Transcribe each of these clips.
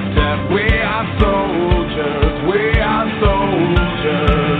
Death. We are soldiers, we are soldiers.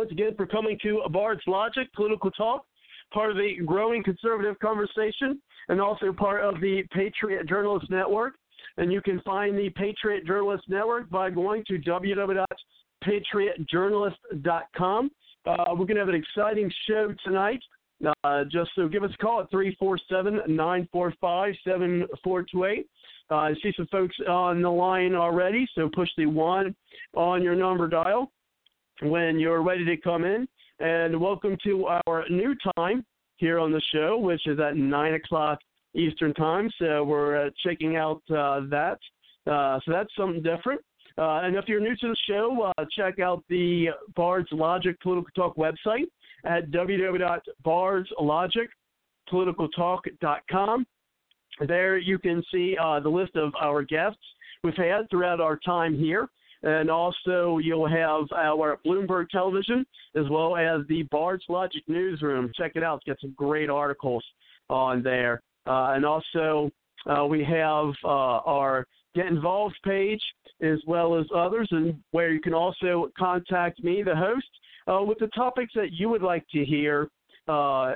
Once again for coming to Bard's Logic Political Talk, part of the growing conservative conversation, and also part of the Patriot Journalist Network. And you can find the Patriot Journalist Network by going to www.patriotjournalist.com. Uh, we're going to have an exciting show tonight. Uh, just so give us a call at 347 945 7428. Uh, I see some folks on the line already, so push the one on your number dial when you're ready to come in. And welcome to our new time here on the show, which is at 9 o'clock Eastern Time. So we're uh, checking out uh, that. Uh, so that's something different. Uh, and if you're new to the show, uh, check out the Bard's Logic Political Talk website at www.bardslogicpoliticaltalk.com. There you can see uh, the list of our guests we've had throughout our time here. And also, you'll have our Bloomberg Television as well as the Bard's Logic Newsroom. Check it out; it's got some great articles on there. Uh, and also, uh, we have uh, our Get Involved page as well as others, and where you can also contact me, the host, uh, with the topics that you would like to hear uh,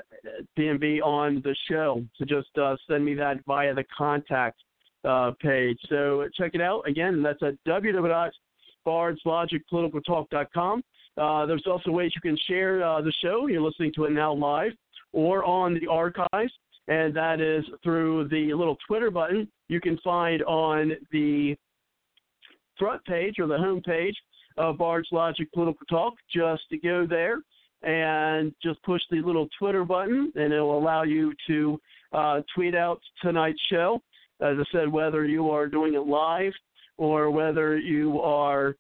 DMV on the show. So just uh, send me that via the contact uh, page. So check it out. Again, that's at www.bardslogicpoliticaltalk.com. Uh, there's also ways you can share uh, the show. You're listening to it now live or on the archives, and that is through the little Twitter button you can find on the front page or the home page of Bard's Logic Political Talk. Just to go there and just push the little Twitter button, and it will allow you to uh, tweet out tonight's show. As I said, whether you are doing it live or whether you are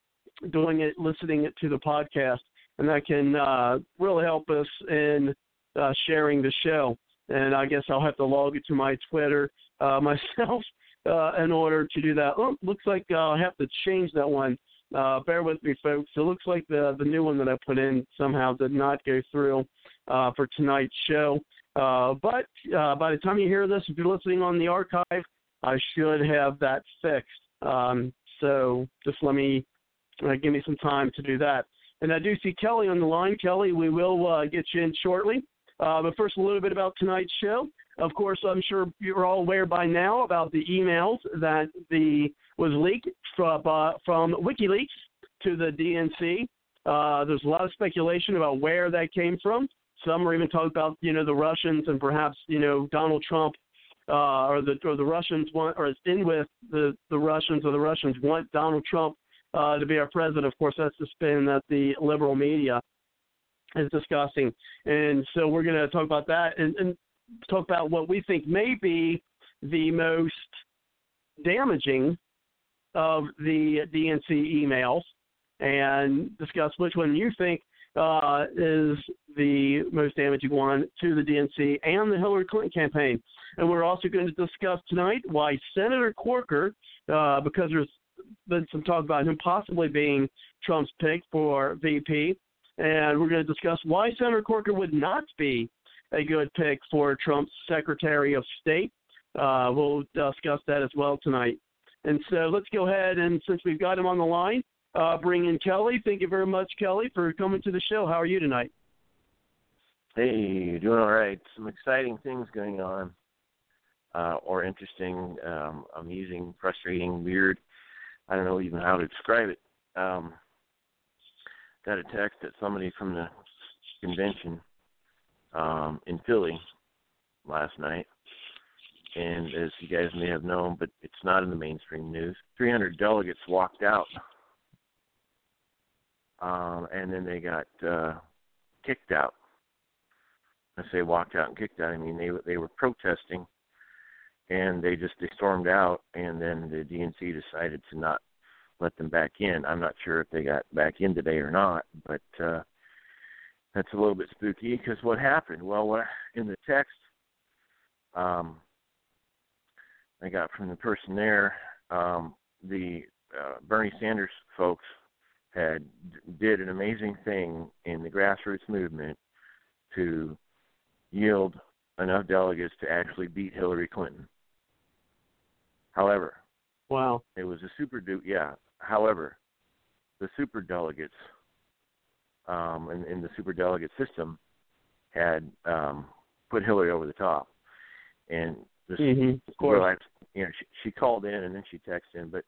doing it, listening it to the podcast, and that can uh, really help us in uh, sharing the show. And I guess I'll have to log it to my Twitter uh, myself uh, in order to do that. Oh, looks like I'll have to change that one. Uh, bear with me, folks. It looks like the the new one that I put in somehow did not go through uh, for tonight's show. Uh, but uh, by the time you hear this, if you're listening on the archive, I should have that fixed. Um, so just let me uh, give me some time to do that. And I do see Kelly on the line. Kelly, we will uh, get you in shortly. Uh, but first, a little bit about tonight's show. Of course, I'm sure you're all aware by now about the emails that the was leaked from, uh, from WikiLeaks to the DNC. Uh, there's a lot of speculation about where that came from. Some are even talking about you know the Russians and perhaps you know Donald Trump uh, or the or the Russians want or is in with the the Russians or the Russians want Donald Trump uh, to be our president. Of course, that's the spin that the liberal media is discussing, and so we're going to talk about that and, and talk about what we think may be the most damaging of the DNC emails and discuss which one you think uh, is the most damaging one to the DNC and the Hillary Clinton campaign. And we're also going to discuss tonight why Senator Corker, uh, because there's been some talk about him possibly being Trump's pick for VP, and we're going to discuss why Senator Corker would not be a good pick for Trump's Secretary of State. Uh, we'll discuss that as well tonight. And so let's go ahead and since we've got him on the line, uh, bring in Kelly. Thank you very much, Kelly, for coming to the show. How are you tonight? Hey, doing all right. Some exciting things going on, uh, or interesting, um, amusing, frustrating, weird. I don't know even how to describe it. Um, got a text that somebody from the convention um, in Philly last night, and as you guys may have known, but it's not in the mainstream news. 300 delegates walked out, um, and then they got uh, kicked out I say walked out and kicked out. I mean they they were protesting, and they just they stormed out, and then the DNC decided to not let them back in. I'm not sure if they got back in today or not, but uh, that's a little bit spooky because what happened? Well, what in the text um, I got from the person there, um, the uh, Bernie Sanders folks had did an amazing thing in the grassroots movement to yield enough delegates to actually beat Hillary Clinton. However, wow, it was a super do yeah. However, the super delegates um, in, in the super delegate system had um, put Hillary over the top, and this mm-hmm, of course. You know, she, she called in and then she texted in, but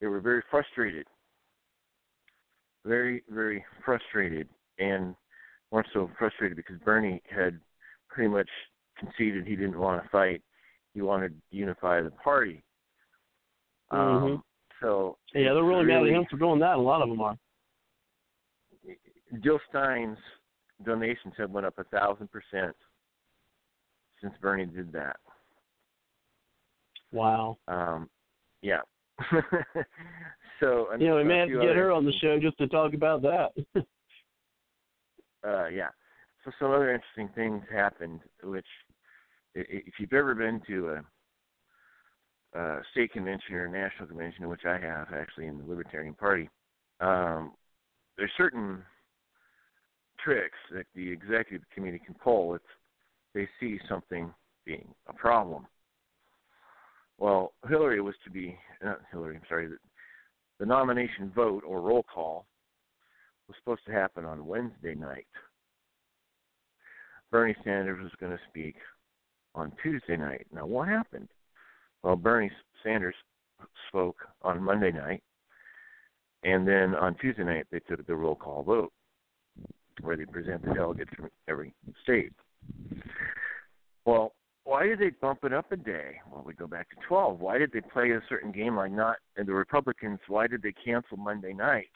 they were very frustrated, very very frustrated, and more so frustrated because Bernie had pretty much conceded he didn't want to fight. He wanted to unify the party. Mm-hmm. Um, so yeah, they're really, really mad at him for doing that. A lot of them are. Jill Stein's donations have went up a thousand percent since Bernie did that. Wow. Um, yeah. so you know, we may have to get her on the show just to talk about that. uh, yeah so some other interesting things happened, which if you've ever been to a, a state convention or a national convention, which I have actually in the Libertarian Party, um, there's certain tricks that the executive committee can pull if they see something being a problem. Well, Hillary was to be not Hillary. I'm sorry. The, nomination vote or roll call was supposed to happen on Wednesday night. Bernie Sanders was going to speak on Tuesday night. Now, what happened? Well, Bernie Sanders spoke on Monday night, and then on Tuesday night they took the roll call vote, where they present the delegates from every state. Well, why did they bump it up a day? Well, we go back to 12. Why did they play a certain game like not? And the Republicans, why did they cancel Monday night?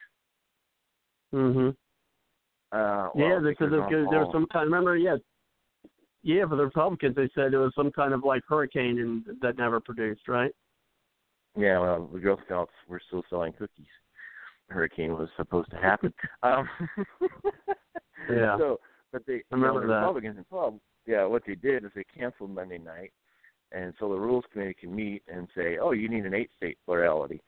Mhm. Uh, well, yeah, because there, there was some kind. Remember, yeah, yeah, for the Republicans, they said it was some kind of like hurricane and that never produced, right? Yeah, well, the Girl Scouts were still selling cookies. The hurricane was supposed to happen. um, yeah. So, but they I remember you know, the that. Republicans in twelve. Yeah, what they did is they canceled Monday night, and so the Rules Committee can meet and say, "Oh, you need an eight-state plurality."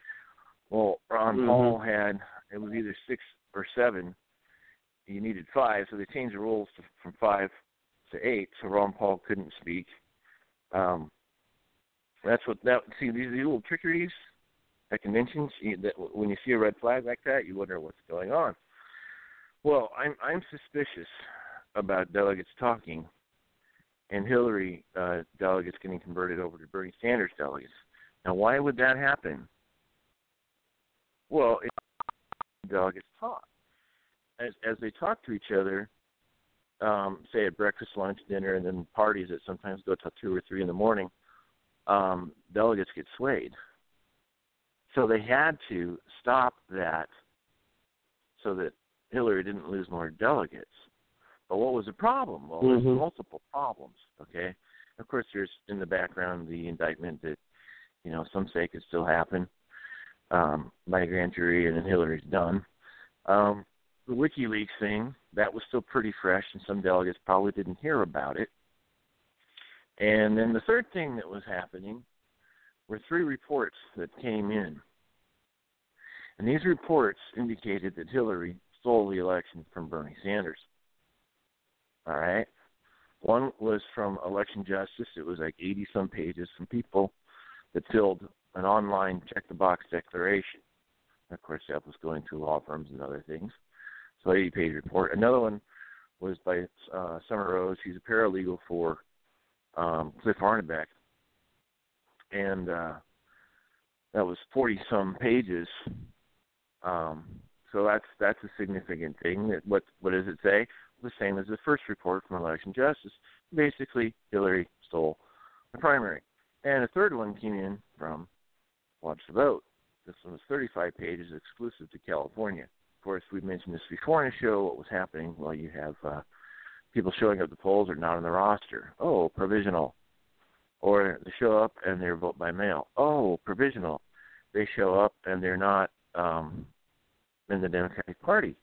Well, Ron mm-hmm. Paul had it was either six or seven you needed five, so they changed the rules to, from five to eight, so Ron Paul couldn't speak. Um, that's what that. See these, these little trickeries at conventions. You, that when you see a red flag like that, you wonder what's going on. Well, I'm I'm suspicious about delegates talking, and Hillary uh, delegates getting converted over to Bernie Sanders delegates. Now, why would that happen? Well, delegates talk as as they talk to each other, um, say at breakfast, lunch, dinner, and then parties that sometimes go till two or three in the morning, um, delegates get swayed. So they had to stop that so that Hillary didn't lose more delegates. But what was the problem? Well, mm-hmm. there's multiple problems. Okay, of course, there's in the background the indictment that you know some say could still happen um, by a grand jury, and then Hillary's done. Um, the WikiLeaks thing, that was still pretty fresh, and some delegates probably didn't hear about it. And then the third thing that was happening were three reports that came in. And these reports indicated that Hillary stole the election from Bernie Sanders. All right. One was from Election Justice. It was like 80 some pages from people that filled an online check the box declaration. Of course, that was going to law firms and other things. So 80 page report. Another one was by uh, Summer Rose. She's a paralegal for um, Cliff Arnebeck, and uh, that was 40 some pages. Um, so that's that's a significant thing. What what does it say? The same as the first report from Election Justice. Basically, Hillary stole the primary, and a third one came in from Watch the Vote. This one was 35 pages, exclusive to California. Of course, we mentioned this before in the show. What was happening? Well, you have uh, people showing up the polls are not on the roster. Oh, provisional. Or they show up and they're vote by mail. Oh, provisional. They show up and they're not um, in the Democratic Party.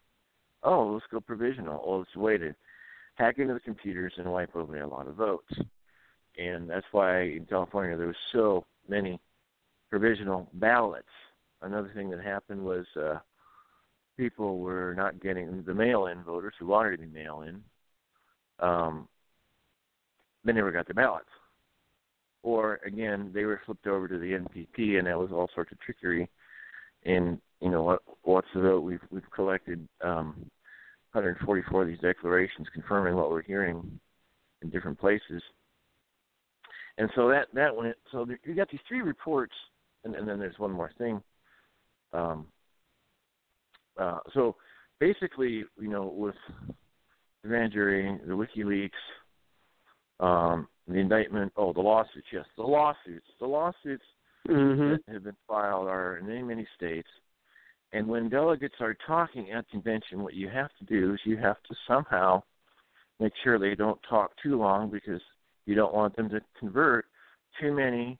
Oh, let's go provisional. Oh, let's wait to hack into the computers and wipe away a lot of votes. And that's why in California there was so many provisional ballots. Another thing that happened was uh, people were not getting the mail-in voters who wanted to be mail-in um, they never got their ballots. Or again, they were flipped over to the NPP, and that was all sorts of trickery. And you know what? What's the vote? We've we've collected um, 144 of these declarations confirming what we're hearing in different places. And so that that went. So there, you got these three reports, and, and then there's one more thing. Um, uh, so basically, you know, with the grand jury, the WikiLeaks, um, the indictment. Oh, the lawsuits. Yes, the lawsuits. The lawsuits mm-hmm. that have been filed are in many many states. And when delegates are talking at convention, what you have to do is you have to somehow make sure they don't talk too long because you don't want them to convert too many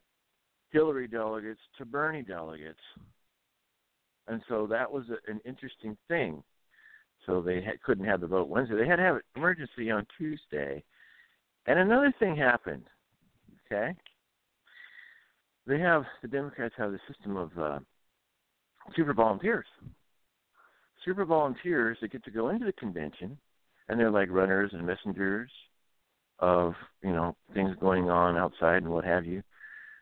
Hillary delegates to Bernie delegates. And so that was a, an interesting thing so they ha- couldn't have the vote Wednesday. They had to have an emergency on Tuesday. And another thing happened. Okay, they have the Democrats have the system of uh, super volunteers. Super volunteers that get to go into the convention, and they're like runners and messengers of you know things going on outside and what have you,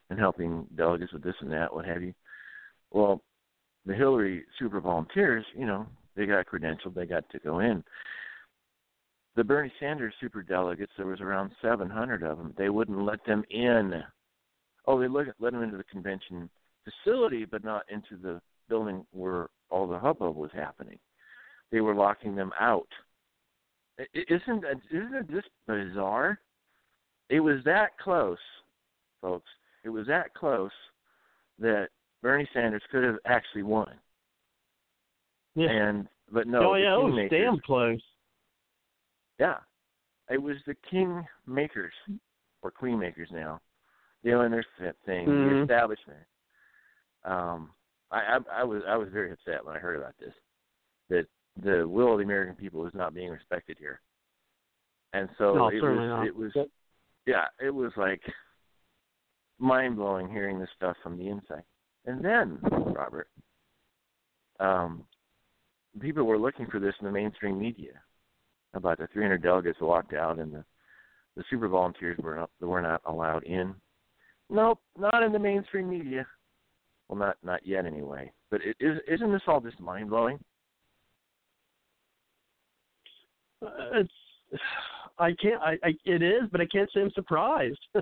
and helping delegates with this and that, what have you. Well, the Hillary super volunteers, you know, they got credentialed. They got to go in. The Bernie Sanders super delegates, there was around 700 of them. They wouldn't let them in. Oh, they let, let them into the convention facility, but not into the building where all the hubbub was happening. They were locking them out. Isn't isn't just bizarre? It was that close, folks. It was that close that Bernie Sanders could have actually won. Yeah. And but no, oh yeah, it was damn close. Yeah, it was the king makers or queen makers now doing their thing, mm-hmm. the establishment. Um, I, I I was I was very upset when I heard about this that the will of the American people is not being respected here, and so no, it was it was yeah it was like mind blowing hearing this stuff from the inside, and then Robert, um, people were looking for this in the mainstream media about the 300 delegates walked out and the the super volunteers were not were not allowed in. Nope, not in the mainstream media. Well, not not yet anyway. But it, is, isn't this all just mind blowing? Uh, it's I can't. I, I it is, but I can't say I'm surprised. I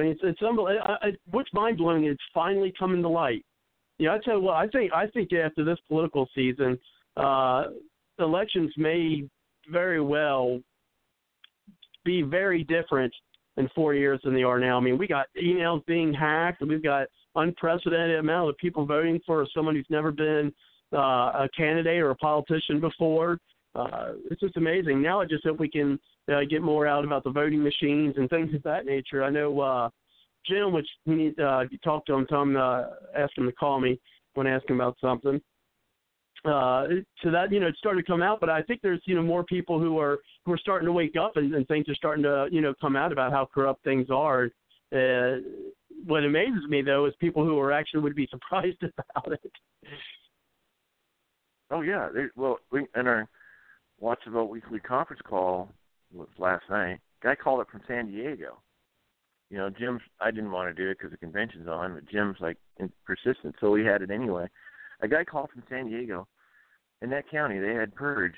mean, it's it's unbelievable. I, I, what's mind blowing is finally coming to light. Yeah, I tell you what, I think I think after this political season, uh, elections may very well be very different in four years than they are now. I mean, we got emails being hacked, and we've got unprecedented amount of people voting for someone who's never been uh, a candidate or a politician before. Uh, it's just amazing. Now I just hope we can uh, get more out about the voting machines and things of that nature. I know uh, Jim, which he needs uh, you talk to him, tell him uh, ask him to call me when asking about something. Uh, so that you know it started to come out, but I think there's you know more people who are who are starting to wake up and, and things are starting to you know come out about how corrupt things are. Uh, what amazes me though is people who are actually would be surprised about it. Oh yeah. There, well, we in our Watch Vote weekly conference call was last night. Guy called it from San Diego. You know, Jim's. I didn't want to do it because the convention's on, but Jim's like persistent, so we had it anyway. A guy called from San Diego. In that county, they had purged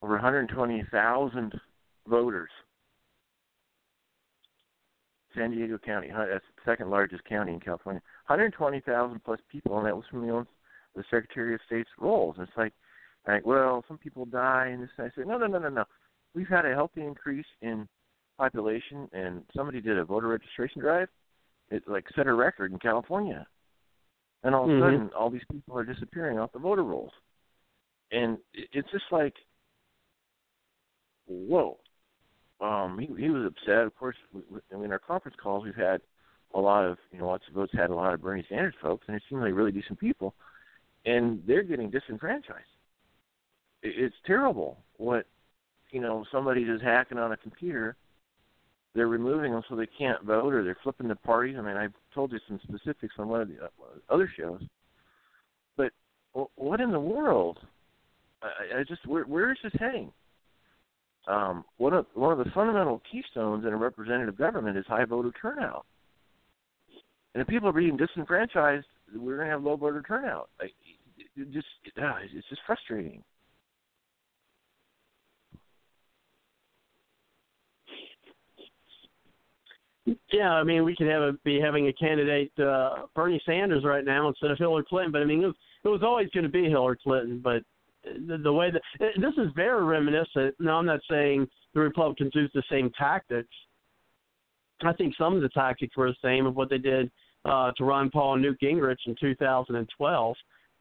over 120,000 voters. San Diego County, that's the second largest county in California. 120,000 plus people, and that was from the, the Secretary of State's rolls. And it's like, like, well, some people die, and this. And I said, no, no, no, no, no. We've had a healthy increase in population, and somebody did a voter registration drive. It like set a record in California, and all of a mm-hmm. sudden, all these people are disappearing off the voter rolls, and it's just like, whoa. Um, he he was upset. Of course, I mean, our conference calls, we've had a lot of you know, lots of votes had a lot of Bernie Sanders folks, and they seem like really decent people, and they're getting disenfranchised. It's terrible what you know somebody is hacking on a computer they're removing them so they can't vote or they're flipping the parties. I mean, I've told you some specifics on one of the uh, other shows. But what in the world? I, I just where where is this heading? Um, one of one of the fundamental keystones in a representative government is high voter turnout. And if people are being disenfranchised, we're going to have low voter turnout. I, it just uh, it's just frustrating. Yeah, I mean, we could have a, be having a candidate uh, Bernie Sanders right now instead of Hillary Clinton. But I mean, it was, it was always going to be Hillary Clinton. But the, the way that this is very reminiscent. Now, I'm not saying the Republicans use the same tactics. I think some of the tactics were the same of what they did uh, to Ron Paul and Newt Gingrich in 2012.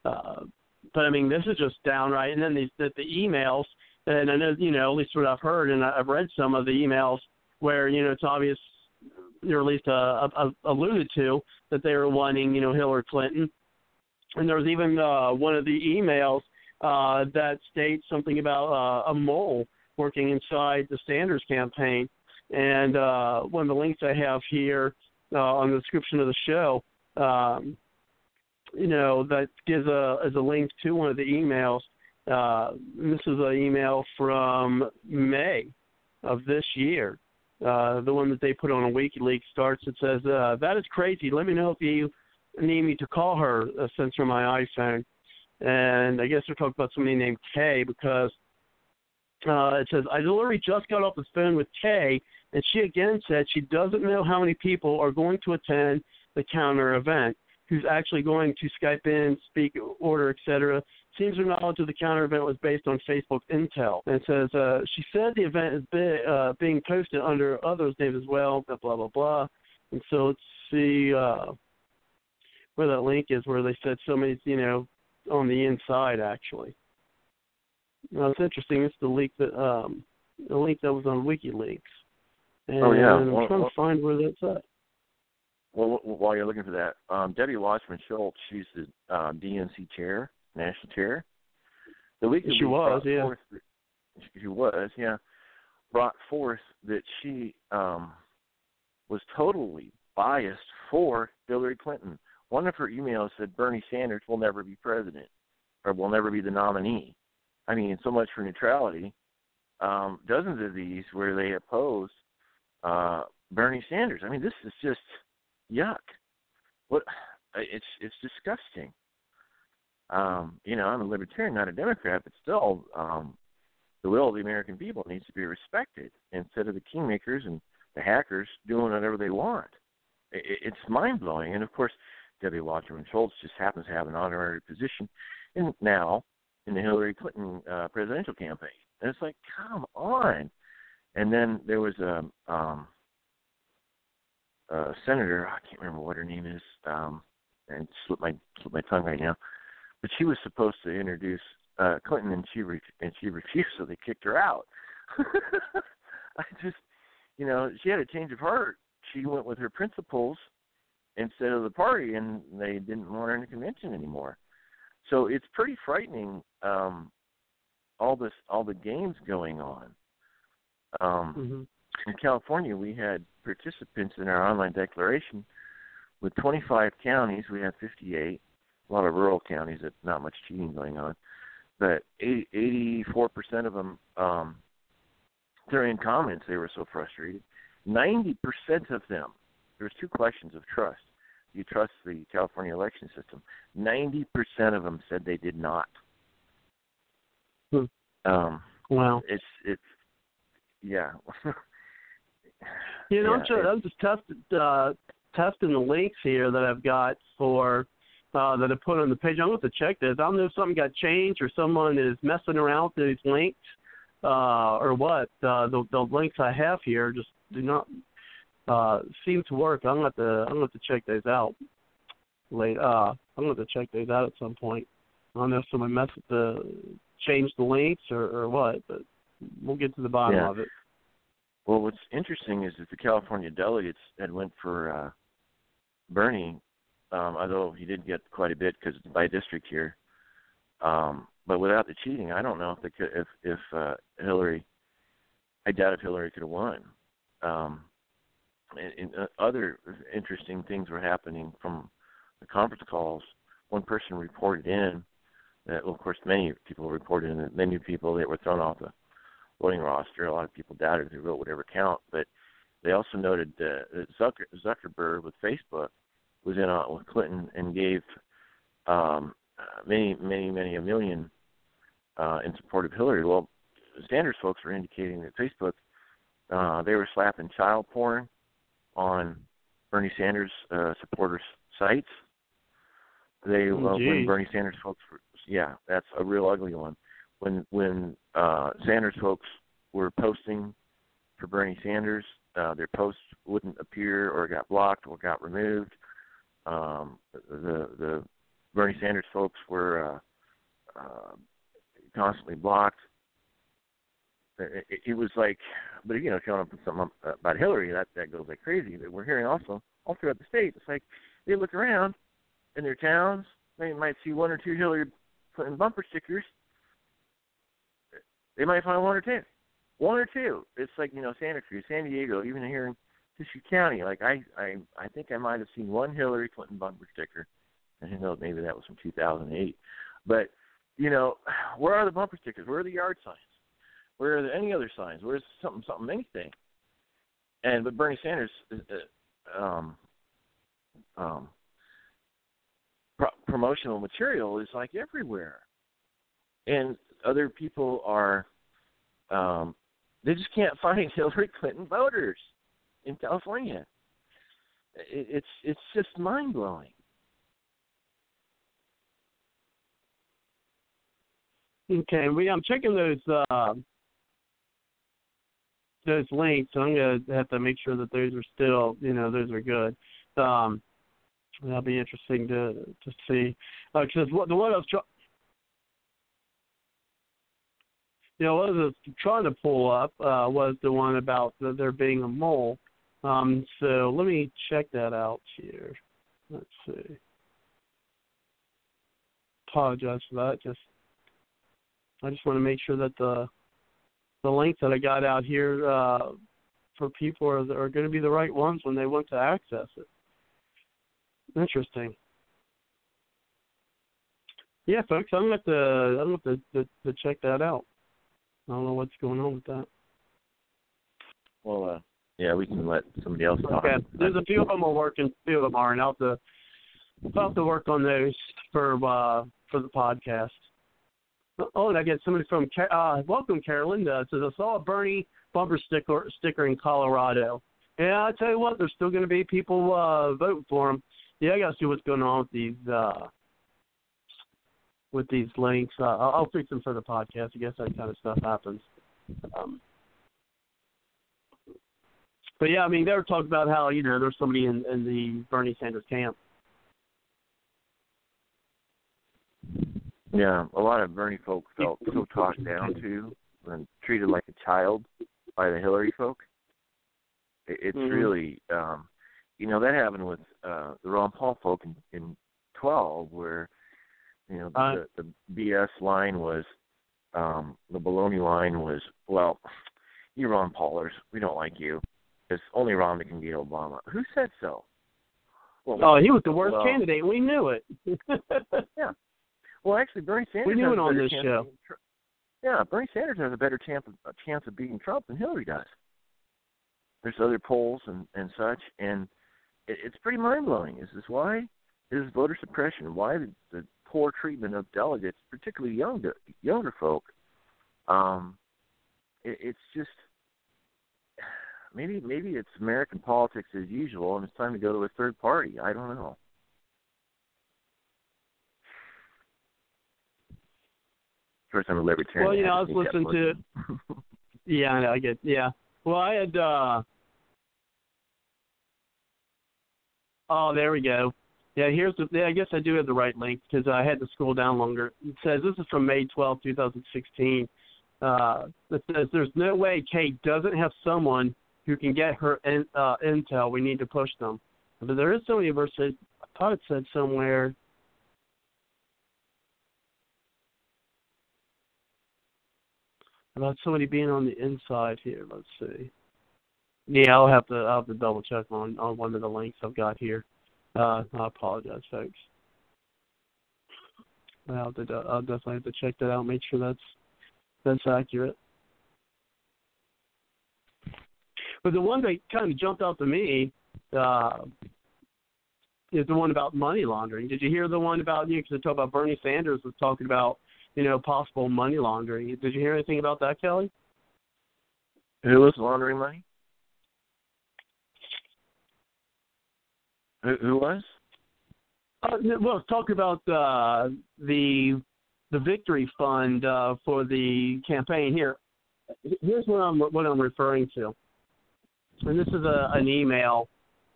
Uh, but I mean, this is just downright. And then the, the, the emails, and I know, you know, at least what I've heard, and I've read some of the emails where you know it's obvious or at least uh, uh, alluded to that they were wanting, you know, Hillary Clinton. And there was even uh, one of the emails uh, that states something about uh, a mole working inside the Sanders campaign. And uh, one of the links I have here uh, on the description of the show, um, you know, that gives a as a link to one of the emails. Uh, this is an email from May of this year uh, the one that they put on a WikiLeaks starts. It says, uh, "That is crazy. Let me know if you need me to call her. Uh, since from my iPhone." And I guess they're talking about somebody named Kay because uh, it says, "I literally just got off the phone with Kay, and she again said she doesn't know how many people are going to attend the counter event." Who's actually going to Skype in, speak, order, etc. Seems her knowledge of the counter event was based on Facebook intel. And it says uh, she said the event is be, uh, being posted under others' names as well. Blah blah blah blah. And so let's see uh, where that link is, where they said so many, you know on the inside actually. Now it's interesting. It's the link that um, the link that was on WikiLeaks. And oh yeah. I'm well, trying well, to find where that's at. Well, while you're looking for that, um, Debbie Wasserman Schultz, she's the uh, DNC chair, national chair. The week she was, yeah. Forth, she was, yeah. Brought forth that she um, was totally biased for Hillary Clinton. One of her emails said Bernie Sanders will never be president or will never be the nominee. I mean, so much for neutrality. Um, dozens of these where they oppose uh, Bernie Sanders. I mean, this is just yuck. What? It's it's disgusting. Um, you know, I'm a libertarian, not a Democrat, but still, um, the will of the American people needs to be respected instead of the kingmakers and the hackers doing whatever they want. It, it's mind blowing. And of course, Debbie Wasserman Schultz just happens to have an honorary position in now in the Hillary Clinton uh, presidential campaign. And it's like, come on. And then there was a um, uh, senator. I can't remember what her name is, um, and slip my slip my tongue right now. But she was supposed to introduce uh, Clinton, and she re- and she refused, so they kicked her out. I just, you know, she had a change of heart. She went with her principles instead of the party, and they didn't want her in the convention anymore. So it's pretty frightening. Um, all this, all the games going on. Um, mm-hmm in California, we had participants in our online declaration with 25 counties. We had 58, a lot of rural counties that not much cheating going on. but eighty-four percent of them um, during comments they were so frustrated. Ninety percent of them. There's two questions of trust. You trust the California election system? Ninety percent of them said they did not. Hmm. Um, wow. It's it's yeah. you know, yeah, I'm just, I'm just tested, uh, testing the links here that I've got for uh, that I put on the page. I'm going to check this. I don't know if something got changed or someone is messing around with these links uh, or what. Uh, the, the links I have here just do not uh, seem to work. I'm going to I'm going to check those out. Late. Uh, I'm going to have to check those out at some point. I don't know if someone messed the change the links or, or what, but we'll get to the bottom yeah. of it. Well, what's interesting is that the California delegates had went for uh, Bernie, um, although he did get quite a bit because it's by district here. Um, but without the cheating, I don't know if they could, if if uh, Hillary. I doubt if Hillary could have won. Um, and, and uh, other interesting things were happening from the conference calls. One person reported in that, well, of course, many people reported in that many people that were thrown off the voting roster. A lot of people doubted they wrote whatever count, but they also noted uh, that Zucker, Zuckerberg with Facebook was in on with Clinton and gave um, uh, many, many, many a million uh, in support of Hillary. Well, Sanders folks were indicating that Facebook uh, they were slapping child porn on Bernie Sanders uh, supporters' sites. They oh, uh, when Bernie Sanders folks were, yeah, that's a real ugly one when when uh, Sanders folks were posting for Bernie Sanders, uh, their posts wouldn't appear or got blocked or got removed. Um, the the Bernie Sanders folks were uh, uh, constantly blocked. It, it, was like, but you know, showing up with something about Hillary, that that goes like crazy. But we're hearing also all throughout the state. It's like they look around in their towns, they might see one or two Hillary Clinton bumper stickers they might find one or two. One or two. It's like, you know, Santa Cruz, San Diego, even here in Tissue County. Like I I I think I might have seen one Hillary Clinton bumper sticker. And who knows, maybe that was from two thousand eight. But, you know, where are the bumper stickers? Where are the yard signs? Where are there any other signs? Where's something something anything? And but Bernie Sanders uh, um um pro- promotional material is like everywhere. And other people are um they just can't find Hillary Clinton voters in California. It, it's it's just mind blowing. Okay, we I'm checking those uh, those links. So I'm gonna have to make sure that those are still, you know, those are good. Um, that'll be interesting to to see. Because uh, the one I was trying you know, what I was trying to pull up uh, was the one about the, there being a mole. Um, so let me check that out here. Let's see. Apologize for that. Just I just want to make sure that the the links that I got out here uh, for people are are going to be the right ones when they want to access it. Interesting. Yeah, folks, I'm going to I'm going to, to to check that out. I don't know what's going on with that. Well, uh, yeah, we can let somebody else talk. Okay, there's a few of them are working. A few of them aren't. I'll have to, I'll have to work on those for uh, for the podcast. Oh, and I get somebody from uh, welcome, Carolyn. Uh, says I saw a Bernie bumper sticker sticker in Colorado. Yeah, I tell you what, there's still going to be people uh, voting for him. Yeah, I got to see what's going on with these uh, with these links. Uh, I'll, I'll fix them for the podcast. I guess that kind of stuff happens. Um, but yeah, I mean, they were talking about how you know there's somebody in, in the Bernie Sanders camp. Yeah, a lot of Bernie folk felt so talked down to and treated like a child by the Hillary folk. It, it's mm-hmm. really, um, you know, that happened with uh, the Ron Paul folk in, in 12, where you know, uh, the, the BS line was, um, the baloney line was, well, you Ron Paulers, we don't like you. It's only Ron that can beat Obama. Who said so? Well, oh, he was the worst well, candidate. We knew it. yeah. Well, actually, Bernie Sanders. We knew it on this show. of beating Tr- Yeah, Bernie Sanders has a better chance of, a chance of beating Trump than Hillary does. There's other polls and and such, and it, it's pretty mind blowing. Is this why? Is voter suppression? Why the, the poor treatment of delegates, particularly younger younger folk? Um, it, it's just maybe maybe it's American politics as usual, and it's time to go to a third party. I don't know. First, I'm a libertarian. Well, you know, I was listening to. Yeah, I know. I get. Yeah. Well, I had. uh Oh, there we go. Yeah, here's the. Yeah, I guess I do have the right link because I had to scroll down longer. It says this is from May 12, 2016. Uh, it says there's no way Kate doesn't have someone who can get her in, uh, intel. We need to push them. But there is somebody versus. I thought it said somewhere. About somebody being on the inside here. Let's see. Yeah, I'll have to I'll have to double check on on one of the links I've got here. Uh, I apologize, folks. I'll, I'll definitely have to check that out. Make sure that's that's accurate. But the one that kind of jumped out to me uh, is the one about money laundering. Did you hear the one about you? Because I talked about Bernie Sanders was talking about you know possible money laundering. Did you hear anything about that, Kelly? Who was laundering money? Who, who was? Uh, well, talk about uh, the the victory fund uh, for the campaign. Here, here's what I'm what I'm referring to, and this is a, an email.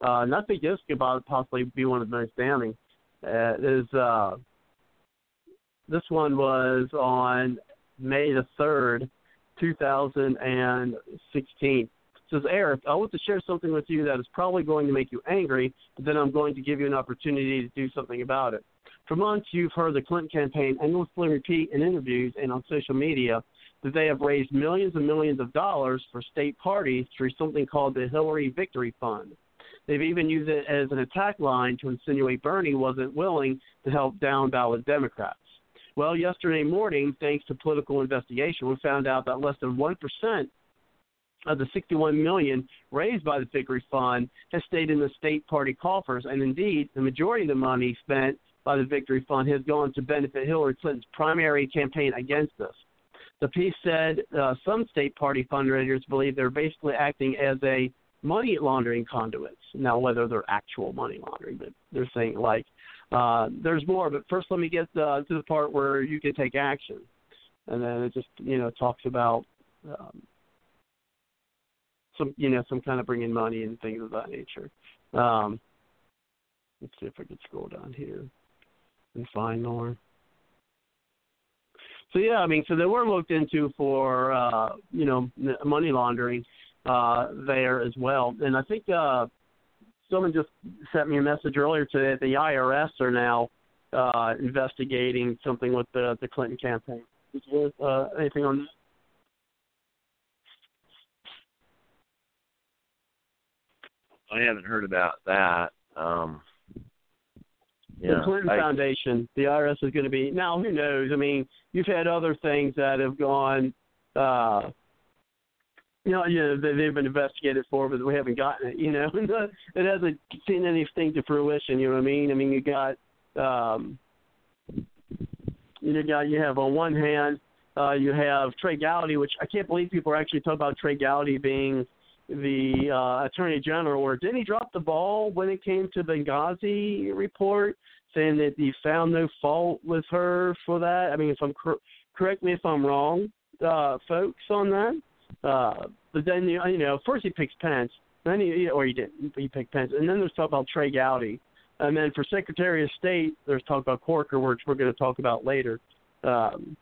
Uh, and I think this could possibly be one of the most damning. Uh, is uh, this one was on May the third, 2016 says, Eric, I want to share something with you that is probably going to make you angry, but then I'm going to give you an opportunity to do something about it. For months, you've heard the Clinton campaign endlessly repeat in interviews and on social media that they have raised millions and millions of dollars for state parties through something called the Hillary Victory Fund. They've even used it as an attack line to insinuate Bernie wasn't willing to help down ballot Democrats. Well, yesterday morning, thanks to Politico investigation, we found out that less than 1% of the 61 million raised by the Victory Fund has stayed in the state party coffers, and indeed, the majority of the money spent by the Victory Fund has gone to benefit Hillary Clinton's primary campaign against us. The piece said uh, some state party fundraisers believe they're basically acting as a money laundering conduits. Now, whether they're actual money laundering, but they're saying like uh, there's more. But first, let me get uh, to the part where you can take action, and then it just you know talks about um, some you know some kind of bringing money and things of that nature. Um, let's see if I can scroll down here and find more. So yeah, I mean, so they were looked into for uh, you know money laundering uh, there as well, and I think uh, someone just sent me a message earlier today that the IRS are now uh, investigating something with the the Clinton campaign. Is there uh, anything on that? I haven't heard about that. Um, yeah, the Clinton I, Foundation, the IRS is going to be now. Who knows? I mean, you've had other things that have gone. uh you know, you know, they've been investigated for, but we haven't gotten it. You know, it hasn't seen anything to fruition. You know what I mean? I mean, you got, um, you got, you have on one hand, uh, you have Trey Gowdy, which I can't believe people are actually talking about Trey Gowdy being the uh, attorney general, or didn't he drop the ball when it came to Benghazi report, saying that he found no fault with her for that? I mean, if I'm cor- correct me if I'm wrong, uh, folks, on that. Uh, but then you know first he picks Pence, then he or he didn't he picked Pence, and then there's talk about Trey Gowdy, and then for Secretary of State there's talk about Corker, which we're going to talk about later. Um,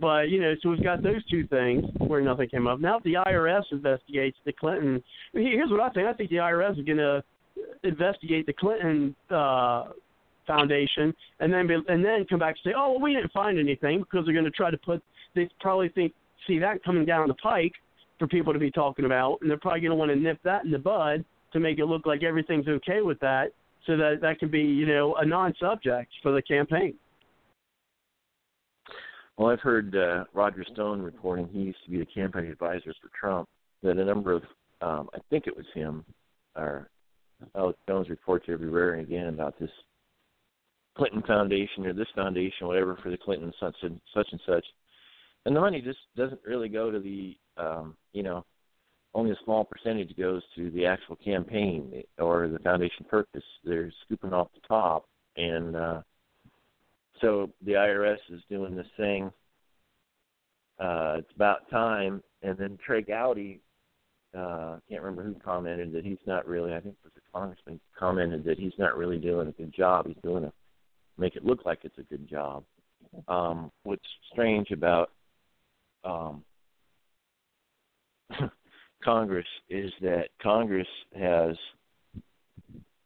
but you know, so we've got those two things where nothing came up. Now, if the IRS investigates the Clinton, here's what I think. I think the IRS is going to investigate the Clinton uh, Foundation, and then be, and then come back and say, oh, well, we didn't find anything because they're going to try to put. They probably think see that coming down the pike for people to be talking about, and they're probably going to want to nip that in the bud to make it look like everything's okay with that. so that that can be you know a non-subject for the campaign. Well, I've heard uh, Roger Stone reporting. He used to be the campaign advisor for Trump. That a number of, um, I think it was him, or Alex Jones reports everywhere and again about this Clinton Foundation or this foundation, whatever, for the Clinton such and such and such. And the money just doesn't really go to the, um, you know, only a small percentage goes to the actual campaign or the foundation purpose. They're scooping off the top, and uh, so the IRS is doing this thing. Uh, it's about time, and then Trey Gowdy, uh, can't remember who commented that he's not really. I think it was a congressman commented that he's not really doing a good job. He's doing a make it look like it's a good job. Um, what's strange about um, Congress is that Congress has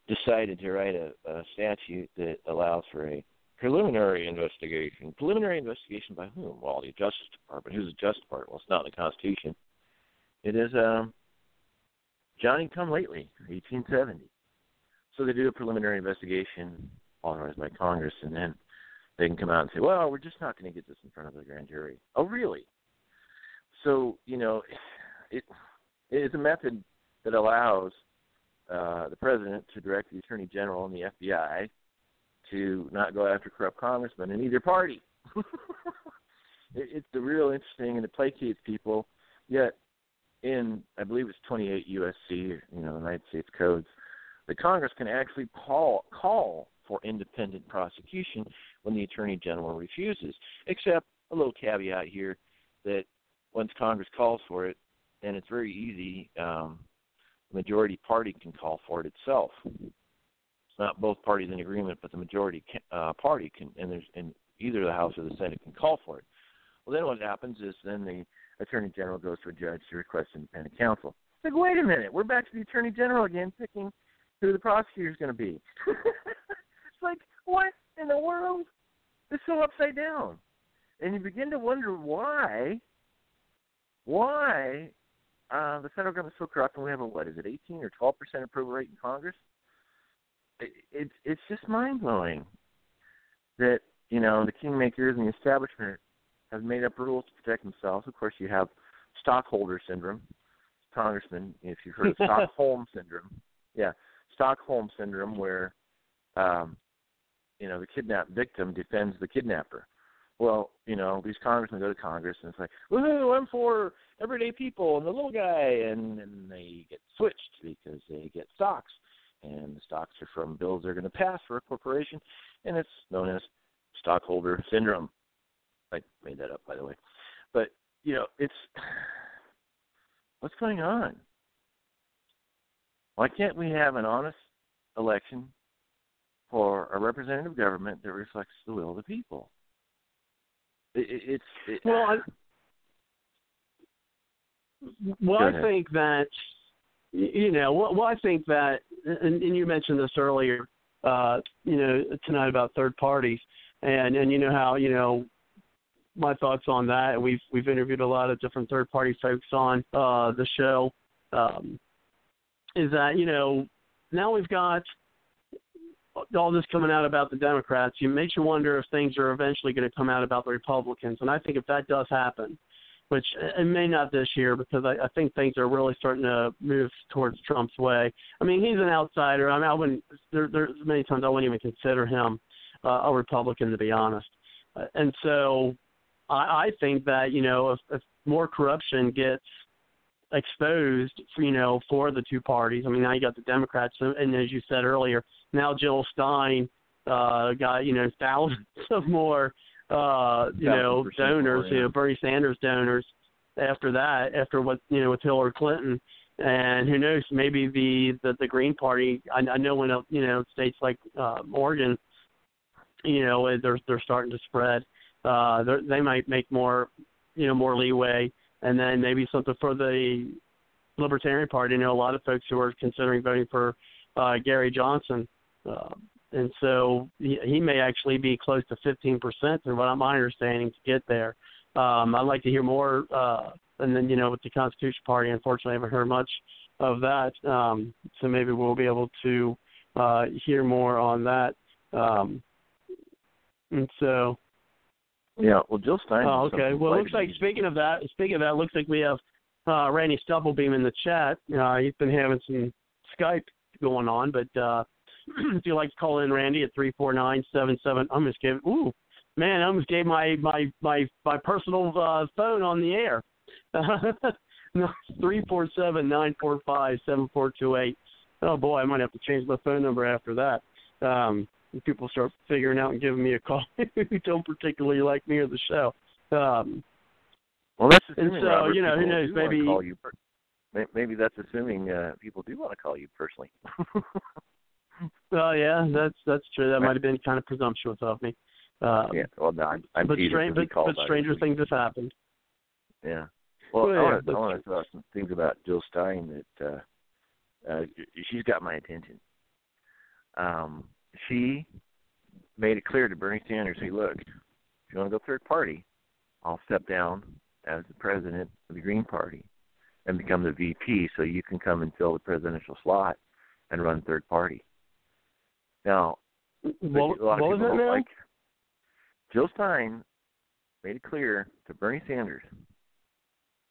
decided to write a, a statute that allows for a preliminary investigation. Preliminary investigation by whom? Well, the Justice Department. Who's the Justice Department? Well, it's not in the Constitution. It is um, Johnny Come Lately, 1870. So they do a preliminary investigation authorized by Congress, and then they can come out and say, "Well, we're just not going to get this in front of the grand jury." Oh, really? So you know, it it is a method that allows uh, the president to direct the attorney general and the FBI to not go after corrupt congressmen in either party. it, it's the real interesting, and it placates people. Yet, in I believe it's 28 USC, you know, United States codes, the Congress can actually call call for independent prosecution when the Attorney General refuses. Except a little caveat here that once Congress calls for it, and it's very easy, um, the majority party can call for it itself. It's not both parties in agreement, but the majority can, uh, party can, and there's in either the House or the Senate can call for it. Well, then what happens is then the Attorney General goes to a judge to request independent counsel. It's like, wait a minute, we're back to the Attorney General again, picking who the prosecutor is going to be. It's like, what in the world? It's so upside down. And you begin to wonder why, why uh, the federal government is so corrupt and we have a, what is it, 18 or 12 percent approval rate in Congress? It, it, it's just mind blowing that, you know, the kingmakers and the establishment have made up rules to protect themselves. Of course, you have stockholder syndrome. Congressman, if you've heard of Stockholm syndrome, yeah, Stockholm syndrome, where um, you know, the kidnapped victim defends the kidnapper. Well, you know, these congressmen go to Congress and it's like, woohoo, I'm for everyday people and the little guy, and then they get switched because they get stocks, and the stocks are from bills they're going to pass for a corporation, and it's known as stockholder syndrome. I made that up, by the way, but you know, it's what's going on. Why can't we have an honest election for a representative government that reflects the will of the people. It, it, it's it, well. I, well, I think that you know. Well, well I think that, and, and you mentioned this earlier. Uh, you know, tonight about third parties, and and you know how you know my thoughts on that. We've we've interviewed a lot of different third party folks on uh, the show. Um, is that you know now we've got all this coming out about the Democrats, you makes you wonder if things are eventually going to come out about the Republicans. And I think if that does happen, which it may not this year because I, I think things are really starting to move towards Trump's way. I mean, he's an outsider. I mean, I wouldn't. There, there's many times I wouldn't even consider him uh, a Republican to be honest. Uh, and so I, I think that you know if, if more corruption gets exposed, you know, for the two parties. I mean, now you got the Democrats, and as you said earlier, now Jill Stein uh, got you know thousands of more uh, you know donors, more, yeah. you know Bernie Sanders donors. After that, after what you know with Hillary Clinton, and who knows, maybe the the, the Green Party. I, I know when you know states like uh, Oregon, you know they're they're starting to spread. Uh, they might make more you know more leeway and then maybe something for the Libertarian Party. You know, a lot of folks who are considering voting for uh, Gary Johnson, uh, and so he, he may actually be close to 15 percent, and what I'm my understanding to get there. Um, I'd like to hear more. Uh, and then you know, with the Constitution Party, unfortunately, I haven't heard much of that. Um, so maybe we'll be able to uh, hear more on that. Um, and so, yeah, well, Jill Stein. Oh, okay. Well, it looks like speaking of that, speaking of that, it looks like we have uh, Randy Stufflebeam in the chat. Uh, he's been having some Skype going on, but uh, if you'd like to call in, Randy at three four nine seven seven. I'm just giving. Ooh, man, I almost gave my my my my personal uh, phone on the air. Three four seven nine four five seven four two eight. Oh boy, I might have to change my phone number after that. Um, people start figuring out and giving me a call who don't particularly like me or the show. Um, well, that's assuming, and so Robert, you know who knows maybe call you per- maybe that's assuming uh, people do want to call you personally. well, yeah, that's that's true. That might have been kind of presumptuous of me. Uh, yeah, well, no, I'm, I'm but, strange, but, but stranger things have happened. Yeah. Well, well I want to I want to throw some things about Jill Stein that uh, uh, she's got my attention. Um, she made it clear to Bernie Sanders, "Hey, look, if you want to go third party, I'll step down as the president of the Green Party and become the VP, so you can come and fill the presidential slot and run third party." Now, what, a lot what was people that now? like Jill Stein made it clear to Bernie Sanders.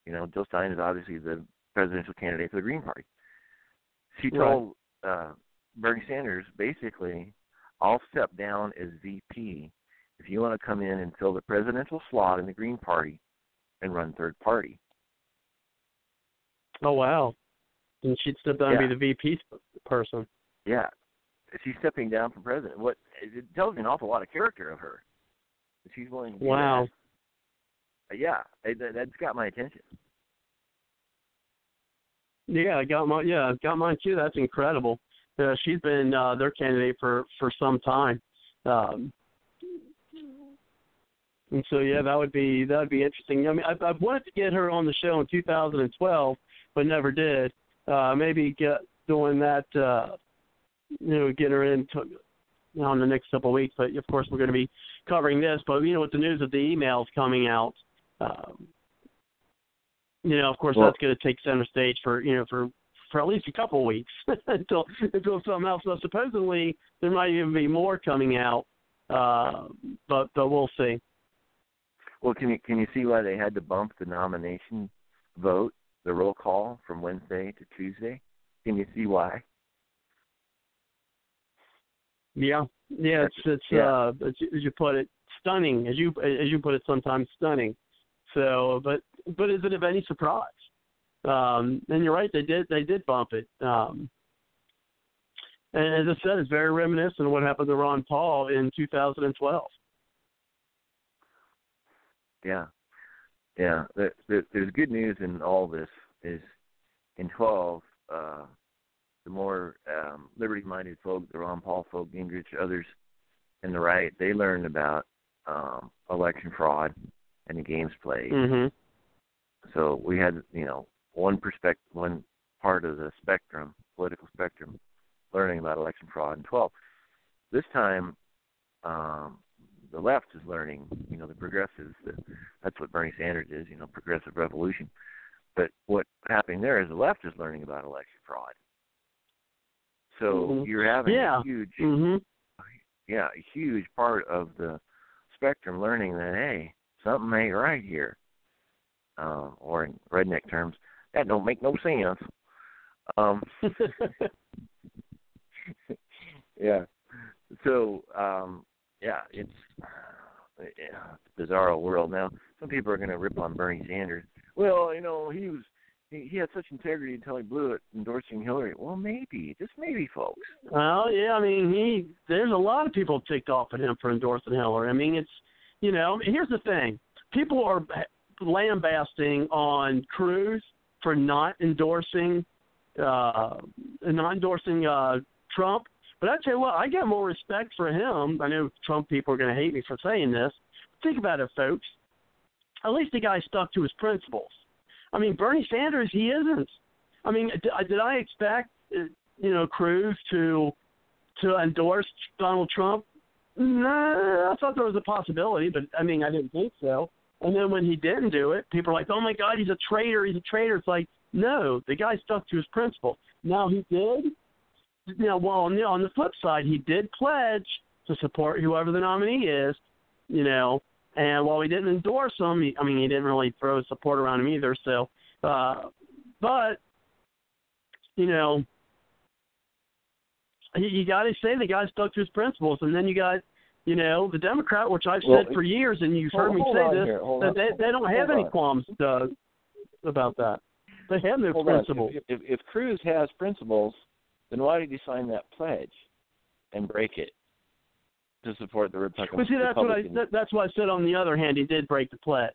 You know, Jill Stein is obviously the presidential candidate for the Green Party. She told uh, Bernie Sanders basically, I'll step down as VP if you want to come in and fill the presidential slot in the Green Party and run third party. Oh wow! And she'd step down yeah. and be the VP person. Yeah, she's stepping down from president. What it tells me an awful lot of character of her. She's willing. To wow. That. Yeah, it, that's got my attention. Yeah, I got my yeah, got mine too. That's incredible. Uh, she's been uh, their candidate for for some time. Um, and so yeah, that would be that would be interesting. I mean, I, I wanted to get her on the show in 2012, but never did. Uh, maybe get doing that. Uh, you know, get her in to, you know, in the next couple of weeks. But of course, we're going to be covering this. But you know, with the news of the emails coming out, um, you know, of course, well, that's going to take center stage for you know for for at least a couple of weeks until until something else. So supposedly there might even be more coming out, uh, but but we'll see. Well, can you can you see why they had to bump the nomination vote, the roll call from Wednesday to Tuesday? Can you see why? Yeah, yeah, it's it's yeah. uh as you, put it, stunning. As you as you put it, sometimes stunning. So, but but is it of any surprise? Um, and you're right, they did they did bump it. Um, and as I said, it's very reminiscent of what happened to Ron Paul in 2012. Yeah, yeah. There, there, there's good news in all this. Is in 12, uh, the more um, liberty-minded folk, the Ron Paul folk, Gingrich, others in the right, they learned about um, election fraud and the games played. Mm-hmm. So we had, you know, one perspective, one part of the spectrum, political spectrum, learning about election fraud in 12. This time, um, the left is learning, you know, the progressives. The, that's what Bernie Sanders is, you know, progressive revolution. But what's happening there is the left is learning about election fraud. So mm-hmm. you're having yeah. a huge, mm-hmm. yeah, a huge part of the spectrum learning that hey, something ain't right here, uh, or in redneck terms, that don't make no sense. Um, yeah. So um, yeah, it's yeah, bizarre world now. Some people are going to rip on Bernie Sanders. Well, you know, he was he, had such integrity until he blew it endorsing Hillary. Well, maybe, just maybe, folks. Well, yeah, I mean, he there's a lot of people ticked off at him for endorsing Hillary. I mean, it's you know, here's the thing: people are lambasting on Cruz for not endorsing uh not endorsing uh Trump. But I tell you what, I get more respect for him. I know Trump people are going to hate me for saying this. Think about it, folks. At least the guy stuck to his principles. I mean, Bernie Sanders, he isn't. I mean, uh, did I expect uh, you know Cruz to to endorse Donald Trump? Nah, I thought there was a possibility, but I mean, I didn't think so. And then when he didn't do it, people are like, "Oh my God, he's a traitor! He's a traitor!" It's like, no, the guy stuck to his principles. Now he did you know, well, on the, on the flip side, he did pledge to support whoever the nominee is, you know, and while he didn't endorse him, he, I mean, he didn't really throw support around him either. So, uh, but you know, you, you got to say the guy stuck to his principles, and then you got you know, the Democrat, which I've Well, said for years, and you've heard me say this, that they they don't have Hold any on. qualms uh, about that. They have no Hold principles. If, if, if Cruz has principles, then why did he sign that pledge and break it to support the Republican? But see, that's what I that, that's why I said. On the other hand, he did break the pledge.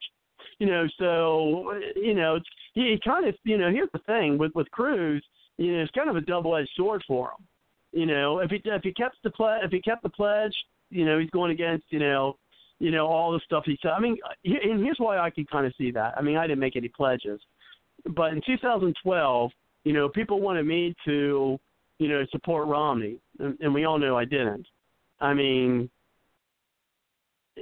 You know, so you know, he, he kind of you know. Here's the thing with with Cruz, you know, it's kind of a double edged sword for him. You know, if he if he kept the pledge, if he kept the pledge, you know, he's going against you know, you know all the stuff he said. I mean, and here's why I can kind of see that. I mean, I didn't make any pledges, but in 2012, you know, people wanted me to, you know, support Romney, and, and we all know I didn't. I mean,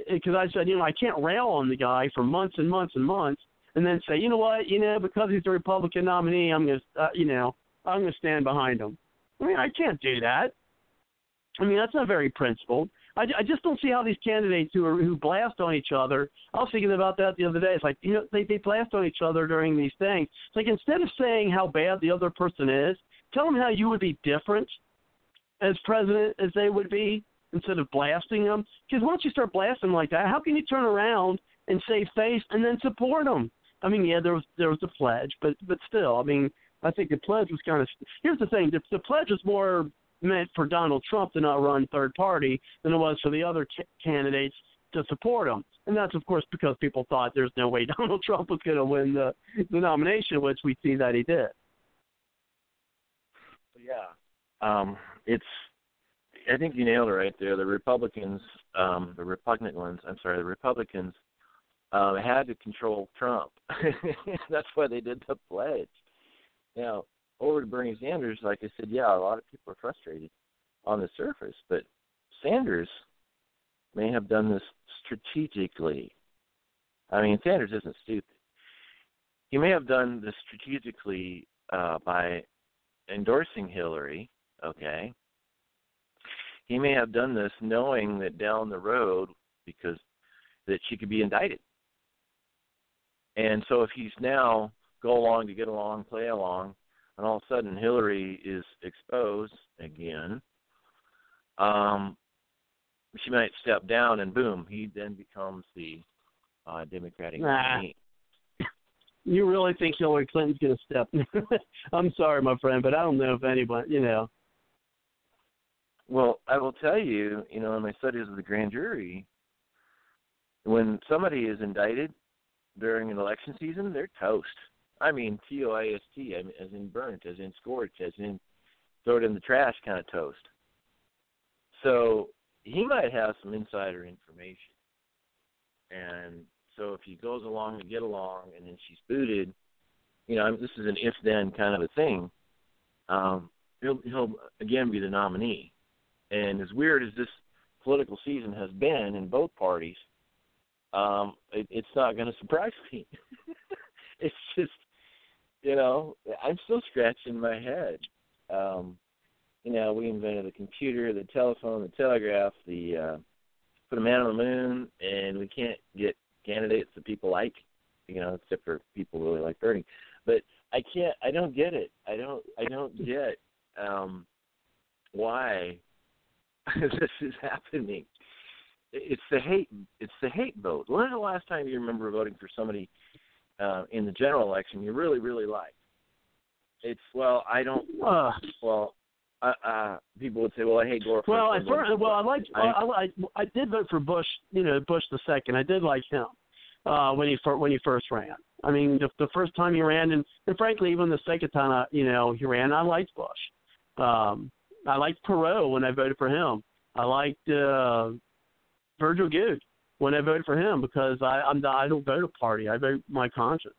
because I said, you know, I can't rail on the guy for months and months and months, and then say, you know what, you know, because he's the Republican nominee, I'm gonna, uh, you know, I'm gonna stand behind him. I mean, I can't do that. I mean, that's not very principled. I, I just don't see how these candidates who are who blast on each other. I was thinking about that the other day. It's like you know they they blast on each other during these things. It's like instead of saying how bad the other person is, tell them how you would be different as president as they would be instead of blasting them. Because once you start blasting like that, how can you turn around and save face and then support them? I mean, yeah, there was there was a pledge, but but still, I mean, I think the pledge was kind of. Here's the thing: the, the pledge was more meant for Donald Trump to not run third party than it was for the other ca- candidates to support him. And that's of course because people thought there's no way Donald Trump was going to win the the nomination, which we see that he did. Yeah. Um, it's. I think you nailed it right there. The Republicans, um, the repugnant ones. I'm sorry, the Republicans um, had to control Trump. That's why they did the pledge. Now, over to Bernie Sanders, like I said, yeah, a lot of people are frustrated on the surface, but Sanders may have done this strategically. I mean, Sanders isn't stupid. He may have done this strategically uh, by endorsing Hillary, okay? He may have done this knowing that down the road because that she could be indicted. And so if he's now go along to get along, play along, and all of a sudden Hillary is exposed again, um, she might step down and boom, he then becomes the uh, Democratic Nah. nominee. You really think Hillary Clinton's going to step? I'm sorry, my friend, but I don't know if anyone, you know. Well, I will tell you, you know, in my studies of the grand jury, when somebody is indicted during an election season, they're toast. I mean, T O I S T, as in burnt, as in scorched, as in throw it in the trash kind of toast. So he might have some insider information. And so if he goes along to get along and then she's booted, you know, this is an if then kind of a thing. Um, he'll he'll again be the nominee. And as weird as this political season has been in both parties, um, it, it's not going to surprise me. it's just, you know, I'm still scratching my head. Um, you know, we invented the computer, the telephone, the telegraph, the uh, put a man on the moon, and we can't get candidates that people like. You know, except for people who really like Bernie. But I can't. I don't get it. I don't. I don't get um, why this is happening. It's the hate. It's the hate vote. When was the last time you remember voting for somebody uh, in the general election you really, really liked? It's well, I don't. Uh, Well, uh, uh, people would say, "Well, I hate Gore." well, I first, well, I liked. I, I- I, I, I did vote for Bush. You know, Bush the second. I did like him uh, when he fir- when he first ran. I mean, the, the first time he ran, and, and frankly, even the second time, I, you know, he ran, I liked Bush. Um, I liked Perot when I voted for him. I liked uh, Virgil Goode when I voted for him because I I'm not, I don't vote a party. I vote my conscience.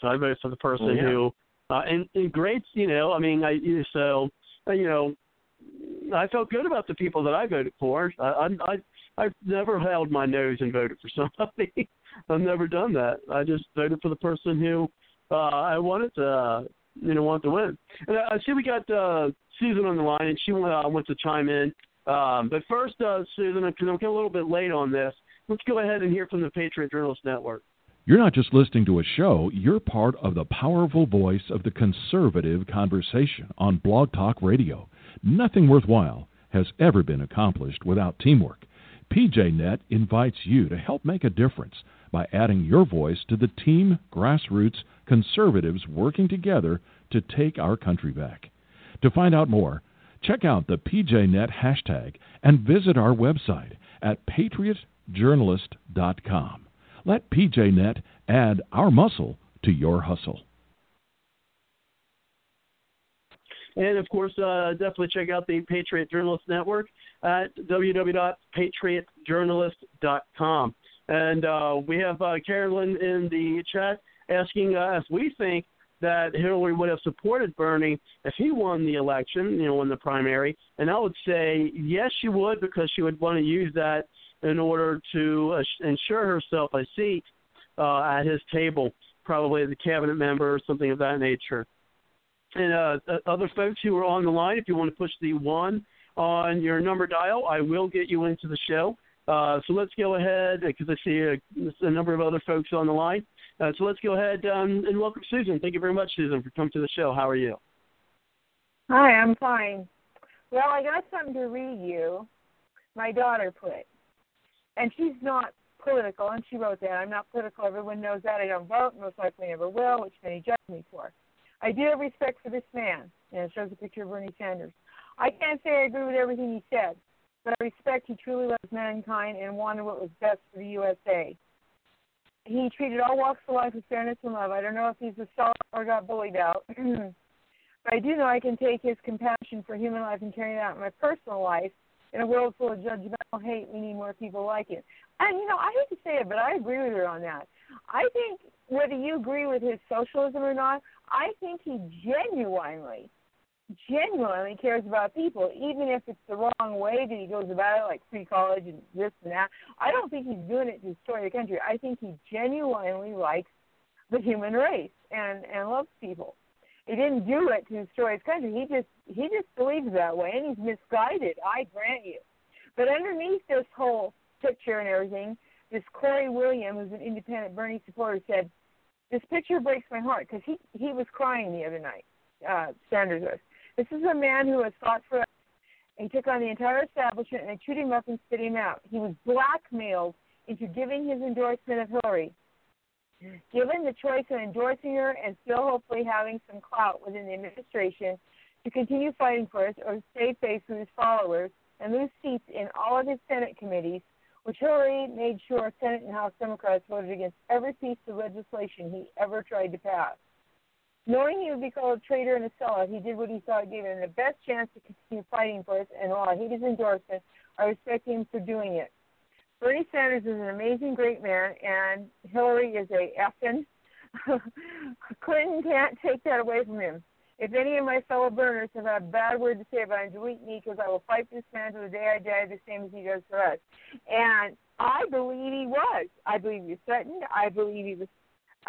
So I vote for the person yeah. who uh, and, and great. You know, I mean, I you- so uh, you know, I felt good about the people that I voted for. I I I I've never held my nose and voted for somebody. I've never done that. I just voted for the person who uh I wanted to uh, you know want to win. And I, I see we got uh Susan on the line, and she uh, wants to chime in. Um, but first, uh, Susan, because I'm getting a little bit late on this, let's go ahead and hear from the Patriot Journalist Network. You're not just listening to a show, you're part of the powerful voice of the conservative conversation on Blog Talk Radio. Nothing worthwhile has ever been accomplished without teamwork. PJNet invites you to help make a difference by adding your voice to the team grassroots conservatives working together to take our country back. To find out more, check out the PJNet hashtag and visit our website at patriotjournalist.com. Let PJNet add our muscle to your hustle. And of course, uh, definitely check out the Patriot Journalist Network at www.patriotjournalist.com. And uh, we have uh, Carolyn in the chat asking us, we think that Hillary would have supported Bernie if he won the election, you know, in the primary. And I would say yes, she would because she would want to use that in order to ensure herself a seat uh, at his table, probably as a cabinet member or something of that nature. And uh, other folks who are on the line, if you want to push the one on your number dial, I will get you into the show. Uh, so let's go ahead because I see a, a, number of other folks on the line. Uh, so let's go ahead um, and welcome Susan. Thank you very much, Susan, for coming to the show. How are you? Hi, I'm fine. Well, I got something to read you. My daughter put, and she's not political, and she wrote that. I'm not political. Everyone knows that. I don't vote. Most likely never will, which many judge me for. I do have respect for this man, and it shows a picture of Bernie Sanders. I can't say I agree with everything he said, but I respect he truly loves mankind and wanted what was best for the USA. He treated all walks of life with fairness and love. I don't know if he's a star or got bullied out, but I do know I can take his compassion for human life and carry it out in my personal life. In a world full of judgmental hate, we need more people like him. And you know, I hate to say it, but I agree with her on that. I think whether you agree with his socialism or not, I think he genuinely, genuinely cares about people, even if it's the wrong way that he goes about it, like free college and this and that. I don't think he's doing it to destroy the country. I think he genuinely likes the human race and and loves people. He didn't do it to destroy his country. He just he just believes that way, and he's misguided. I grant you. But underneath this whole picture and everything, this Corey William, who's an independent Bernie supporter, said, "This picture breaks my heart because he he was crying the other night. Uh, Sanders was. This is a man who has fought for us. He took on the entire establishment and chewed him up and spit him out. He was blackmailed into giving his endorsement of Hillary. Given the choice of endorsing her and still hopefully having some clout within the administration to continue fighting for us or stay faithful to his followers and lose seats in all of his Senate committees, which Hillary made sure Senate and House Democrats voted against every piece of legislation he ever tried to pass. Knowing he would be called a traitor and a sellout, he did what he thought gave him the best chance to continue fighting for us, and while I his endorsement, I respect him for doing it. Bernie Sanders is an amazing, great man, and Hillary is a effing. Clinton can't take that away from him. If any of my fellow burners have a bad word to say about me because I will fight this man to the day I die, the same as he does for us. And I believe he was. I believe he was threatened. I believe he was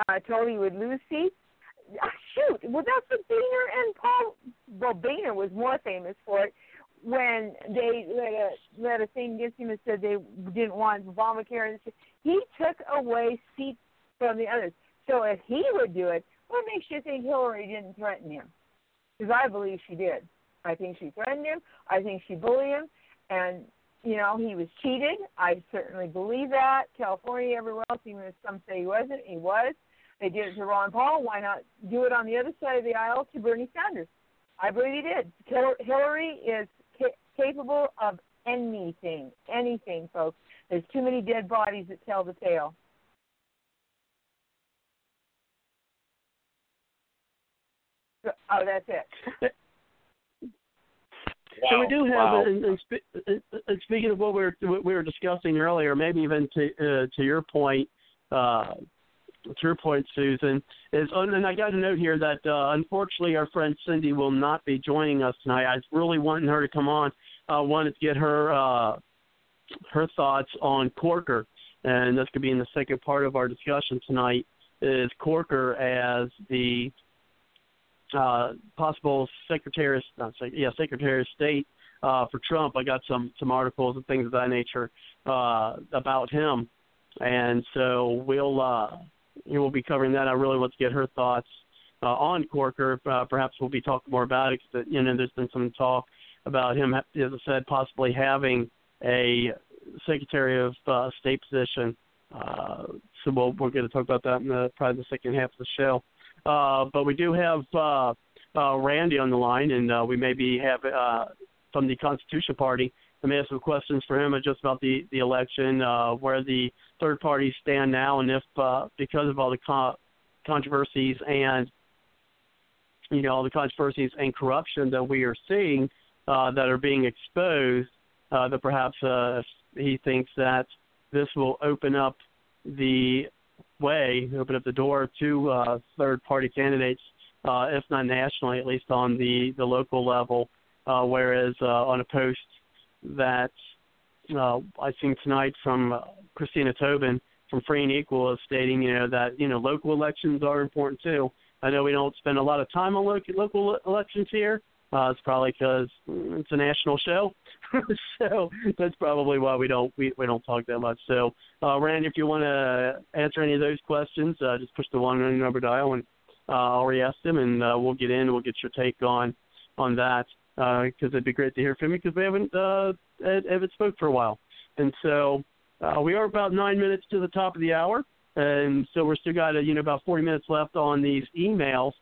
uh, told he would lose seats. Uh, shoot, well, that's what Boehner and Paul. Well, Boehner was more famous for it when they let a, let a thing against him and said they didn't want Obamacare. And he took away seats from the others. So if he would do it, what makes you think Hillary didn't threaten him? because I believe she did. I think she threatened him. I think she bullied him, and you know he was cheated. I certainly believe that. California, everywhere else, even if some say he wasn't, he was. They did it to Ron Paul. Why not do it on the other side of the aisle to Bernie Sanders? I believe he did. Hillary is ca- capable of anything, anything, folks. There's too many dead bodies that tell the tale. Oh, that's it. Wow. So we do have, wow. and, and, and, speaking of what we were what we were discussing earlier, maybe even to uh, to your point, uh, to your point, Susan, is oh, and I got a note here that uh, unfortunately our friend Cindy will not be joining us tonight. I was really wanting her to come on. Uh, wanted to get her uh, her thoughts on Corker, and this could be in the second part of our discussion tonight. Is Corker as the uh, possible secretary, not sec- yeah, secretary of state uh, for Trump. I got some some articles and things of that nature uh, about him, and so we'll uh, you will be covering that. I really want to get her thoughts uh, on Corker. Uh, perhaps we'll be talking more about it. Cause, you know, there's been some talk about him, as I said, possibly having a Secretary of uh, State position. Uh, so we'll, we're going to talk about that in the, probably the second half of the show. Uh, but we do have uh, uh, Randy on the line, and uh, we maybe have uh, from the Constitution Party. I may have some questions for him just about the the election, uh, where the third parties stand now, and if uh, because of all the con- controversies and you know all the controversies and corruption that we are seeing uh, that are being exposed, uh, that perhaps uh, he thinks that this will open up the way, open up the door to uh, third party candidates, uh, if not nationally, at least on the, the local level. Uh, whereas uh, on a post that uh, I seen tonight from uh, Christina Tobin from Free and Equal is stating, you know, that you know local elections are important too. I know we don't spend a lot of time on local local elections here, uh, it's probably because it's a national show, so that's probably why we don't we, we don't talk that much. So, uh, Randy, if you want to answer any of those questions, uh, just push the one number dial and uh, I'll re-ask them, and uh, we'll get in. We'll get your take on on that because uh, it'd be great to hear from you because we haven't uh, haven't spoke for a while, and so uh, we are about nine minutes to the top of the hour, and so we're still got uh, you know about 40 minutes left on these emails.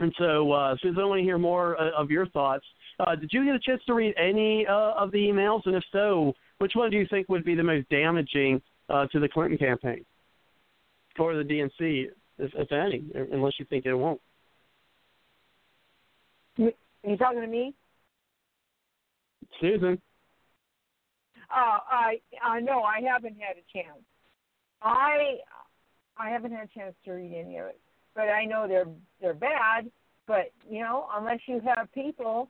And so, uh, Susan, I want to hear more uh, of your thoughts. Uh, did you get a chance to read any uh, of the emails? And if so, which one do you think would be the most damaging uh, to the Clinton campaign or the DNC, if, if any, unless you think it won't? Are you talking to me? Susan. Uh, I uh, no, I haven't had a chance. I I haven't had a chance to read any of it but I know they're they're bad. But you know, unless you have people,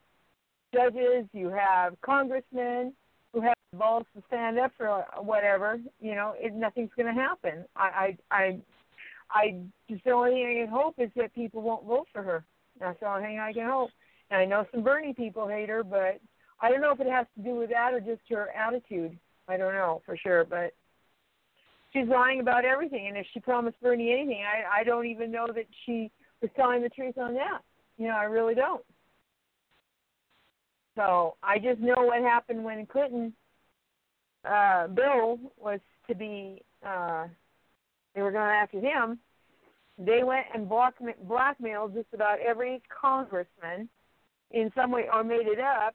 judges, you have congressmen who have the balls to stand up for whatever, you know, it, nothing's going to happen. I I I I just the only thing I can hope is that people won't vote for her. That's the only thing I can hope. I know some Bernie people hate her, but I don't know if it has to do with that or just her attitude. I don't know for sure, but she's lying about everything. And if she promised Bernie anything, I I don't even know that she was telling the truth on that. You know, I really don't. So I just know what happened when Clinton uh Bill was to be uh they were going after him. They went and blackmailed just about every congressman in some way or made it up.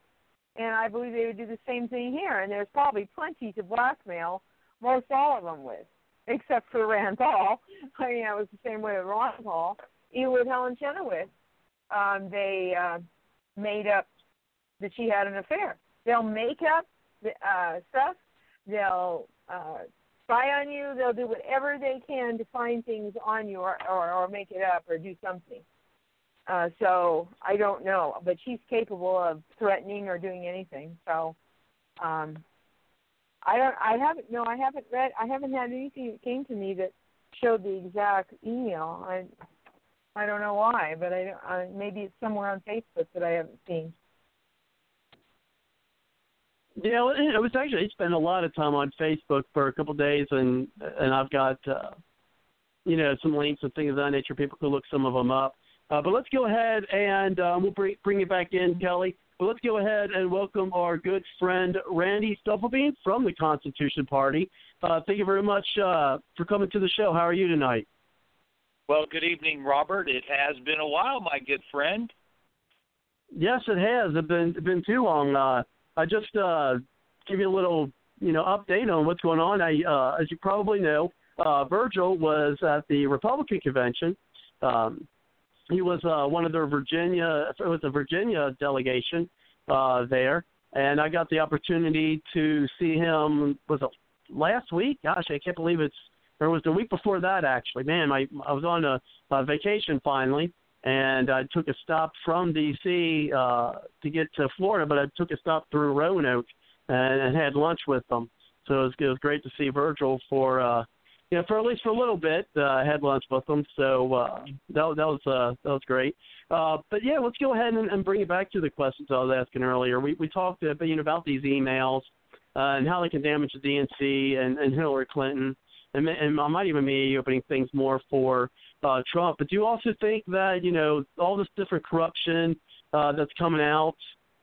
And I believe they would do the same thing here. And there's probably plenty to blackmail most all of them with, except for Rand Paul. I mean, it was the same way with Ron Paul. Even with Helen Chenoweth, um, they uh, made up that she had an affair. They'll make up the, uh, stuff. They'll uh, spy on you. They'll do whatever they can to find things on you or, or, or make it up or do something. Uh, so I don't know, but she's capable of threatening or doing anything. So um, I don't. I haven't. No, I haven't read. I haven't had anything that came to me that showed the exact email. I. I don't know why, but I, I maybe it's somewhere on Facebook that I haven't seen. Yeah, it was actually. I spent a lot of time on Facebook for a couple of days, and and I've got uh, you know some links and things of that nature. People could look some of them up. Uh, but let's go ahead and um, we'll bring bring you back in, Kelly. But let's go ahead and welcome our good friend Randy Stufflebeam from the Constitution Party. Uh, thank you very much uh, for coming to the show. How are you tonight? Well, good evening, Robert. It has been a while, my good friend. Yes, it has. It's been it's been too long. Uh, I just uh, give you a little you know update on what's going on. I, uh, as you probably know, uh, Virgil was at the Republican convention. Um, he was uh, one of the Virginia, it was a Virginia delegation uh, there, and I got the opportunity to see him. Was it last week? Gosh, I can't believe it's. Or it was the week before that actually. Man, my I was on a, a vacation finally, and I took a stop from D.C. Uh, to get to Florida, but I took a stop through Roanoke and, and had lunch with them. So it was, it was great to see Virgil for uh, you know, for at least for a little bit, uh, had lunch with them. So uh, that that was uh, that was great. Uh, but yeah, let's go ahead and, and bring it back to the questions I was asking earlier. We we talked uh, you know, about these emails uh, and how they can damage the DNC and, and Hillary Clinton, and, and I might even be opening things more for uh, Trump. But do you also think that you know all this different corruption uh, that's coming out,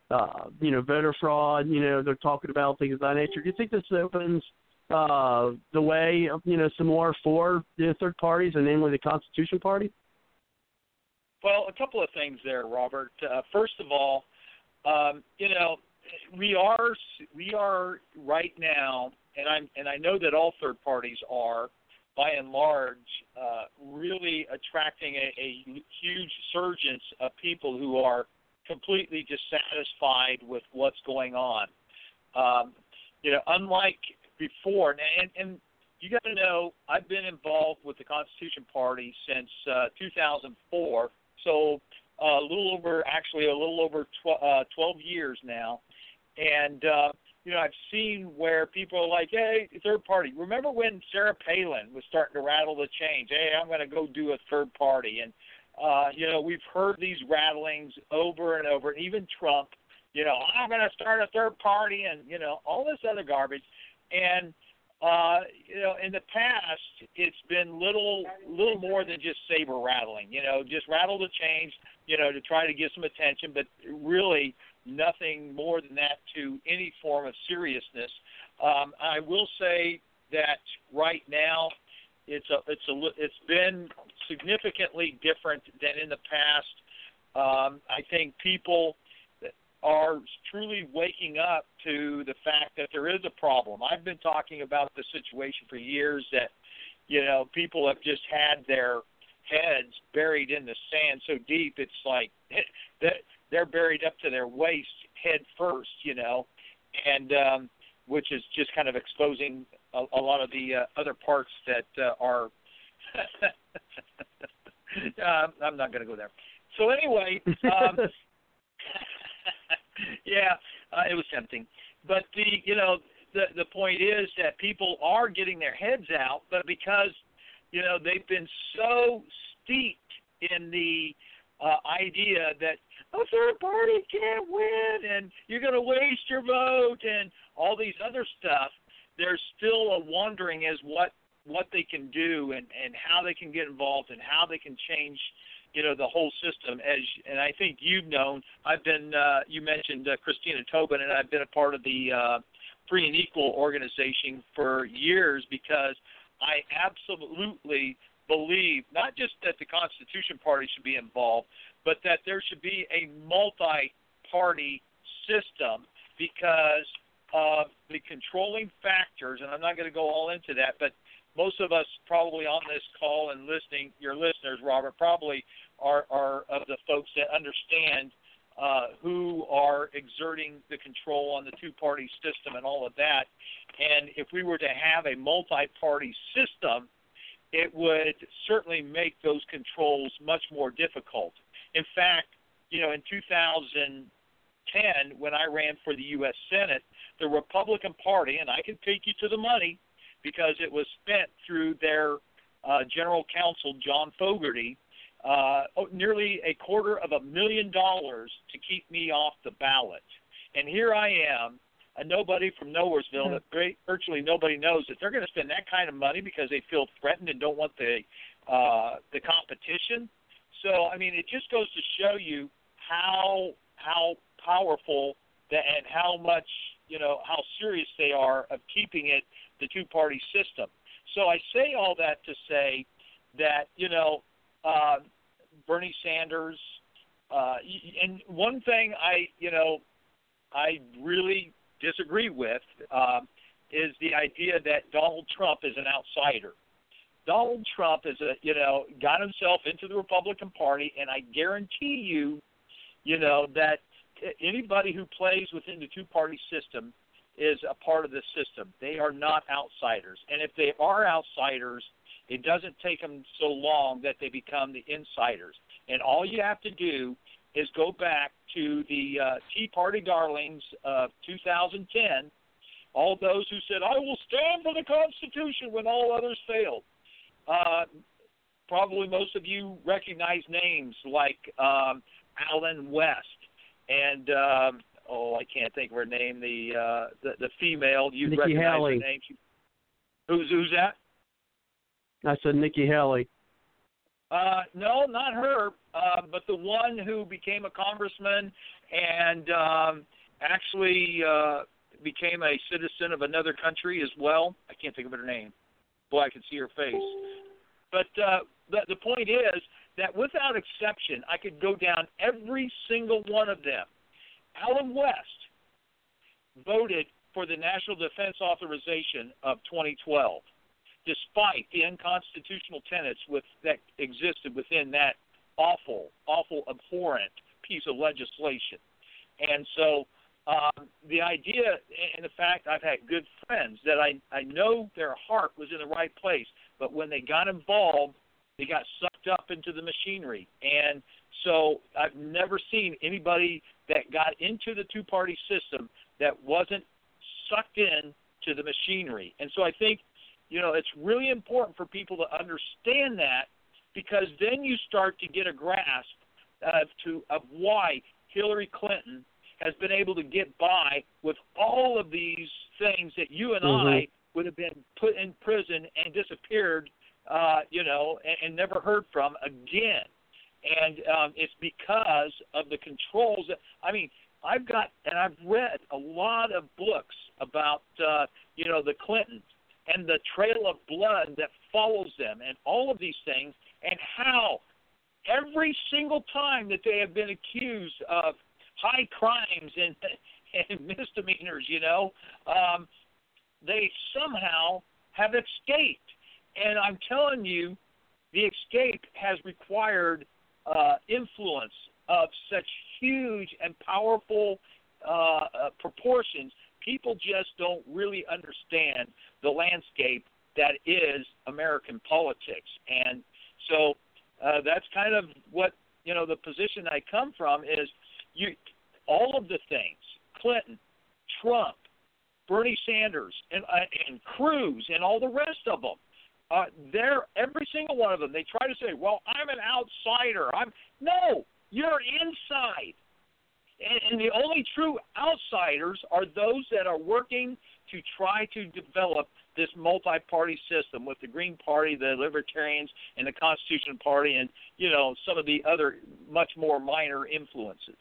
uh, you know, voter fraud, you know, they're talking about things of that nature. Do you think this opens uh, the way, you know, some more for the third parties, and namely the Constitution Party? Well, a couple of things there, Robert. Uh, first of all, um, you know, we are we are right now, and I'm and I know that all third parties are, by and large, uh, really attracting a, a huge surgence of people who are completely dissatisfied with what's going on. Um, you know, unlike before, and, and you got to know, I've been involved with the Constitution Party since uh, 2004, so uh, a little over, actually a little over tw- uh, 12 years now, and uh, you know, I've seen where people are like, "Hey, third party." Remember when Sarah Palin was starting to rattle the chains? Hey, I'm going to go do a third party, and uh, you know, we've heard these rattlings over and over, and even Trump, you know, I'm going to start a third party, and you know, all this other garbage. And uh, you know, in the past, it's been little little more than just saber rattling. You know, just rattle the chains, you know, to try to get some attention, but really nothing more than that to any form of seriousness. Um, I will say that right now, it's a it's a it's been significantly different than in the past. Um, I think people are truly waking up to the fact that there is a problem. I've been talking about the situation for years that you know people have just had their heads buried in the sand so deep it's like that they're buried up to their waist head first, you know, and um, which is just kind of exposing a, a lot of the uh, other parts that uh, are. uh, I'm not going to go there. So anyway, um, yeah, uh, it was tempting, but the you know the the point is that people are getting their heads out, but because you know they've been so steeped in the uh, idea that a third party can't win and you're going to waste your vote and all these other stuff. There's still a wondering as what what they can do and and how they can get involved and how they can change you know the whole system. As and I think you've known I've been uh you mentioned uh, Christina Tobin and I've been a part of the uh free and equal organization for years because I absolutely believe not just that the Constitution Party should be involved, but that there should be a multi-party system because of the controlling factors, and I'm not going to go all into that, but most of us probably on this call and listening, your listeners, Robert, probably are, are of the folks that understand uh, who are exerting the control on the two party system and all of that. And if we were to have a multi party system, it would certainly make those controls much more difficult. In fact, you know, in 2010, when I ran for the U.S. Senate, the Republican Party, and I can take you to the money because it was spent through their uh, general counsel, John Fogarty, uh, oh, nearly a quarter of a million dollars to keep me off the ballot. And here I am, a nobody from Nowheresville that great, virtually nobody knows that they're going to spend that kind of money because they feel threatened and don't want the uh, the competition. So I mean, it just goes to show you how how powerful that and how much you know how serious they are of keeping it the two party system. So I say all that to say that you know uh, Bernie Sanders. Uh, and one thing I, you know, I really disagree with um, is the idea that Donald Trump is an outsider. Donald Trump is a, you know, got himself into the Republican Party, and I guarantee you, you know, that anybody who plays within the two-party system is a part of the system. They are not outsiders, and if they are outsiders, it doesn't take them so long that they become the insiders. And all you have to do is go back to the uh, Tea Party darlings of 2010. all those who said, I will stand for the Constitution when all others failed. Uh, probably most of you recognize names like um, Allen West and um, oh, I can't think of her name. The uh, the, the female you Nikki recognize Haley. her name. She, who's who's that? I said Nikki Haley. Uh, no, not her, uh, but the one who became a congressman and um, actually uh, became a citizen of another country as well. I can't think of her name. Boy, I can see her face. But uh, the, the point is that without exception, I could go down every single one of them. Allen West voted for the National Defense Authorization of 2012 despite the unconstitutional tenets with, that existed within that awful, awful, abhorrent piece of legislation. And so um, the idea and the fact I've had good friends that I, I know their heart was in the right place, but when they got involved, they got sucked up into the machinery. And so I've never seen anybody that got into the two party system that wasn't sucked in to the machinery. And so I think you know, it's really important for people to understand that because then you start to get a grasp of to of why Hillary Clinton has been able to get by with all of these things that you and Mhm. I would have been put in prison and disappeared, uh, you know, and, and never heard from again. And um, it's because of the controls that I mean. I've got and I've read a lot of books about uh, you know the Clintons and the trail of blood that follows them and all of these things and how every single time that they have been accused of high crimes and and misdemeanors you know um they somehow have escaped. And i'm telling you the escape has required uh influence of such huge and powerful uh, uh proportions people just don't really understand the landscape that is American politics. And so uh, that's kind of what you know the position I come from is you all of the things Clinton, Trump, Bernie Sanders, and uh, and Cruz, and all the rest of them. Uh, they're every single one of them. They try to say, "Well, I'm an outsider." I'm no, you're inside. And, and the only true outsiders are those that are working to try to develop this multi-party system with the Green Party, the Libertarians, and the Constitution Party, and you know some of the other much more minor influences.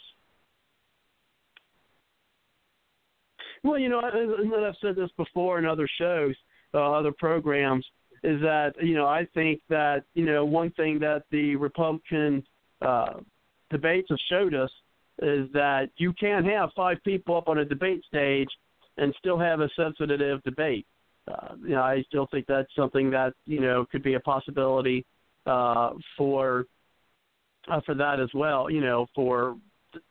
Well, you know, I've said this before in other shows, uh, other programs, is that you know I think that you know one thing that the Republican uh, debates have showed us is that you can have five people up on a debate stage and still have a sensitive debate. Uh, you know, I still think that's something that you know could be a possibility uh, for uh, for that as well. You know, for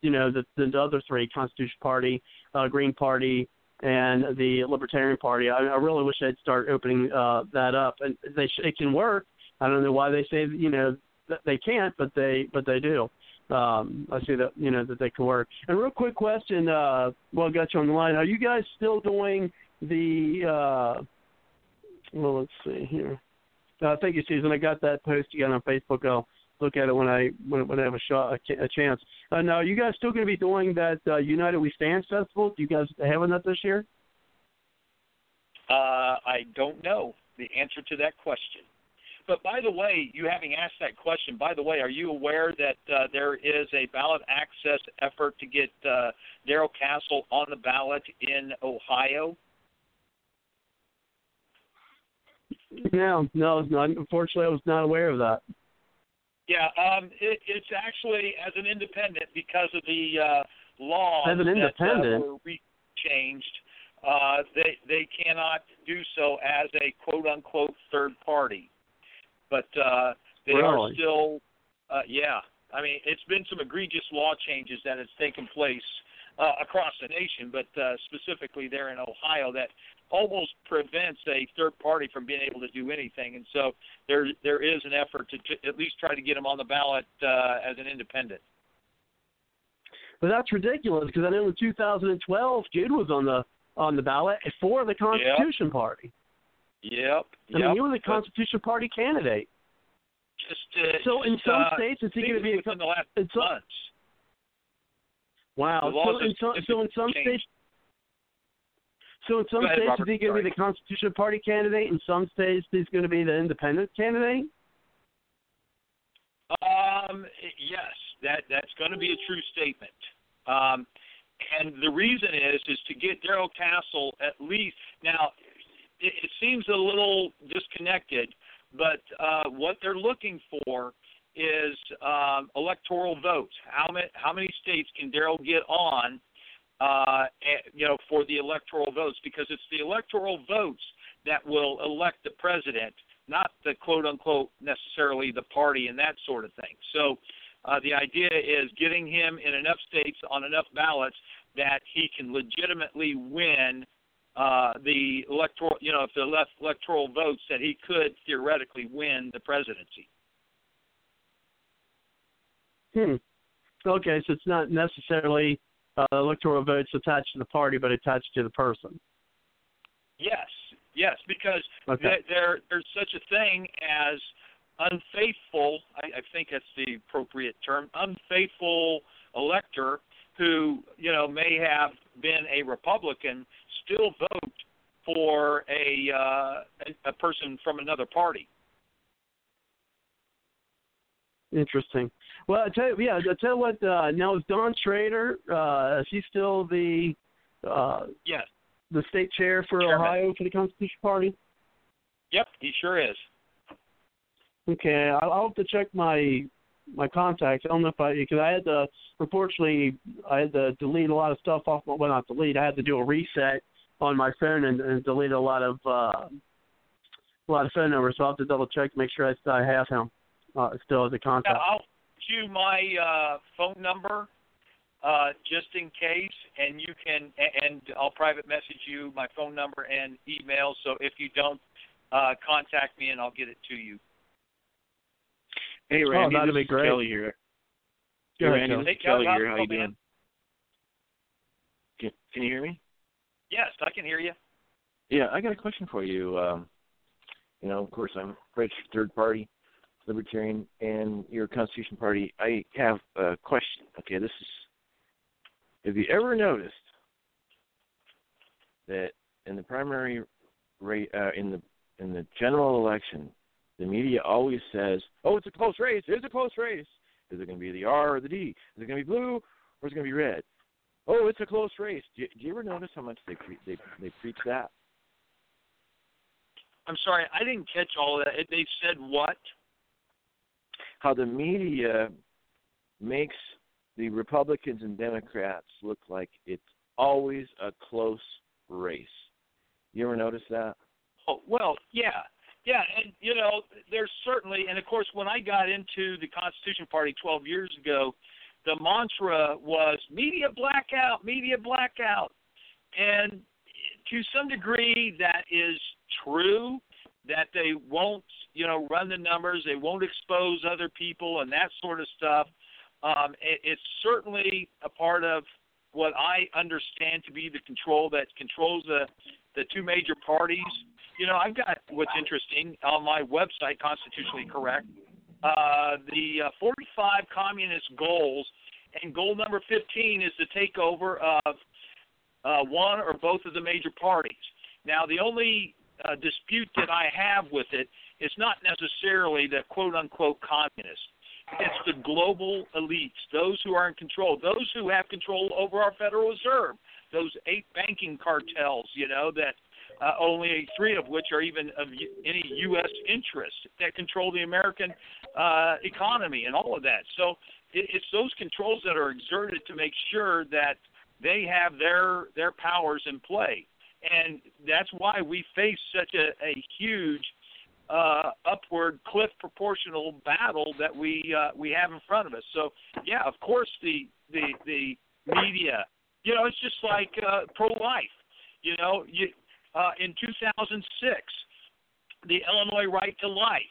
you know the the other three Constitution Party, uh, Green Party, and the Libertarian Party. I, I really wish they'd start opening uh, that up, and they sh- it can work. I don't know why they say you know they can't, but they but they do. Um, I see that you know that they can work. And real quick question, uh, well, I got you on the line. Are you guys still doing the? Uh, well, let's see here. Uh, thank you, Susan. I got that post got on Facebook. I'll look at it when I when, when I have a shot a, chance. Uh, now, are you guys still going to be doing that uh, United We Stand festival? Do you guys having that this year? Uh, I don't know the answer to that question. But by the way, you having asked that question, by the way, are you aware that uh, there is a ballot access effort to get uh, Darrell Castle on the ballot in Ohio? No, no, it's not. Unfortunately, I was not aware of that. Yeah, um, it, it's actually as an independent because of the uh, laws As an independent? that uh, were re- changed. Uh, they they cannot do so as a quote unquote third party, but uh, they are still. Uh, yeah, I mean it's been some egregious law changes that has taken place uh, across the nation, but uh, specifically there in Ohio that almost prevents a third party from being able to do anything. And so there there is an effort to, to at least try to get them on the ballot uh, as an independent. But that's ridiculous because I know in 2012 Goode was on the on the ballot for the Constitution yep. Party. Yep. I mean, you were the Constitution Party candidate. Just uh, so in some uh, states, it's going to be within the last it's months. Wow. So in, some, so in some states. So in some ahead, states, Robert. is he going to be the Constitution Party candidate? In some states, he's going to be the Independent candidate. Um, yes, that that's going to be a true statement. Um, and the reason is is to get Darrell Castle at least. Now, it, it seems a little disconnected, but uh, what they're looking for is um, electoral votes. How many how many states can Darrell get on? Uh, you know, for the electoral votes, because it's the electoral votes that will elect the president not the quote unquote necessarily the party and that sort of thing. So uh, the idea is getting him in enough states on enough ballots that he can legitimately win uh, the electoral, you know, if the left electoral votes that he could theoretically win the presidency. Hmm. Okay, so it's not necessarily uh, electoral votes attached to the party, but attached to the person. Yes, Yes, because okay. there there's such a thing as unfaithful. I, I think that's the appropriate term. Unfaithful elector who you know may have been a Republican still vote for a uh, a, person from another party. Interesting. Well, I tell you, yeah, I tell you what. Uh, now is Don Schrader? Uh, is he still the? Uh, yes the state chair for Chairman. Ohio for the Constitution Party? Yep, he sure is. Okay, I'll, I'll have to check my my contacts. I don't know if I because I had to unfortunately I had to delete a lot of stuff off. Well, not delete. I had to do a reset on my phone and, and delete a lot of uh, a lot of phone numbers. So I'll have to double check to make sure I still have him uh, still as a contact. I'll give you my uh, phone number uh, just in case, and you can, and I'll private message you my phone number and email. So if you don't, uh, contact me and I'll get it to you. Hey Randy, oh, that'd this be is great. Kelly here. Go hey, ahead, Randy, Kelly. this is Hey, Kelly, Kelly here. How you going, doing? Can, can you hear me? Yes, I can hear you. Yeah, I got a question for you. Um, you know, of course, I'm registered third party, libertarian, and your Constitution Party. I have a question. Okay, this is have you ever noticed that in the primary rate, uh, in the in the general election, the media always says, "Oh, it's a close race. It's a close race. Is it going to be the R or the D? Is it going to be blue or is it going to be red? Oh, it's a close race." Do you, do you ever notice how much they pre- they they preach that? I'm sorry, I didn't catch all of that. They said what? How the media makes the Republicans and Democrats look like it's always a close race. You ever notice that? Oh, well, yeah. Yeah, and you know, there's certainly and of course when I got into the Constitution Party 12 years ago, the mantra was media blackout, media blackout. And to some degree that is true that they won't, you know, run the numbers, they won't expose other people and that sort of stuff. Um, it, it's certainly a part of what I understand to be the control that controls the the two major parties. You know, I've got what's interesting on my website, constitutionally correct. Uh, the uh, 45 communist goals, and goal number 15 is the takeover of uh, one or both of the major parties. Now, the only uh, dispute that I have with it is not necessarily the quote unquote communists. It's the global elites, those who are in control, those who have control over our Federal Reserve, those eight banking cartels, you know, that uh, only three of which are even of any U.S. interest that control the American uh, economy and all of that. So it, it's those controls that are exerted to make sure that they have their their powers in play, and that's why we face such a, a huge uh, upward cliff proportional battle that we uh, we have in front of us. So yeah, of course the the the media, you know, it's just like uh, pro life. You know, you uh, in 2006, the Illinois Right to Life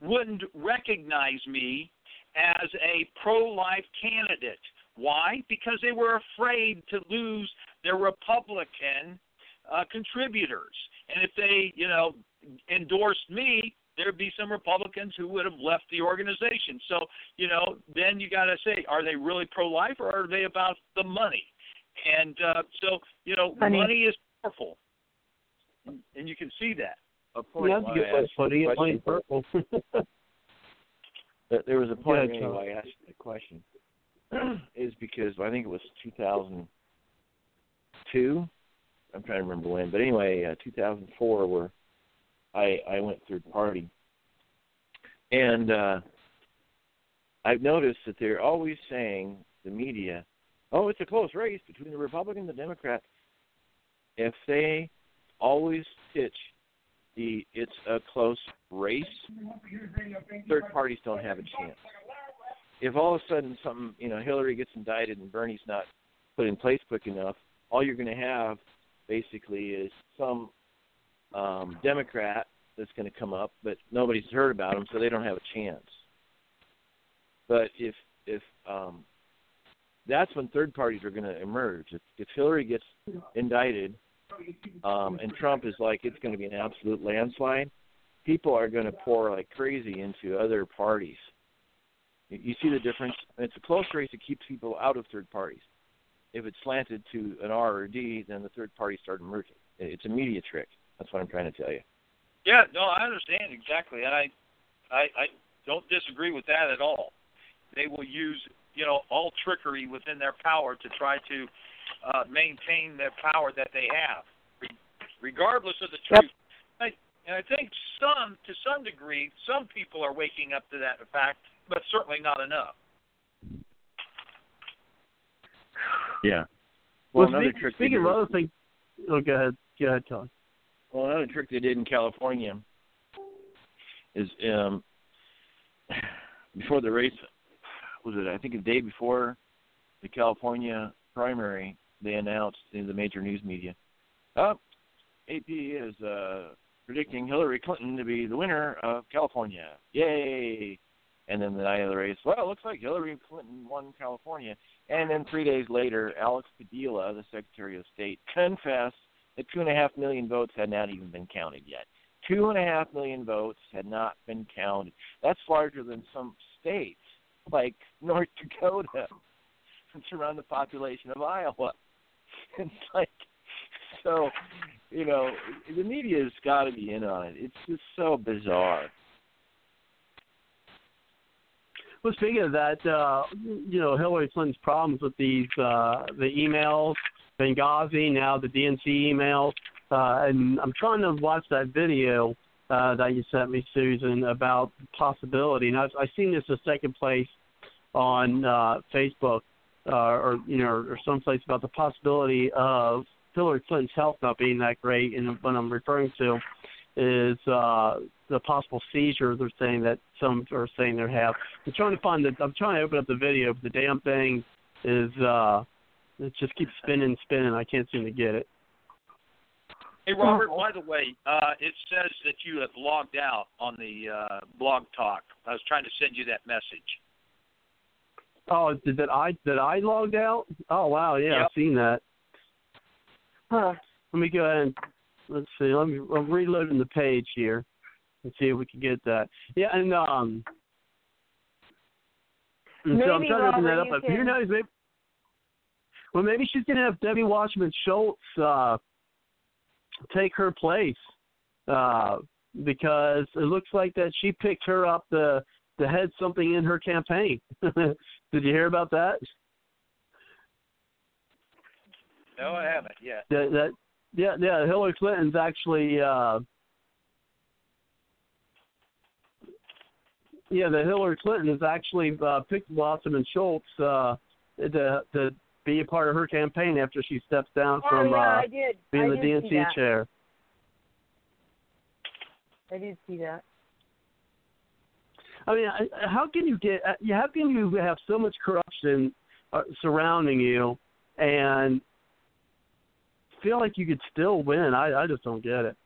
wouldn't recognize me as a pro life candidate. Why? Because they were afraid to lose their Republican uh, contributors. And if they, you know, endorsed me, there'd be some Republicans who would have left the organization. So, you know, then you got to say, are they really pro-life or are they about the money? And uh, so, you know, Money. money is powerful, and you can see that. A point That's a why good I of asked the. Plain question- purple. There- There was a point ahead, anyway why I asked the question is because I think it was 2002. I'm trying to remember when, but anyway, uh, 2004, where I I went third party, and uh, I've noticed that they're always saying the media, "Oh, it's a close race between the Republican and the Democrat." If they always pitch the "it's a close race," third parties don't have a chance. If all of a sudden something, you know, Hillary gets indicted and Bernie's not put in place quick enough, all you're going to have basically is some um, Democrat that's going to come up, but nobody's heard about him, so they don't have a chance. But if if um, that's when third parties are going to emerge. If, if Hillary gets indicted um, and Trump is like it's going to be an absolute landslide, people are going to pour like crazy into other parties. You, see the difference? It's a close race that keeps people out of third parties. If it's slanted to an R or D, then the third party start emerging. It's a media trick. That's what I'm trying to tell you. Yeah, no, I understand exactly, and I, I, I don't disagree with that at all. They will use, you know, all trickery within their power to try to uh, maintain their power that they have, regardless of the Yep. truth. I, and I think some, to some degree, some people are waking up to that fact, but certainly not enough. Yeah. Well, Well, another speak, trick. speaking of other things, oh, go ahead. Go ahead, Todd. Well, another trick they did in California is um, before the race was it? I think the day before the California primary, they announced in the major news media, "Oh, AP is uh, predicting Hillary Clinton to be the winner of California. Yay!" And then the night of the race, well, it looks like Hillary Clinton won California. And then three days later, Alex Padilla, the Secretary of State, confessed that two and a half million votes had not even been counted yet. Two and a half million votes had not been counted. That's larger than some states like North Dakota. Around the population of Iowa. It's like so, you know, the media has got to be in on it. It's just so bizarre. Well, speaking of that, uh, you know, Hillary Clinton's problems with these uh, the emails, Benghazi, now the DNC emails, uh, and I'm trying to watch that video uh, that you sent me, Susan, about the possibility. And I've, I've seen this a second place on uh, Facebook, uh, or you know, or someplace about the possibility of Hillary Clinton's health not being that great. And what I'm referring to is uh, the possible seizure they're saying that some are saying they have. I'm trying to find the. I'm trying to open up the video, but the damn thing is uh, it just keeps spinning, spinning. I can't seem to get it. Hey, Robert, by the way, uh, it says that you have logged out on the uh, blog talk. I was trying to send you that message. Oh, did that I did I logged out? Oh wow, yeah, Yep. I've seen that. Huh. Let me go ahead and let's see. Let me I'm reloading the page here and see if we can get that. Yeah, and um, and so I'm trying to open that up. But who knows? Maybe well, maybe she's gonna have Debbie Wasserman Schultz uh, take her place uh, because it looks like that she picked her up the to head something in her campaign. Did you hear about that? No, I haven't yet. that, that yeah yeah Hillary Clinton's actually uh yeah the Hillary Clinton has actually uh picked Wasserman Schultz uh to to be a part of her campaign after she steps down Oh, from yeah, uh I did. being I the did DNC chair. I did see that. I mean, how can you get? uh, How can you have so much corruption uh, surrounding you and feel like you could still win? I I just don't get it.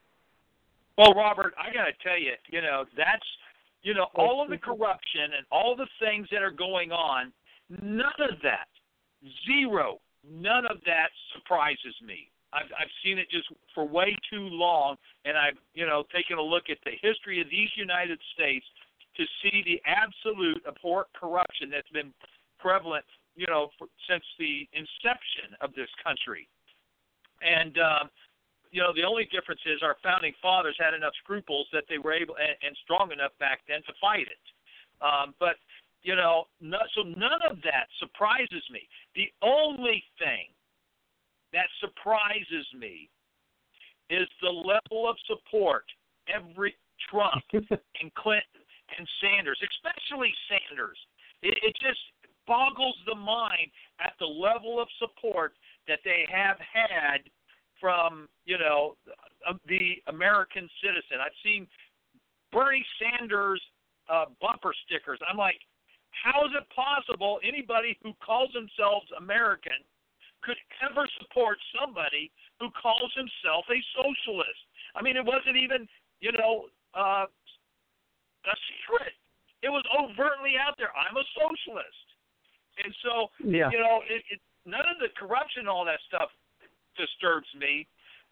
Well, Robert, I got to tell you, you know, that's, you know, all of the corruption and all the things that are going on, none of that, zero, none of that surprises me. I've I've seen it just for way too long, and I've you know taken a look at the history of these United States to see the absolute abhorrent corruption that's been prevalent, you know, for, since the inception of this country. And um, you know, the only difference is our founding fathers had enough scruples that they were able and, and strong enough back then to fight it. Um, but you know, no, so none of that surprises me. The only thing that surprises me is the level of support every Trump and Clinton and Sanders, especially Sanders. It, it just boggles the mind at the level of support that they have had from you know the American citizen. I've seen Bernie Sanders uh, bumper stickers. I'm like, how is it possible anybody who calls themselves American could ever support somebody who calls himself a socialist? I mean, it wasn't even you know uh, a secret. It was overtly out there. I'm a socialist, and so yeah. you know, it, it, none of the corruption, all that stuff, disturbs me.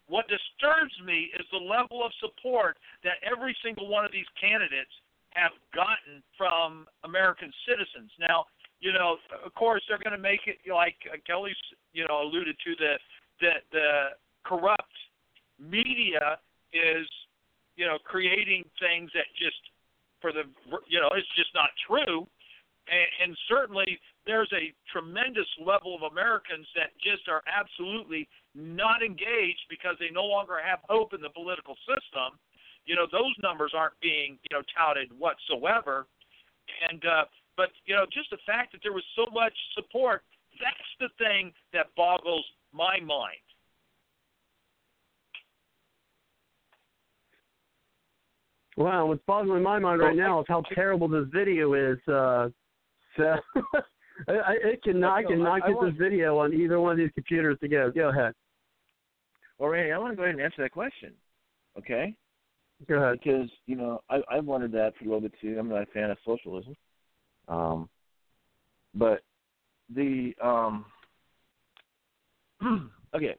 What disturbs me is the level of support that every single one of these candidates have gotten from American citizens. Now, you know, of course, they're going to make it like Kelly's, you know, alluded to the the the corrupt media is, you know, creating things that just for the you know it's just not true and, and certainly there's a tremendous level of Americans that just are absolutely not engaged because they no longer have hope in the political system. You know, those numbers aren't being, you know, touted whatsoever. And uh but you know, just the fact that there was so much support, that's the thing that boggles my mind. Wow, what's boggling my mind right now is how terrible this video is. Uh, so I, it cannot, I cannot I, I get this video on either one of these computers to go. Go ahead. Well, Randy, I want to go ahead and answer that question. Okay. Go ahead. Because you know, I I wanted that for a little bit too. I'm not a fan of socialism. Um, but the um, okay,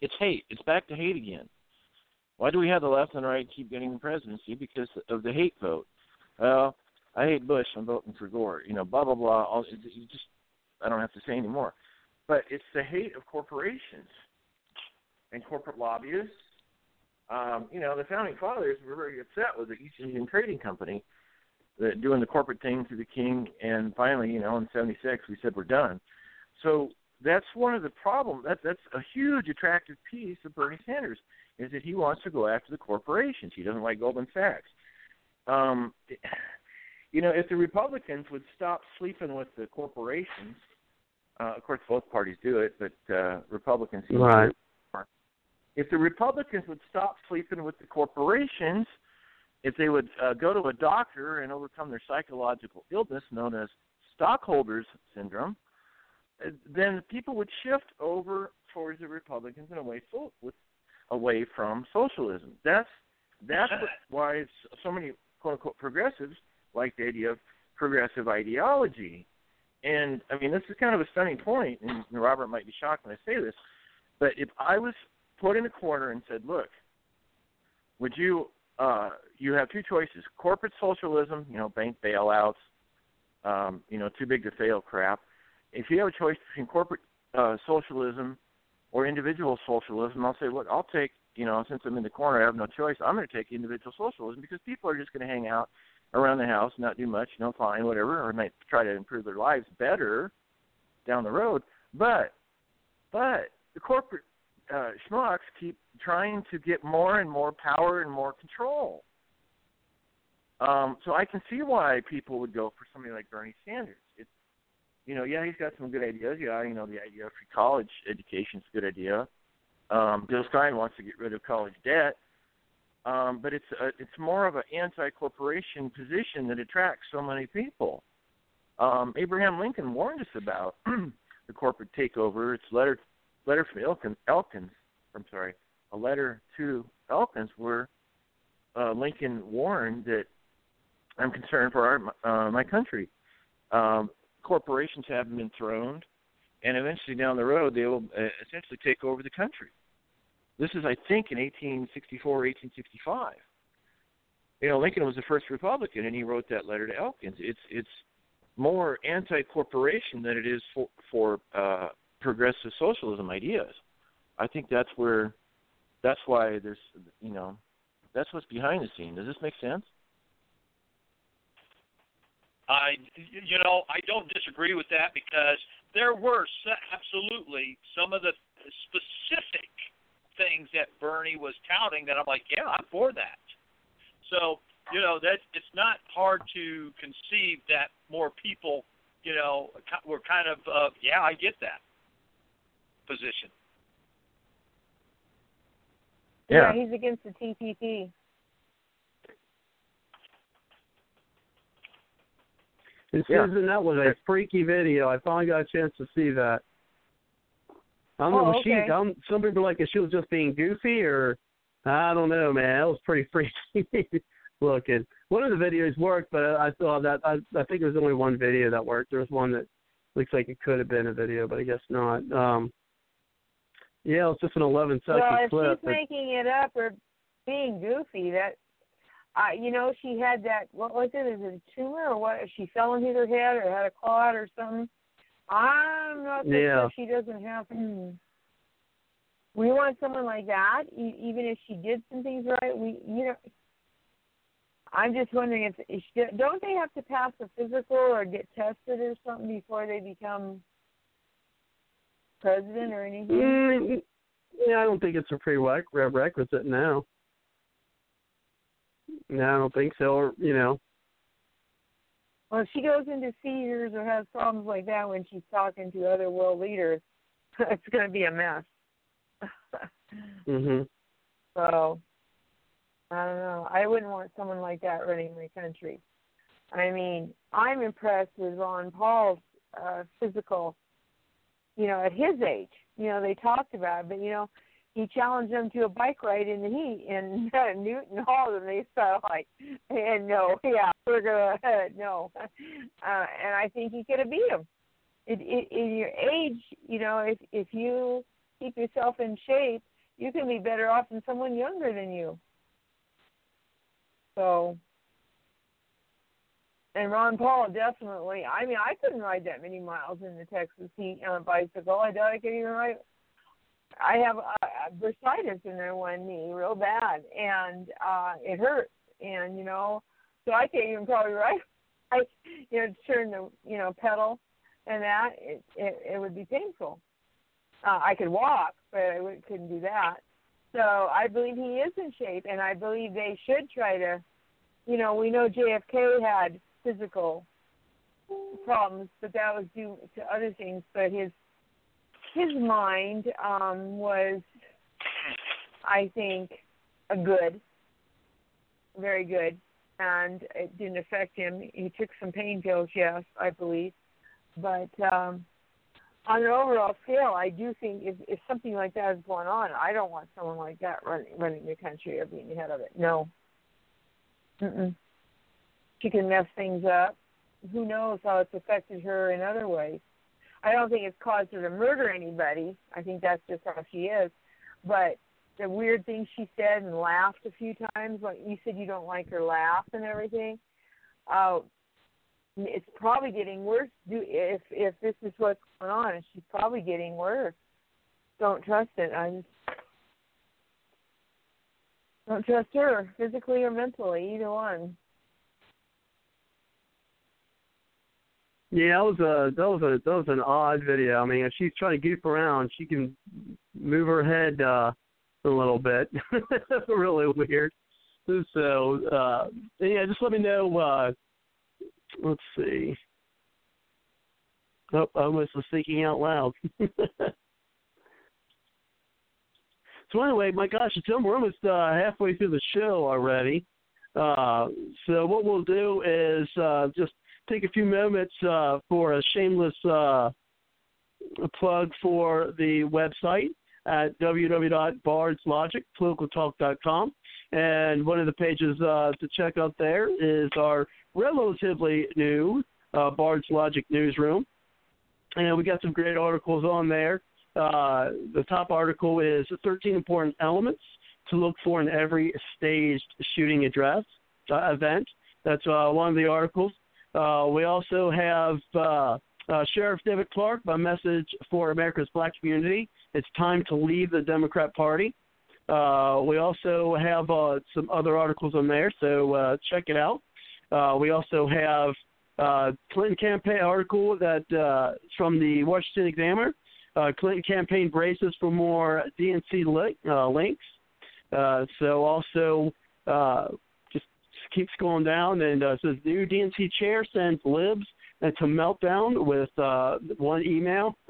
it's hate. It's back to hate again. Why do we have the left and right keep getting the presidency? Because of the hate vote. Well, I hate Bush. I'm voting for Gore. You know, blah blah blah. All you just I don't have to say anymore. But it's the hate of corporations and corporate lobbyists. Um, you know, the founding fathers were very upset with the East Indian Trading Company that doing the corporate thing through the king, and finally, you know, in '76 we said we're done. So that's one of the problems. That that's a huge attractive piece of Bernie Sanders is that he wants to go after the corporations. He doesn't like Goldman Sachs. Um, you know, if the Republicans would stop sleeping with the corporations, uh, of course both parties do it, but uh, Republicans right. If the Republicans would stop sleeping with the corporations, if they would uh, go to a doctor and overcome their psychological illness known as stockholders syndrome, then people would shift over towards the Republicans and away so, with away from socialism. That's that's what, why so many quote unquote progressives like the idea of progressive ideology. And I mean, this is kind of a stunning point, and Robert might be shocked when I say this, but if I was put in a corner and said, "Look, would you uh, you have two choices: corporate socialism, you know, bank bailouts, um, you know, too big to fail crap. If you have a choice between corporate uh, socialism or individual socialism, I'll say, look, I'll take, you know, since I'm in the corner, I have no choice. I'm going to take individual socialism because people are just going to hang out around the house, not do much, know, fine, whatever, or might try to improve their lives better down the road. But, but the corporate uh, schmucks keep trying to get more and more power and more control. Um, so I can see why people would go for somebody like Bernie Sanders. You know, yeah, he's got some good ideas. Yeah, you know, the idea of free college education is a good idea. Um, Jill Stein wants to get rid of college debt, um, but it's a, it's more of an anti-corporation position that attracts so many people. Um, Abraham Lincoln warned us about the corporate takeover. It's letter letter from Elkins, Elkins. I'm sorry, a letter to Elkins where uh, Lincoln warned that I'm concerned for our uh, my country. Um, corporations haven't been thrown. and eventually down the road they will uh, essentially take over the country. This is, I think, in 1864 or 1865. You know, Lincoln was the first Republican, and he wrote that letter to Elkins. It's it's more anti-corporation than it is for for uh, progressive socialism ideas. I think that's where, that's why there's, you know, that's what's behind the scene. Does this make sense? I, you know, I don't disagree with that because there were absolutely some of the specific things that Bernie was touting that I'm like, yeah, I'm for that. So, you know, that it's not hard to conceive that more people, you know, were kind of, uh, yeah, I get that position. Yeah. yeah, he's against the TPP. And Susan, that was a freaky video. I finally got a chance to see that. I don't oh, know. Okay. she, um, some people are like if she was just being goofy, or I don't know, man. That was pretty freaky looking. One of the videos worked, but I saw that I, I think there was only one video that worked. There was one that looks like it could have been a video, but I guess not. Um Yeah, it's just an 11 second well, if clip. she's making it up or being goofy, that uh, you know, she had that. What was it? Is it a tumor or what? She fell into her head or had a clot or something. I'm not so yeah. sure she doesn't have. Hmm. We want someone like that, e- even if she did some things right. We, you know, I'm just wondering if, if she, don't they have to pass a physical or get tested or something before they become president or anything? Mm, yeah, I don't think it's a prerequisite now. No, I don't think so. Or you know. Well, if she goes into seizures or has problems like that when she's talking to other world leaders, it's going to be a mess. mhm. So, I don't know. I wouldn't want someone like that running my country. I mean, I'm impressed with Ron Paul's uh, physical. You know, at his age, you know, they talked about, it, but you know, he challenged them to a bike ride in the heat in uh, Newton Hall, and they felt like, and no, yeah, we're gonna uh, no, uh, and I think he could have beat him. It, it, in your age, you know, if if you keep yourself in shape, you can be better off than someone younger than you. So, and Ron Paul definitely. I mean, I couldn't ride that many miles in the Texas heat on a bicycle. I doubt I could even ride I have uh, bursitis in there one knee, real bad, and uh it hurts. And you know, so I can't even probably ride. I, you know, turn the you know pedal, and that it it, it would be painful. Uh, I could walk, but I couldn't do that. So I believe he is in shape, and I believe they should try to. You know, we know JFK had physical problems, but that was due to other things. But his his mind um, was, I think, a good, very good, and it didn't affect him. He took some pain pills, yes, I believe, but um, on an overall scale, I do think if, if something like that is going on, I don't want someone like that running running the country or being the head of it. No. Mm-mm. She can mess things up. Who knows how it's affected her in other ways. I don't think it's caused her to murder anybody. I think that's just how she is. But the weird things she said and laughed a few times, like you said, you don't like her laugh and everything. Uh, it's probably getting worse. Do if if this is what's going on, she's probably getting worse. Don't trust it. I just don't trust her physically or mentally, either one. Yeah, that was a that was a that was an odd video. I mean, if she's trying to goof around, she can move her head uh a little bit. really weird. So uh yeah, just let me know uh let's see. Oh, I almost was thinking out loud. so anyway, my gosh, it's we're almost uh, halfway through the show already. Uh, so what we'll do is uh, just take a few moments uh, for a shameless uh, plug for the website at www.bardslogicpoliticaltalk.com. And one of the pages uh, to check out there is our relatively new uh, Bard's Logic newsroom. and we got some great articles on there. Uh, the top article is 13 important elements to look for in every staged shooting address uh, event. That's uh, one of the articles. Uh, we also have uh, uh, Sheriff David Clarke, a message for America's black community. It's time to leave the Democrat Party. Uh, we also have uh, some other articles on there, so uh, check it out. We also have Clinton campaign article that from the Washington Examiner. Clinton campaign braces for more DNC li- links. So also keeps going down and uh, says new DNC chair sends libs into meltdown with uh, one email.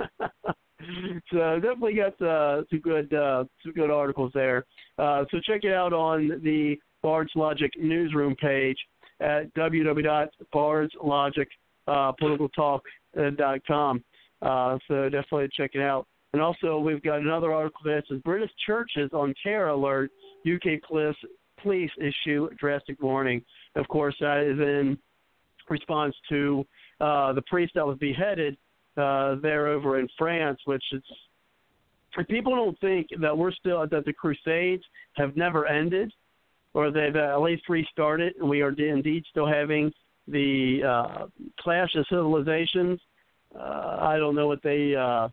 so definitely got uh, some good uh, some good articles there. Uh, so check it out on the Bard's Logic newsroom page at www.bardslogicpoliticaltalk.com. Uh, so definitely check it out. And also, we've got another article that says British churches on terror alert. UK police, police issue drastic warning. Of course, that is in response to uh, the priest that was beheaded uh, there over in France, which is people don't think that we're still that the Crusades have never ended, or they've at least restarted, and we are indeed still having the uh, clash of civilizations. Uh, I don't know what they. Uh,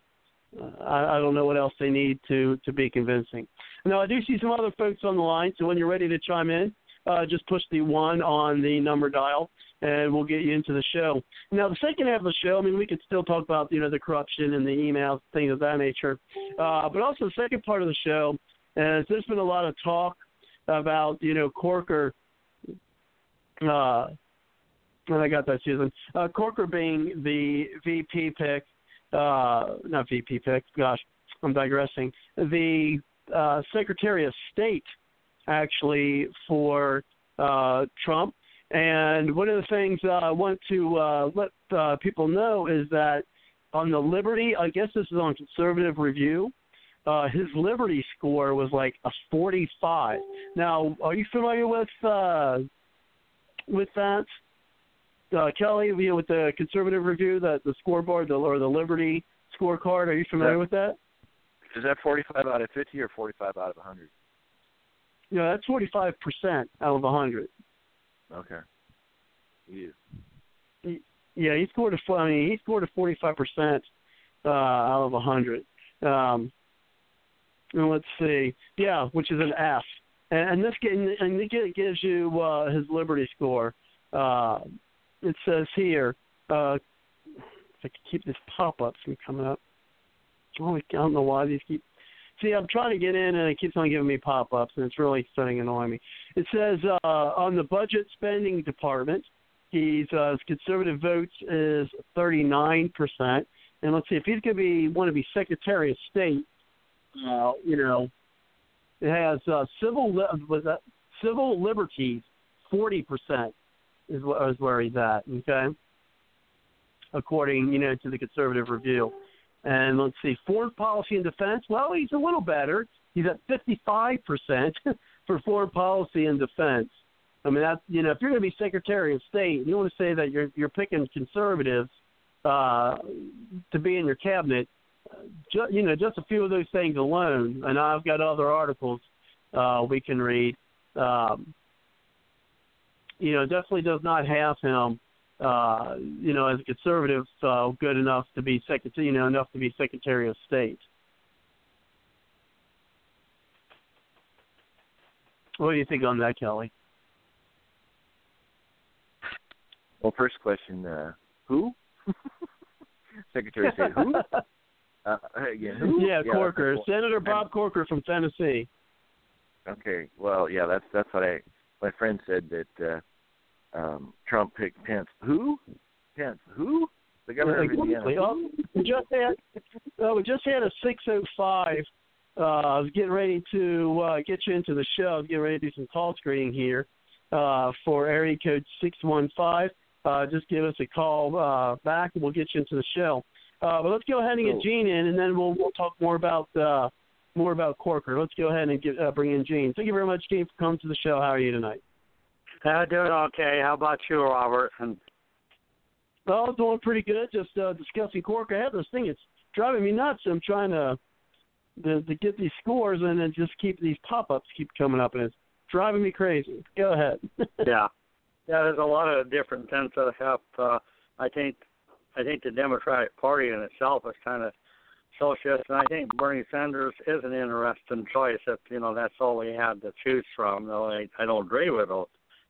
I, I don't know what else they need to to be convincing. Now I do see some other folks on the line, so when you're ready to chime in, uh, just push the one on the number dial, and we'll get you into the show. Now, the second half of the show, I mean, we could still talk about you know the corruption and the emails, things of that nature, uh, but also the second part of the show, is there's been a lot of talk about you know Corker. Uh, and I got that, Susan. Uh, Corker being the VP pick, uh, not VP pick. Gosh, I'm digressing. The uh, Secretary of State, actually, for uh, Trump. And one of the things uh, I want to uh, let uh, people know is that on the Liberty, I guess this is on Conservative Review, uh, his Liberty score was like a 45. Now, are you familiar with uh, with that, uh, Kelly? You know, with the Conservative Review, that the scoreboard, the, or the Liberty scorecard. Are you familiar Yeah. with that? Is that 45 out of 50 or 45 out of 100? Yeah, that's 45 percent out of 100. Okay. You. Yeah, he scored a. I mean, he scored a 45 percent uh, out of 100. Um, and let's see. Yeah, which is an F. And, and this and it gives you uh, his Liberty score. Uh, it says here. Uh, if I could keep this pop-ups from coming up. I don't know why these keep. See, I'm trying to get in and it keeps on giving me pop-ups, and it's really starting to annoy me. It says uh, on the budget spending department, he's uh, his conservative votes is 39 percent. And let's see if he's going to be want to be Secretary of State. Uh, you know, it has uh, civil li- was that civil liberties 40 percent is, is where he's at. Okay, according you know to the Conservative Review. And let's see, foreign policy and defense. Well, he's a little better. He's at 55 percent for foreign policy and defense. I mean, that's you know, if you're going to be Secretary of State, you want to say that you're you're picking conservatives uh, to be in your cabinet. Ju- you know, just a few of those things alone, and I've got other articles uh, we can read. Um, you know, definitely does not have him uh, you know, as a conservative, uh, good enough to be secretary, you know, enough to be Secretary of State. What do you think on that, Kelly? Well, first question, uh, who? Secretary of State, who? Uh, again, who? Yeah, Corker, okay, Senator Bob Corker from Tennessee. Okay, well, yeah, that's that's what I. My friend said that uh, um, Trump picked Pence. Who? Pence. Who? The governor of Indiana. We just had uh, we just had a six oh five. Uh, I was getting ready to uh, get you into the show. I was getting ready to do some call screening here uh, for area code six one five. Uh, just give us a call uh, back, and we'll get you into the show. Uh, but let's go ahead and get. Gene in, and then we'll we'll talk more about uh, more about Corker. Let's go ahead and get, uh, bring in Gene. Thank you very much, Gene, for coming to the show. How are you tonight? Uh, doing okay. How about you, Robert? And Well, doing pretty good. Just uh, discussing Cork. I have this thing. It's driving me nuts. I'm trying to, to to get these scores, and then just keep these pop-ups keep coming up, and it's driving me crazy. Go ahead. yeah, yeah. There's a lot of different things that have. Uh, I think, I think the Democratic Party in itself is kind of socialist, and I think Bernie Sanders is an interesting choice. If you know that's all we had to choose from, though I, I don't agree with it,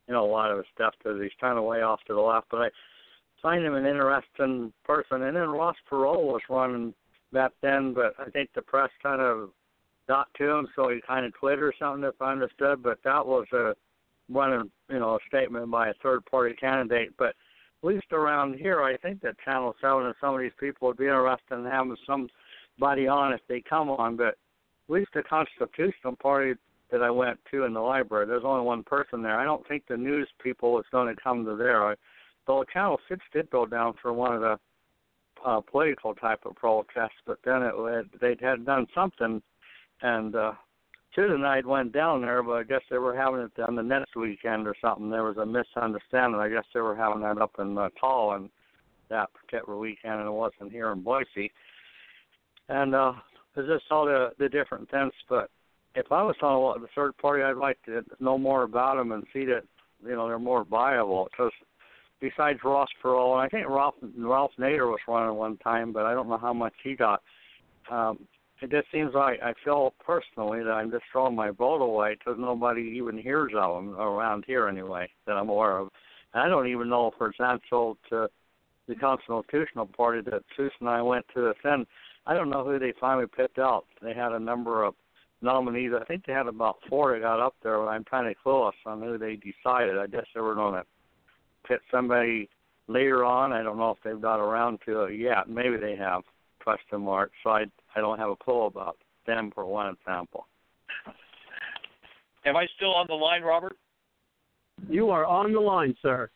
you know a lot of his stuff because he's kind of way off to the left. But I find him an interesting person. And then Ross Perot was running back then, but I think the press kind of got to him, so he kind of quit or something, if I understood. But that was a running, you know, a statement by a third-party candidate. But at least around here, I think that Channel Seven and some of these people would be interested in having somebody on if they come on. But at least the Constitutional Party that I went to in the library, there's only one person there. I don't think the news people is going to come to there. I, though Channel Six did go down for one of the uh, political type of protests, but then it had, they had done something, and uh, Susan and went down there, but I guess they were having it on the next weekend or something. There was a misunderstanding. I guess they were having that up in uh, Tallinn that particular weekend, and it wasn't here in Boise. And uh, it's just all the the different things. But if I was on the third party, I'd like to know more about them and see that you know they're more viable because besides Ross Perot, and I think Ralph Ralph Nader was running one time, but I don't know how much he got. Um, it just seems like I feel personally that I'm just throwing my vote away because nobody even hears of them around here anyway that I'm aware of. And I don't even know, for example, to the Constitutional Party that Susan and I went to attend. I don't know who they finally picked out. They had a number of nominees. I think they had about four that got up there, but I'm kind of clueless on who they decided. I guess they were going to pit somebody later on. I don't know if they've got around to it yet. Maybe they have. Question mark. So I I don't have a clue about them for one example. Am I still on the line, Robert? You are on the line, sir.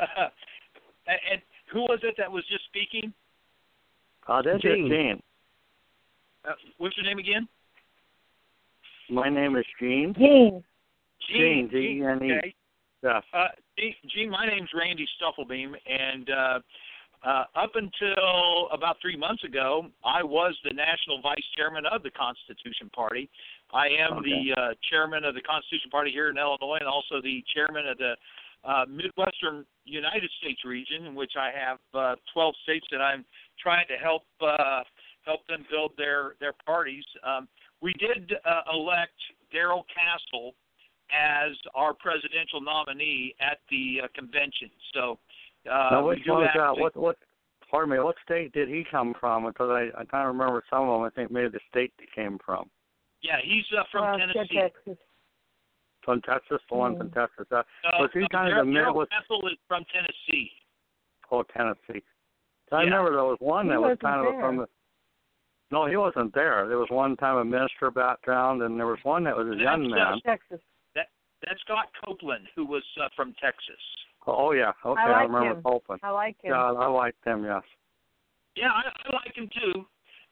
uh, and who was it that was just speaking? Uh, this Gene. Gene. Uh, what's your name again? My name is Gene. Gene. Gene, G-E-N-E. Okay. Yes. Uh, Gene, Gene, my name's Randy Stufflebeam, and uh, uh, up until about three months ago, I was the national vice chairman of the Constitution Party. I am Okay. the uh, chairman of the Constitution Party here in Illinois, and also the chairman of the uh, Midwestern United States region, in which I have uh, 12 states that I'm trying to help uh, help them build their their parties. Um, we did uh, elect Darrell Castle as our presidential nominee at the uh, convention. So uh, now, which do one is that? What what? Pardon me. What state did he come from? Because I I kind of remember some of them. I think maybe the state he came from. Yeah, he's uh, from Uh, Tennessee. Texas. From Texas, the one from Texas. Uh, Uh, was he uh, kind of the Darrell- Darrell Midwest? Castle is from Tennessee. Oh, Tennessee. I Yeah. remember there was one He that was wasn't kind of from the. No, he wasn't there. There was one time a minister background, and there was one that was a That's, young uh, man. Texas. That That's Scott Copeland, who was uh, from Texas. Oh yeah, okay, I like remember him. Copeland. I like him. Yeah, I like him. Yes. Yeah, I, I like him too.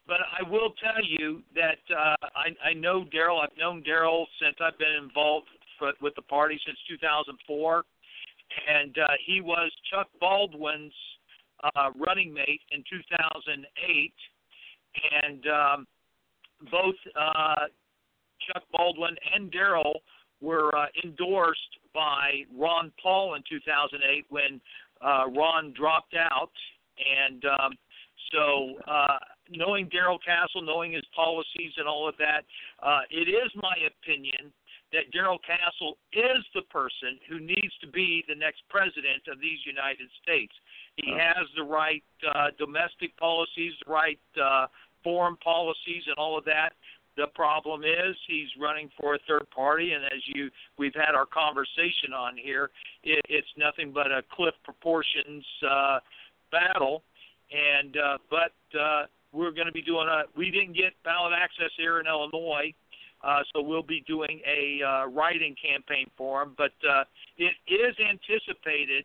But I will tell you that uh, I, I know Darrell. I've known Darrell since I've been involved for, with the party since 2004, and uh, he was Chuck Baldwin's uh, running mate in 2008, and um, both uh, Chuck Baldwin and Darrell were uh, endorsed by Ron Paul in 2008 when uh, Ron dropped out, and um, so uh, knowing Darrell Castle, knowing his policies and all of that, uh, it is my opinion that Darrell Castle is the person who needs to be the next president of these United States. He has the right uh, domestic policies, the right uh, foreign policies, and all of that. The problem is he's running for a third party, and as you we've had our conversation on here, it, it's nothing but a cliff proportions uh, battle. And uh, but uh, we're going to be doing a. We didn't get ballot access here in Illinois, uh, so we'll be doing a uh, writing campaign for him. But uh, it is anticipated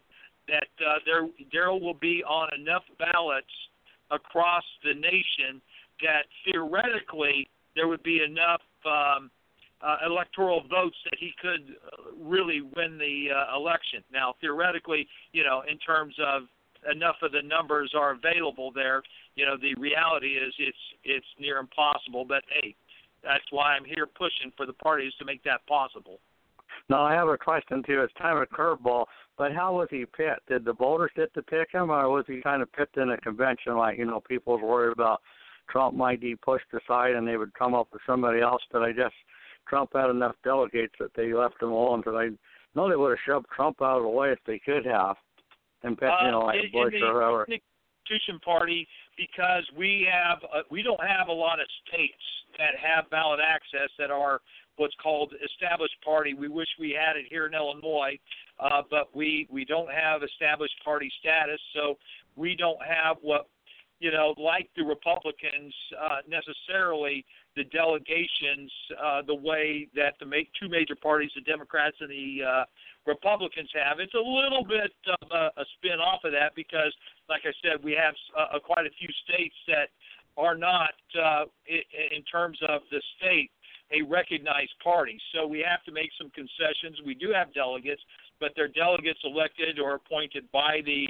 that uh, there Darrell will be on enough ballots across the nation that theoretically there would be enough um, uh, electoral votes that he could uh, really win the uh, election. Now, theoretically, you know, in terms of enough of the numbers are available there, you know, the reality is it's it's near impossible. But hey, that's why I'm here pushing for the parties to make that possible. Now I have a question too. It's kind of a curveball, but how was he picked? Did the voters get to pick him, or was he kind of picked in a convention like you know people were worried about Trump might be pushed aside and they would come up with somebody else? But I guess Trump had enough delegates that they left him alone. Because I know they would have shoved Trump out of the way if they could have, and picked uh, you know like in, Bush in the, or whoever. In the Constitution Party, because we have uh, we don't have a lot of states that have ballot access that are what's called established party. We wish we had it here in Illinois, uh, but we we don't have established party status, so we don't have what you know like the Republicans uh, necessarily the delegations uh, the way that the ma- two major parties, the Democrats and the uh, Republicans have. It's a little bit of a, a spin off of that because, like I said, we have uh, quite a few states that are not, uh, in terms of the state, a recognized party. So we have to make some concessions. We do have delegates, but they're delegates elected or appointed by the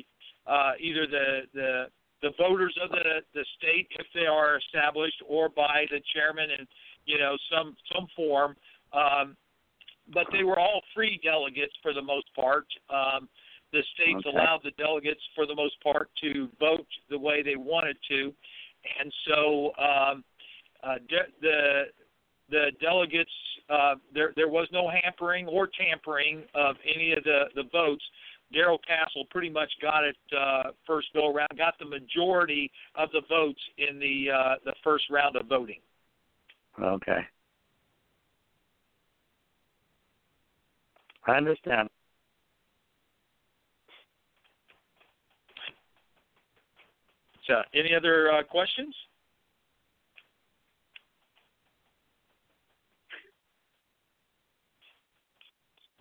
uh, either the the the voters of the the state if they are established, or by the chairman in you know some some form. Um, but they were all free delegates for the most part. Um, the states okay. allowed the delegates for the most part to vote the way they wanted to, and so um, uh, de- the the delegates uh, there there was no hampering or tampering of any of the the votes. Darrell Castle pretty much got it uh, first go around, got the majority of the votes in the uh, the first round of voting. Okay. I understand. So, any other uh, questions?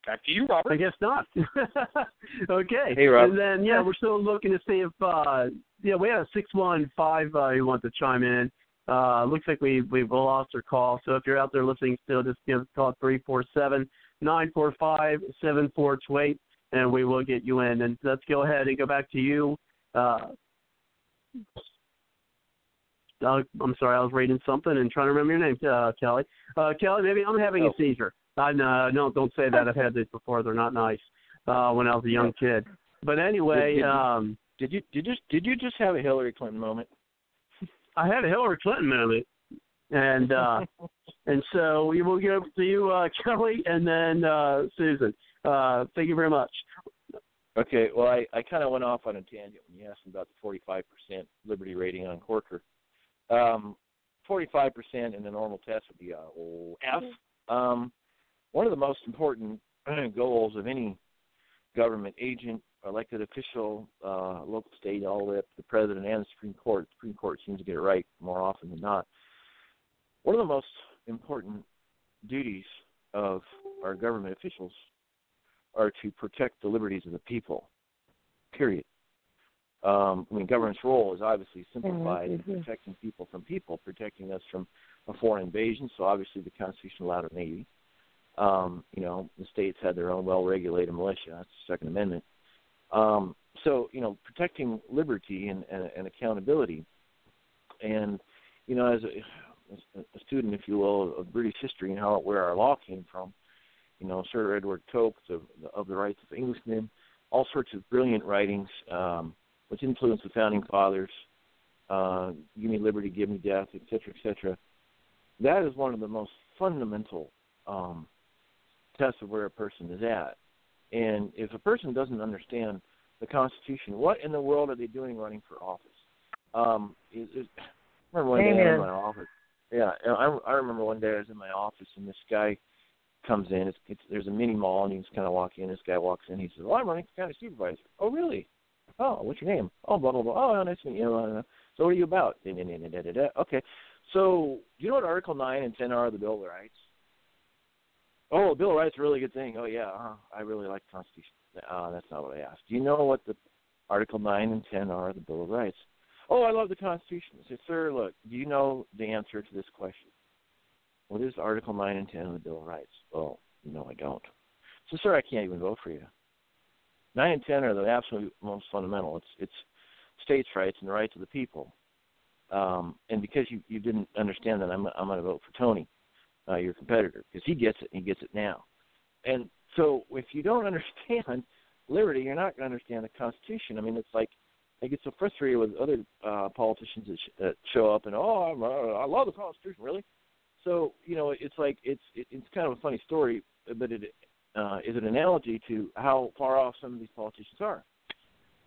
Back to you, Robert. I guess not. okay. Hey, Rob. And then yeah, we're still looking to see if uh yeah, we had a six one five uh who wants to chime in. Uh looks like we we've lost our call. So if you're out there listening still just give us a call three four seven nine four five seven four two eight and we will get you in. And let's go ahead and go back to you. Uh uh, I'm sorry, I was reading something and trying to remember your name, uh, Kelly. Uh, Kelly, maybe I'm having Oh. a seizure. I no, no, don't say that. I've had these before. They're not nice. Uh, when I was a young kid. But anyway, Did- did you- um, Did you did you did you just have a Hillary Clinton moment? I had a Hillary Clinton moment, and uh, and so we will get over to you, uh, Kelly, and then uh, Susan. Uh, thank you very much. Okay, well, I, I kind of went off on a tangent when you asked about the 45% liberty rating on Corker. Um, 45% in the normal test would be a oh, F. Um, one of the most important goals of any government agent, elected official, uh, local, state, all the way up to the president and the Supreme Court. The Supreme Court seems to get it right more often than not. One of the most important duties of our government officials are to protect the liberties of the people. Period. Um, I mean, government's role is obviously simplified in protecting people from people, protecting us from a foreign invasion. So obviously, the Constitution allowed a navy. Um, you know, the states had their own well-regulated militia. That's the Second Amendment. Um, so you know, protecting liberty and, and, and accountability, and you know, as a, a student, if you will, of British history and how where our law came from, you know, Sir Edward Coke, the, of the Rights of Englishmen, all sorts of brilliant writings, um, which influenced the founding fathers. Uh, give me liberty, give me death, et cetera, et cetera. That is one of the most fundamental um, tests of where a person is at. And if a person doesn't understand the Constitution, what in the world are they doing running for office? Um, is, is, I remember one day I was in my office. Yeah, I, I remember one day I was in my office and this guy comes in. It's, it's there's a mini mall and you just kind of walk in. This guy walks in. He says, "Well, I'm running for county supervisor." Oh, really? Oh, what's your name? Oh, blah blah blah. Oh, nice to meet you. Uh, So what are you about? Da, da, da, da, da, da. Okay. So do you know what Article nine and ten are of the Bill of Rights? Oh, Bill of Rights is a really good thing. Oh yeah, uh, I really like the Constitution. Uh, that's not what I asked. Do you know what the Article nine and ten are of the Bill of Rights? Oh, I love the Constitution. I said, sir, look, do you know the answer to this question? what is Article 9 and 10 of the Bill of Rights? Well, no, I don't. So, sir, I can't even vote for you. 9 and 10 are the absolute most fundamental. It's, it's states' rights and the rights of the people. Um, and because you, you didn't understand that, I'm, I'm going to vote for Tony, uh, your competitor, because he gets it and he gets it now. And so if you don't understand liberty, you're not going to understand the Constitution. I mean, it's like I get so frustrated with other uh, politicians that, sh- that show up and oh, I'm, uh, I love the Constitution, really. So you know, it's like it's it, it's kind of a funny story, but it uh, is an analogy to how far off some of these politicians are.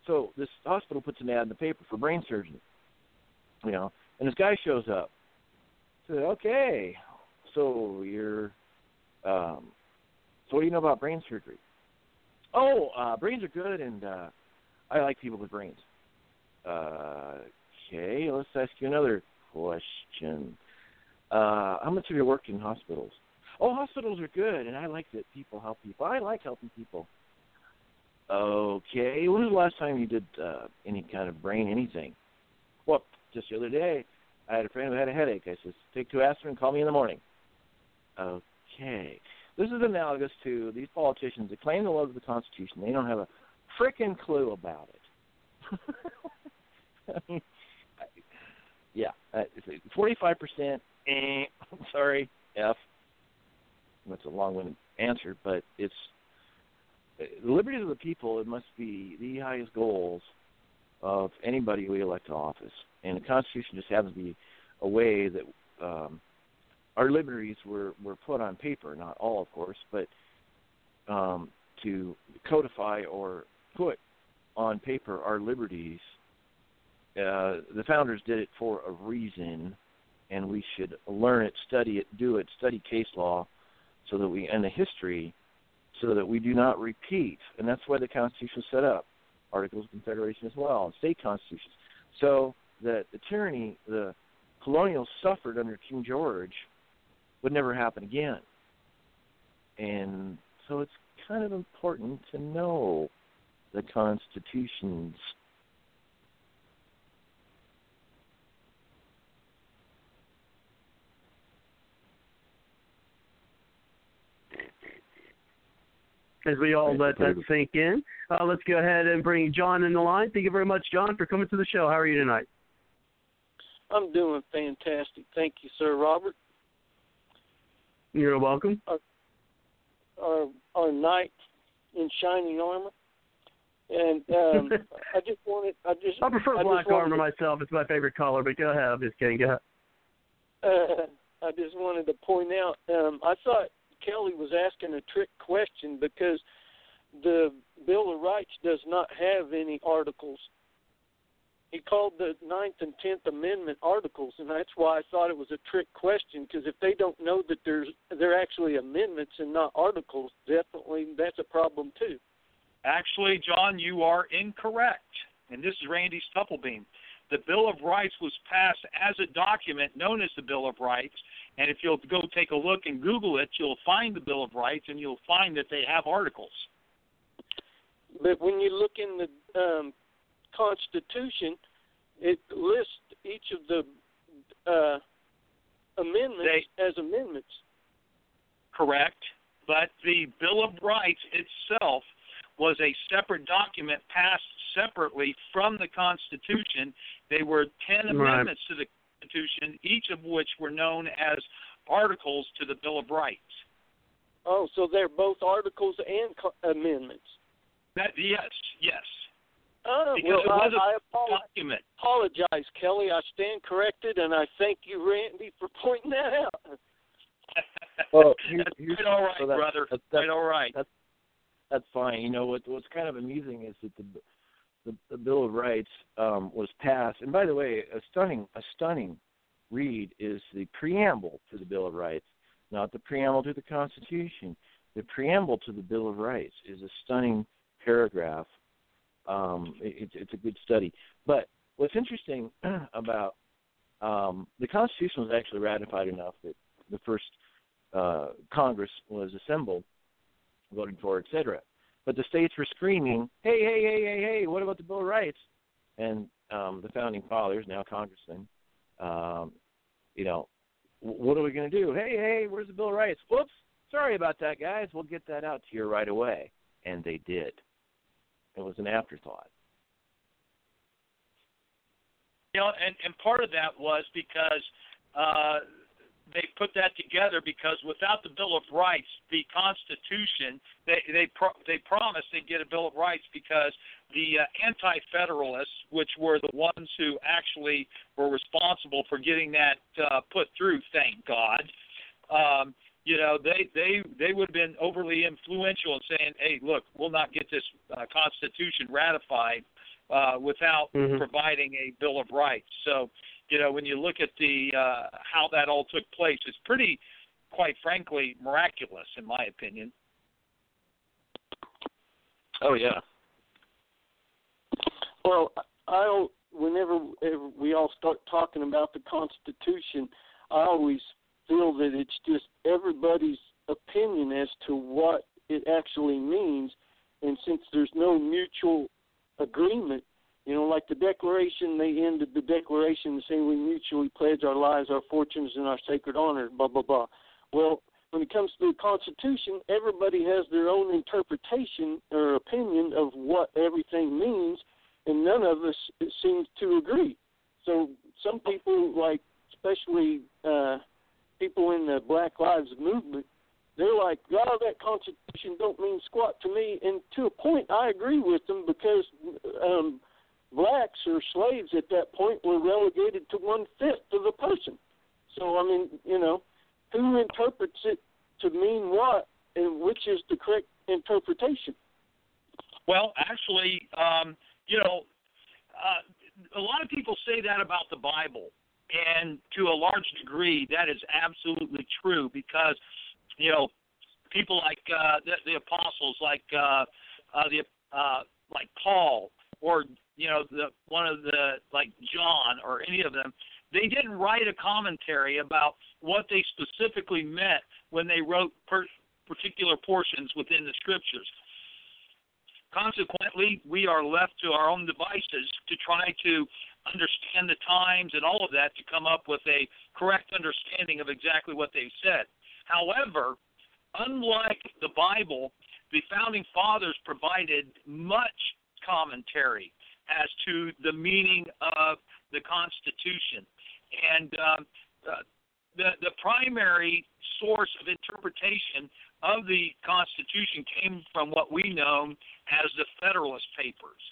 So this hospital puts an ad in the paper for brain surgery, you know, and this guy shows up. Said, okay, so you're, um, so what do you know about brain surgery? Oh, uh, brains are good, and uh, I like people with brains. Uh, okay, let's ask you another question. Uh, how much have you worked in hospitals? Oh, hospitals are good, and I like that people help people. I like helping people. Okay, when was the last time you did uh, any kind of brain anything? Well, just the other day, I had a friend who had a headache. I said, take two aspirin, call me in the morning. Okay. This is analogous to these politicians that claim the love of the Constitution. They don't have a freaking clue about it. Yeah, forty-five percent. Eh, sorry, F. That's a long-winded answer, but it's the liberties of the people. It must be the highest goals of anybody we elect to office, and the Constitution just happens to be a way that um, our liberties were were put on paper, not all, of course, but um, to codify or put on paper our liberties. Uh, the founders did it for a reason, and we should learn it, study it, do it, study case law, so that we and the history, so that we do not repeat. And that's why the Constitution was set up, Articles of Confederation as well, and state constitutions, so that the tyranny the colonials suffered under King George would never happen again. And so it's kind of important to know the constitutions. As we all let that sink in, uh, let's go ahead and bring John in the line. Thank you very much, John, for coming to the show. How are you tonight? I'm doing fantastic. Thank you, Sir Robert. You're welcome. Our, our, our knight in shining armor. And um, I just wanted, I just, I prefer I black armor to, myself. It's my favorite color. But go ahead. I'm just kidding. Go ahead. Uh, I just wanted to point out. Um, I thought Kelly was asking a trick question because the Bill of Rights does not have any articles he called the Ninth and Tenth Amendment articles, and that's why I thought it was a trick question. Because if they don't know that there's they're actually amendments and not articles, definitely that's a problem too. Actually, John, you are incorrect. And this is Randy Stufflebeam. The Bill of Rights was passed as a document known as the Bill of Rights. And if you'll go take a look and Google it, you'll find the Bill of Rights and you'll find that they have articles. But when you look in the um, Constitution, it lists each of the uh, amendments They- as amendments. Correct. But the Bill of Rights itself was a separate document passed separately from the Constitution. They were 10 Right. amendments to the Constitution, each of which were known as articles to the Bill of Rights. Oh, so they're both articles and co- amendments. That yes, yes. Oh, Because well, it was a I, I apologize. document. apologize, Kelly. I stand corrected, and I thank you, Randy, for pointing that out. Well, here's- That's here's- quite all right, so that- brother. that- quite all right. that's that's fine. You know what? What's kind of amusing is that the the, the Bill of Rights um, was passed, and by the way, a stunning a stunning read is the preamble to the Bill of Rights, not the preamble to the Constitution. The preamble to the Bill of Rights is a stunning paragraph. Um, it, it's a good study. But what's interesting about um, the Constitution was actually ratified enough that the first uh, Congress was assembled, voting for, et cetera. But the states were screaming, "Hey, hey, hey, hey, hey! What about the Bill of Rights?" And um, the founding fathers, now congressmen, um, you know, what are we going to do? Hey, hey, where's the Bill of Rights? Whoops, sorry about that, guys. We'll get that out to you right away. And they did. It was an afterthought. You know, and and part of that was because uh, they put that together because without the Bill of Rights, the Constitution, they they pro- they promised they'd get a Bill of Rights because the uh, anti-federalists, which were the ones who actually were responsible for getting that uh, put through, thank God. Um, you know, they they they would have been overly influential in saying, "Hey, look, we'll not get this uh, Constitution ratified uh, without Mhm. providing a Bill of Rights." So, you know, when you look at the uh, how that all took place, it's pretty, quite frankly, miraculous in my opinion. Oh yeah. Well, I whenever we all start talking about the Constitution, I always feel that it's just everybody's opinion as to what it actually means, and since there's no mutual agreement, you know, like the Declaration, they ended the Declaration saying we mutually pledge our lives, our fortunes, and our sacred honor, blah blah blah. Well, when it comes to the Constitution, everybody has their own interpretation or opinion of what everything means, and none of us seems to agree. So some people, like especially uh, the Black Lives Movement, they're like, "Oh, that Constitution don't mean squat to me." And to a point, I agree with them because um, blacks or slaves at that point were relegated to one fifth of a person. So I mean, you know, who interprets it to mean what, and which is the correct interpretation? Well, actually, um, you know, uh, a lot of people say that about the Bible, and to a large degree, that is absolutely true because, you know, people like uh, the, the apostles, like uh, uh, the uh, like Paul, or you know, the one of the like John, or any of them, they didn't write a commentary about what they specifically meant when they wrote per- particular portions within the scriptures. Consequently, we are left to our own devices to try to understand the times and all of that to come up with a correct understanding of exactly what they've said. However, unlike the Bible, the founding fathers provided much commentary as to the meaning of the Constitution. And um, uh, the, the primary source of interpretation of the Constitution came from what we know as the Federalist Papers.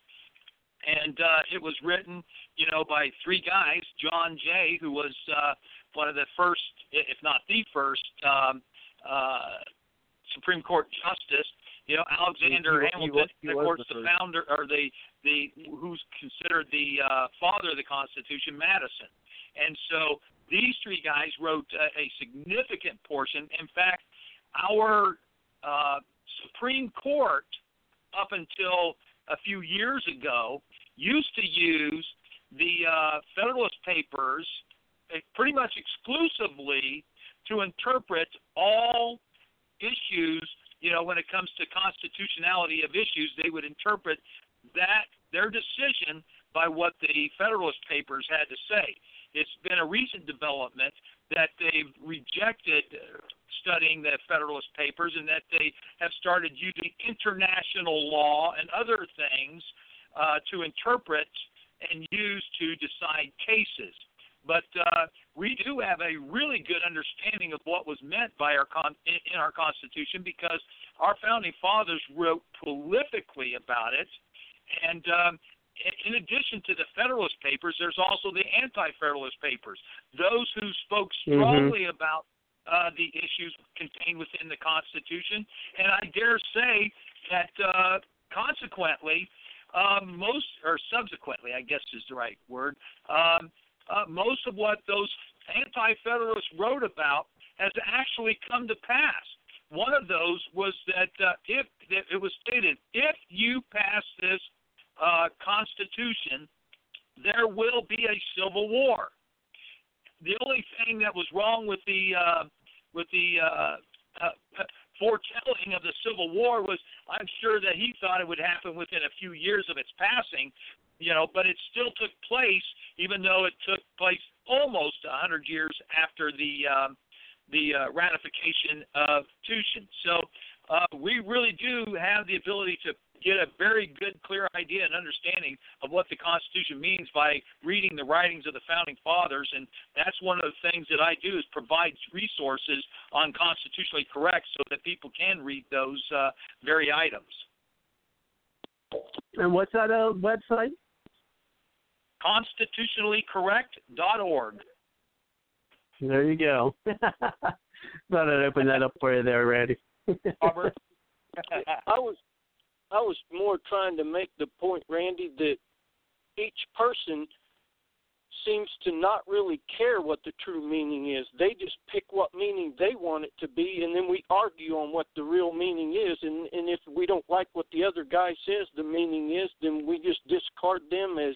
And uh, it was written, you know, by three guys, John Jay, who was uh, one of the first, if not the first, um, uh, Supreme Court justice. You know, Alexander He- he- he Hamilton, was- he of course, the the founder or the the who's considered the uh, father of the Constitution, Madison. And so these three guys wrote a, a significant portion. In fact, our uh, Supreme Court, up until a few years ago, used to use the uh, Federalist Papers uh, pretty much exclusively to interpret all issues. You know, when it comes to constitutionality of issues, they would interpret that their decision by what the Federalist Papers had to say. It's been a recent development that they've rejected uh, studying the Federalist Papers and that they have started using international law and other things uh, to interpret and use to decide cases. But uh, we do have a really good understanding of what was meant by our con- in our Constitution because our founding fathers wrote prolifically about it, and um, in- in addition to the Federalist Papers, there's also the Anti-Federalist Papers. Those who spoke strongly about uh, the issues contained within the Constitution, and I dare say that uh, consequently, um, most or subsequently, I guess is the right word. Um, uh, most of what those anti-federalists wrote about has actually come to pass. One of those was that uh, if that it was stated, if you pass this uh, Constitution, there will be a civil war. The only thing that was wrong with the uh, with the uh, uh, foretelling of the Civil War was, I'm sure that he thought it would happen within a few years of its passing, you know, but it still took place, even though it took place almost 100 years after the um, the uh, ratification of Constitution. So uh, we really do have the ability to get a very good, clear idea and understanding of what the Constitution means by reading the writings of the founding fathers. And that's one of the things that I do is provide resources on constitutionally correct so that people can read those uh, very items. And what's that uh, website? Constitutionallycorrect.org. There you go. Thought I'd open that up for you there, Randy. Robert. I was I was more trying to make the point, Randy, that each person seems to not really care what the true meaning is. They just pick what meaning they want it to be, and then we argue on what the real meaning is. And and if we don't like what the other guy says the meaning is, then we just discard them as,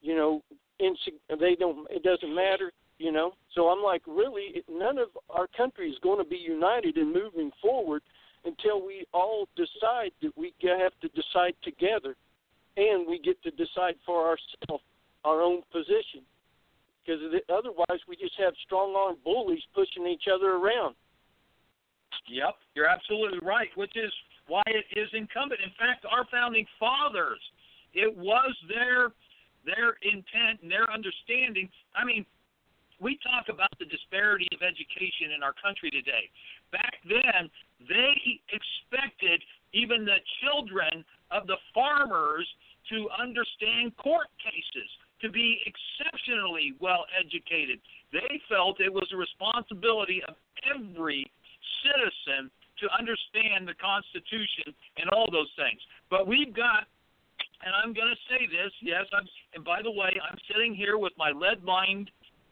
you know, insig- they don't. It doesn't matter. You know, so I'm like, really, none of our country is going to be united in moving forward until we all decide that we have to decide together and we get to decide for ourselves our own position. Because otherwise, we just have strong arm bullies pushing each other around. Yep, you're absolutely right, which is why it is incumbent. In fact, our founding fathers, it was their their intent and their understanding. I mean, we talk about the disparity of education in our country today. Back then, they expected even the children of the farmers to understand court cases, to be exceptionally well educated. They felt it was a responsibility of every citizen to understand the Constitution and all those things. But we've got, and I'm going to say this, yes, I'm, and by the way, I'm sitting here with my lead lined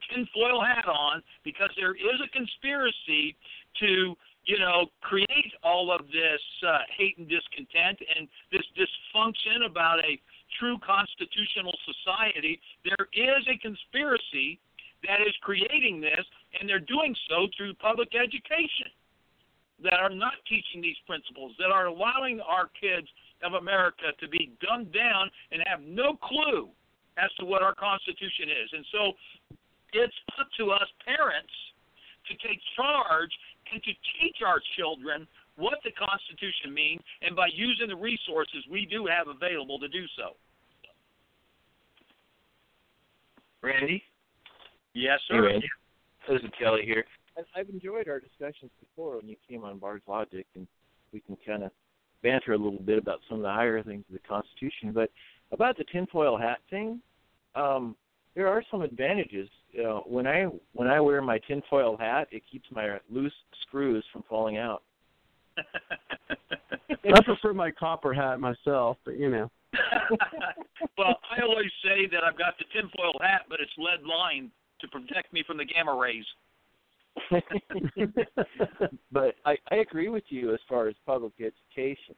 tinfoil hat on because there is a conspiracy to you know, create all of this uh, hate and discontent and this dysfunction about a true constitutional society. There is a conspiracy that is creating this, and they're doing so through public education that are not teaching these principles, that are allowing our kids of America to be dumbed down and have no clue as to what our Constitution is. And so it's up to us parents to take charge and to teach our children what the Constitution means, and by using the resources we do have available to do so. Randy? Yes, Hey, sir. Randy. This is Kelly here. I've enjoyed our discussions before when you came on Bard's Logic, and we can kind of banter a little bit about some of the higher things of the Constitution. But about the tinfoil hat thing, um, there are some advantages you know, when I when I wear my tinfoil hat, it keeps my loose screws from falling out. I prefer my copper hat myself, but you know. well, I always say that I've got the tinfoil hat, but it's lead lined to protect me from the gamma rays. but I, I agree with you as far as public education,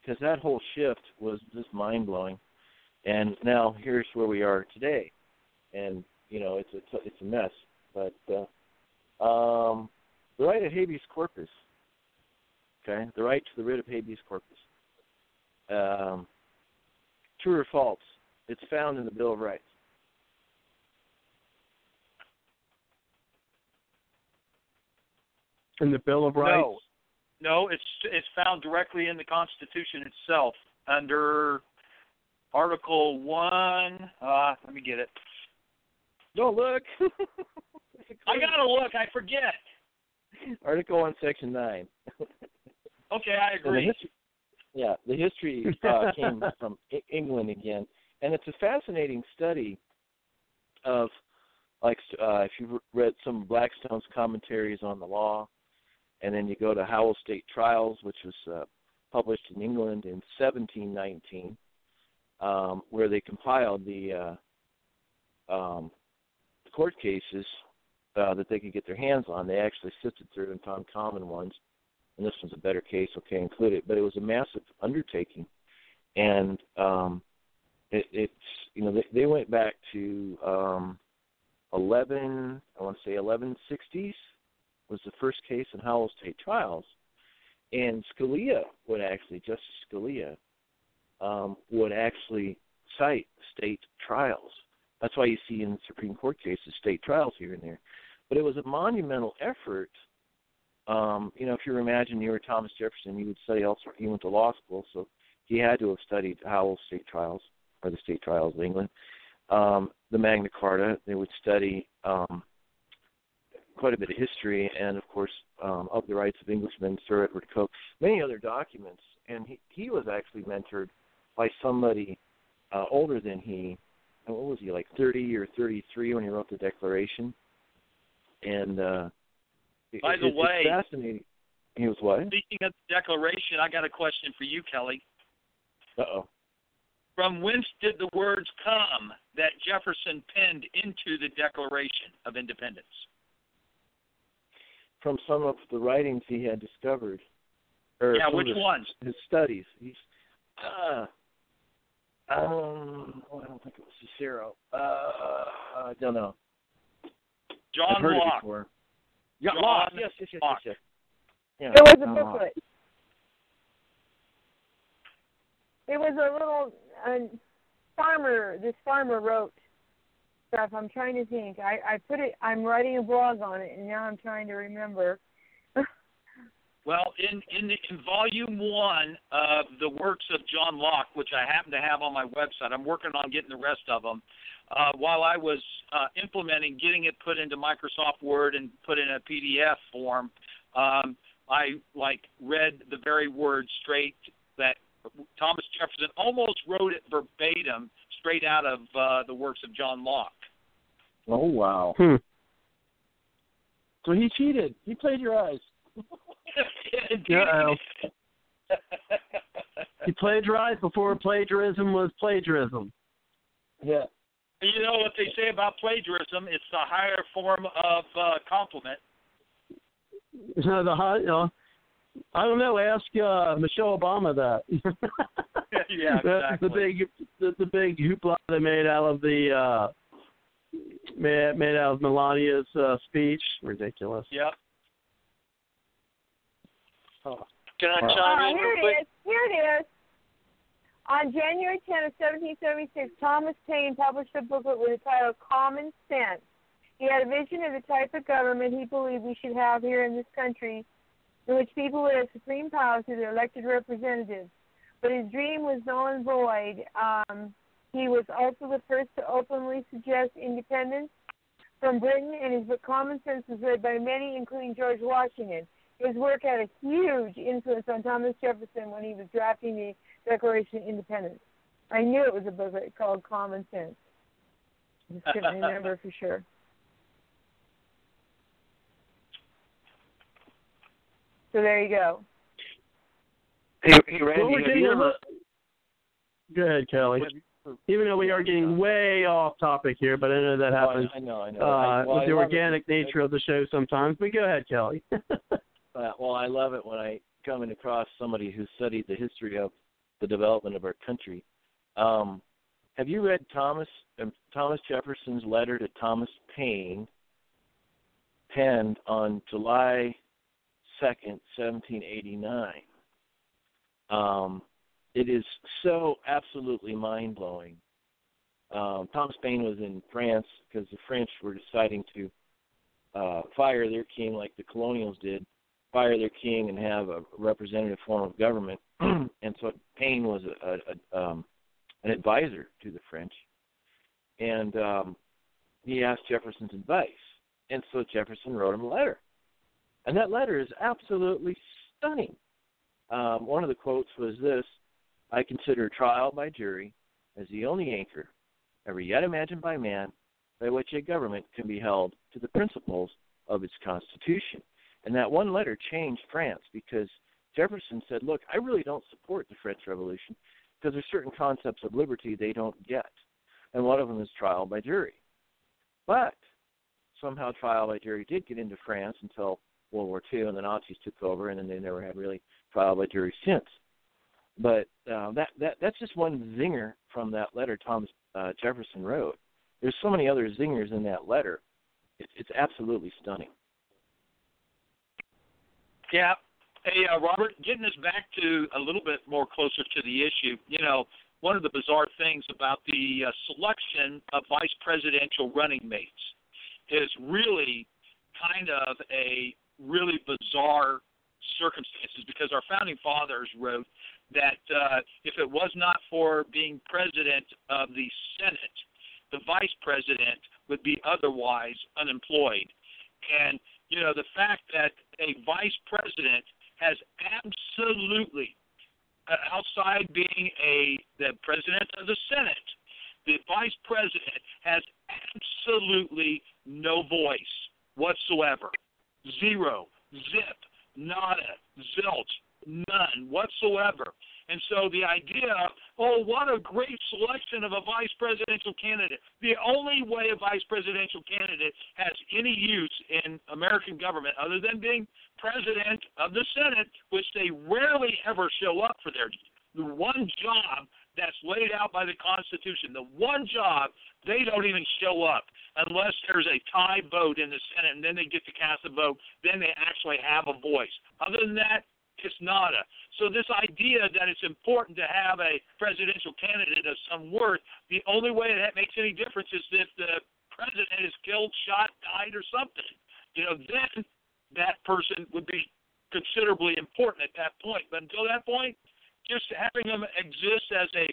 because that whole shift was just mind blowing. And now here's where we are today, and you know, it's a it's a mess. But uh, um, the right of habeas corpus, okay, the right to the writ of habeas corpus. Um, true or false? It's found in the Bill of Rights. In the Bill of Rights. No, no, it's it's found directly in the Constitution itself under Article One. Uh, let me get it. Don't look. I gotta look. I forget. Article on Section Nine. okay, I agree. The history, yeah, the history uh, came from I- England again, and it's a fascinating study of, like, uh, if you've read some of Blackstone's commentaries on the law, and then you go to Howell State Trials, which was uh, published in England in 1719, um, where they compiled the uh, um, court cases uh, that they could get their hands on. They actually sifted through and found common ones, and this one's a better case. Okay, include it. But it was a massive undertaking, and um, it, it's you know they, they went back to um, 11. I want to say 1160s was the first case in Howell State trials, and Scalia would actually Justice Scalia um, would actually cite state trials That's why you see in Supreme Court cases state trials here and there. But it was a monumental effort. Um, you know, if you imagine you were Thomas Jefferson, you would study elsewhere. He went to law school, so he had to have studied Howell's state trials or the state trials of England. Um, the Magna Carta, they would study um, quite a bit of history and, of course, um, of the rights of Englishmen, Sir Edward Coke, many other documents. And he, he was actually mentored by somebody uh, older than he. What was he like, 30 or 33 when he wrote the Declaration? And uh, by it, the way, fascinating. He was what? Speaking of the Declaration, I got a question for you, Kelly. Uh oh. From whence did the words come that Jefferson penned into the Declaration of Independence? From some of the writings he had discovered. Or yeah, which his, ones? His studies. He's uh, um, oh, I don't think it was Cicero. Uh, I don't know. John I've heard Locke. it before. Yeah, John Locke. Yes, yes, yes, Locke. yes, yes. Yeah, There was a John Locke. booklet. It was a little uh, farmer. This farmer wrote stuff. I'm trying to think. I I put it. I'm writing a blog on it, and now I'm trying to remember. Well, in in, the, in volume one of the works of John Locke, which I happen to have on my website, I'm working on getting the rest of them. Uh, while I was uh, implementing, getting it put into Microsoft Word and put in a PDF form, um, I like read the very words straight that Thomas Jefferson almost wrote it verbatim, straight out of uh, the works of John Locke. Oh wow. Hmm. So he cheated. He plagiarized. Uh-oh. He plagiarized before plagiarism was plagiarism. Yeah. You know what they say about plagiarism? It's the higher form of uh, compliment. So the high, you know, I don't know. Ask uh, Michelle Obama that. yeah, That's the exactly. big, the, the big hoopla they made out of the uh, made, made out of Melania's uh, speech. Ridiculous. Yep. Can I Wow. chime Ah, in here real it quick? is. Here it is. On January 10 of 1776, Thomas Paine published a booklet with the title Common Sense. He had a vision of the type of government he believed we should have here in this country, in which people would have supreme power through their elected representatives. But his dream was null and void. Um, he was also the first to openly suggest independence from Britain, and his book Common Sense was read by many, including George Washington. His work had a huge influence on Thomas Jefferson when he was drafting the Declaration of Independence. I knew it was a book called Common Sense. I just couldn't remember for sure. So there you go. Hey, hey Randy, Well, we're have you a ever, Go ahead, Kelly. Even though we are getting way off topic here, but I know that Oh, I, happens I know, I know. uh, I, well, with I the organic it. nature of the show sometimes. But go ahead, Kelly. Uh, well, I love it when I come across somebody who studied the history of the development of our country. Um, have you read Thomas um, Thomas Jefferson's letter to Thomas Paine, penned on July second, seventeen eighty nine? Um, it is so absolutely mind blowing. Um, Thomas Paine was in France because the French were deciding to uh, fire their king like the colonials did, fire their king and have a representative form of government. and so Paine was a, a, um, an advisor to the French, and um, he asked Jefferson's advice. And so Jefferson wrote him a letter, and that letter is absolutely stunning. Um, one of the quotes was this: "I consider trial by jury as the only anchor ever yet imagined by man by which a government can be held to the principles of its constitution. And that one letter changed France because Jefferson said, Look, I really don't support the French Revolution because there's certain concepts of liberty they don't get. And one of them is trial by jury. But somehow trial by jury did get into France until World War II and the Nazis took over and then they never had really trial by jury since. But uh, that that that's just one zinger from that letter Thomas uh, Jefferson wrote. There's so many other zingers in that letter. It's it's absolutely stunning. Yeah. Hey, uh, Robert, getting us back to a little bit more closer to the issue. You know, one of the bizarre things about the uh, selection of vice presidential running mates is really kind of a really bizarre circumstances because our founding fathers wrote that uh, if it was not for being president of the Senate, the vice president would be otherwise unemployed. And, you know, the fact that a vice president has absolutely, uh, outside being a the president of the Senate, the vice president has absolutely no voice whatsoever. Zero, zip, nada, zilch, none whatsoever. And so the idea, oh, what a great selection of a vice presidential candidate. The only way a vice presidential candidate has any use in American government, other than being president of the Senate, which they rarely ever show up for their the one job that's laid out by the Constitution, the one job they don't even show up unless there's a tie vote in the Senate, and then they get to cast a vote. Then they actually have a voice. Other than that, it's nada. So this idea that it's important to have a presidential candidate of some worth, the only way that makes any difference is if the president is killed, shot, died, or something. You know, then that person would be considerably important at that point. But until that point, just having them exist as a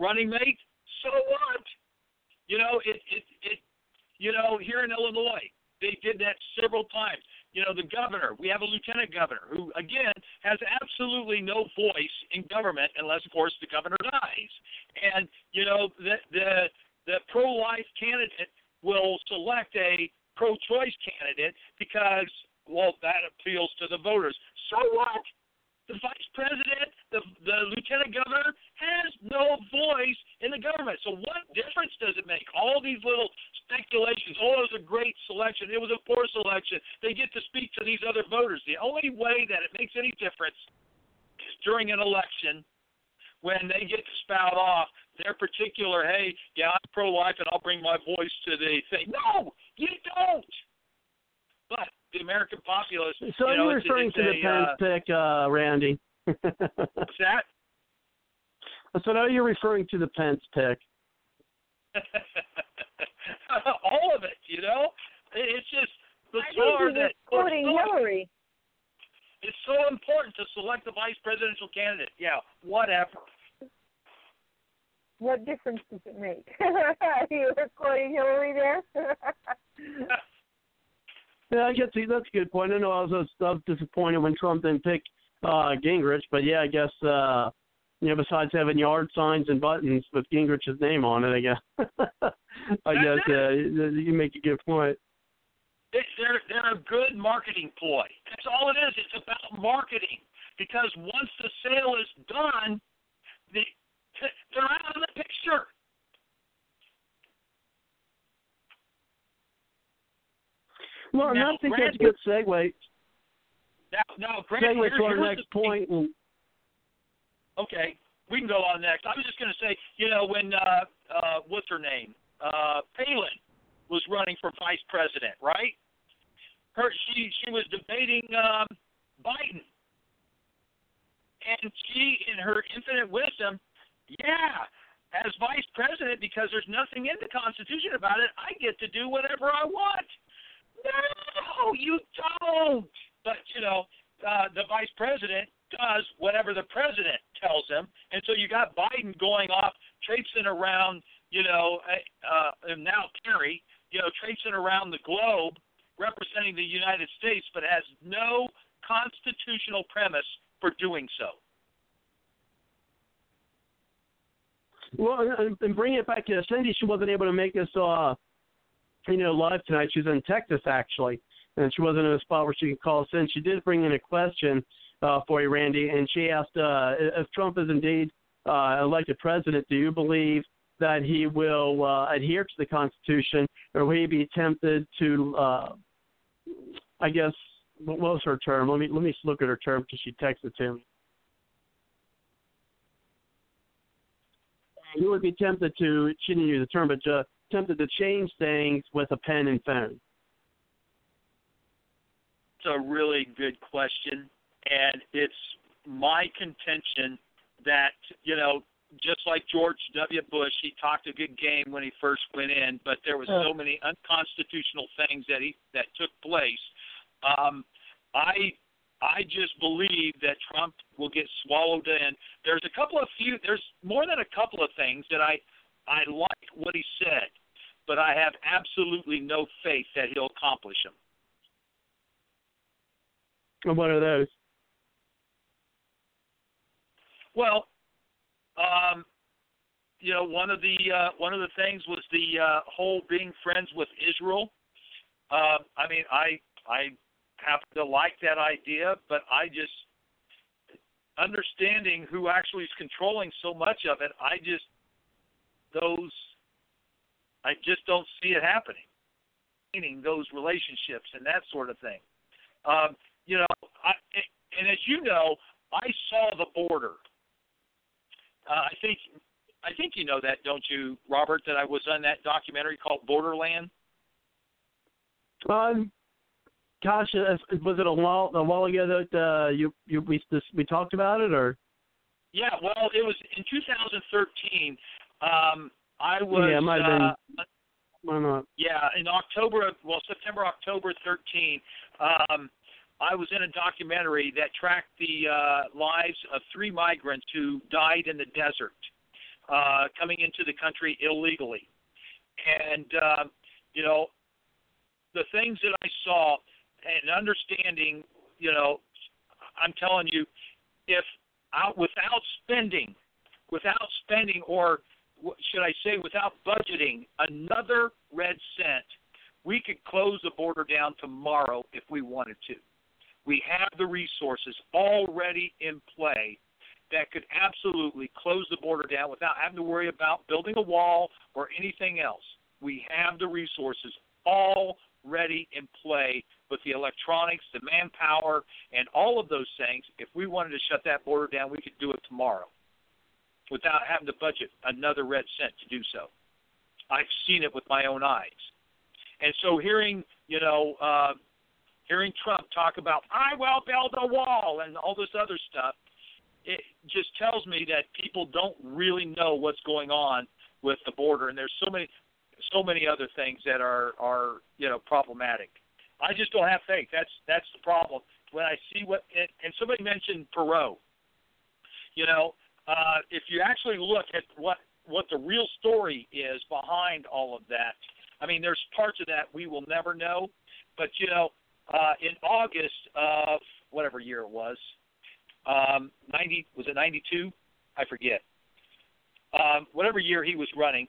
running mate, so what? You know, it it it you know, here in Illinois, they did that several times you know, the governor. We have a lieutenant governor who, again, has absolutely no voice in government unless, of course, the governor dies. And you know, the the the pro-life candidate will select a pro-choice candidate because, well, that appeals to the voters. So what? The vice president, the the lieutenant governor, has no voice in the government. So what difference does it make? All these little speculations. Oh, it was a great selection. It was a poor selection. They get to speak to these other voters. The only way that it makes any difference is during an election when they get to spout off their particular, hey, yeah, I'm pro life and I'll bring my voice to the thing. No, you don't. But the American populace. So you know, you're referring it's to a, the Pence uh, pick, uh, Randy. What's that? So now you're referring to the Pence pick. all of it, you know. It's just I think bizarre that quoting so, Hillary. it's so important to select the vice presidential candidate. Yeah, whatever. What difference does it make? you were quoting Hillary there. Yeah, I guess see, that's a good point. I know I was, I was disappointed when Trump didn't pick uh, Gingrich, but yeah, I guess uh, you know, besides having yard signs and buttons with Gingrich's name on it, I guess. I guess uh, you make a good point. They- They're they're a good marketing ploy. That's all it is. It's about marketing because once the sale is done, the they're out of the picture. Well, Now, I think that's a good segue. Now, now granted, Segue to our next point. And, Okay, we can go on next. I was just going to say, you know, when uh, uh, what's her name, uh, Palin was running for vice president, right? Her she she was debating um, Biden, and she, in her infinite wisdom, yeah, as vice president, because there's nothing in the Constitution about it, I get to do whatever I want. No, you don't. But you know, uh, the vice president does whatever the president tells him, and so you got Biden going off, traipsing around, you know, uh, and now Kerry, you know, traipsing around the globe, representing the United States, but has no constitutional premise for doing so. well, and, and bringing it back to Cindy, she wasn't able to make us, uh, you know, live tonight. She was in Texas actually, and she wasn't in a spot where she could call us in. She did bring in a question uh, for you, Randy, and she asked uh, if Trump is indeed uh, elected president. Do you believe that he will uh, adhere to the Constitution, or will he be tempted to, uh, I guess, what was her term? Let me let me look at her term because she texted to me. You would be tempted to, she didn't use the term, but uh, tempted to change things with a pen and phone. It's a really good question, and it's my contention that you know just like George W. Bush, he talked a good game when he first went in, but there was so many unconstitutional things that he that took place. Um, I I just believe that Trump will get swallowed in. There's a couple of few. There's more than a couple of things that I I like what he said, but I have absolutely no faith that he'll accomplish them. And what are those? Well, um, you know, one of the uh, one of the things was the uh, whole being friends with Israel. Uh, I mean, I I happen to like that idea, but I just understanding who actually is controlling so much of it. I just those I just don't see it happening. Meaning those relationships and that sort of thing. Um, you know, I, and as you know, I saw the border uh, I think I think you know that, don't you, Robert? That I was on that documentary called Borderland. Um, gosh, uh, was it a while a while ago that uh, you you we we talked about it, or? Yeah, well, it was in 2013. Um, I was. Yeah, it might have uh, been. Why not? Yeah, in October, well, September, October 13. Um, I was in a documentary that tracked the uh, lives of three migrants who died in the desert uh, coming into the country illegally. And, uh, you know, the things that I saw and understanding, you know, I'm telling you, if out without spending, without spending, or should I say, without budgeting another red cent, we could close the border down tomorrow if we wanted to. We have the resources already in play that could absolutely close the border down without having to worry about building a wall or anything else. We have the resources already in play with the electronics, the manpower, and all of those things. If we wanted to shut that border down, we could do it tomorrow without having to budget another red cent to do so. I've seen it with my own eyes. And so hearing, you know, uh, hearing Trump talk about I will build a wall and all this other stuff, it just tells me that people don't really know what's going on with the border, and there's so many, so many other things that are are you know problematic. I just don't have faith. That's that's the problem. When I see what and, and somebody mentioned Perot, you know, uh, if you actually look at what what the real story is behind all of that, I mean, there's parts of that we will never know, but you know, uh, in August of whatever year it was, um, 90 was it 92? I forget. Um, whatever year he was running,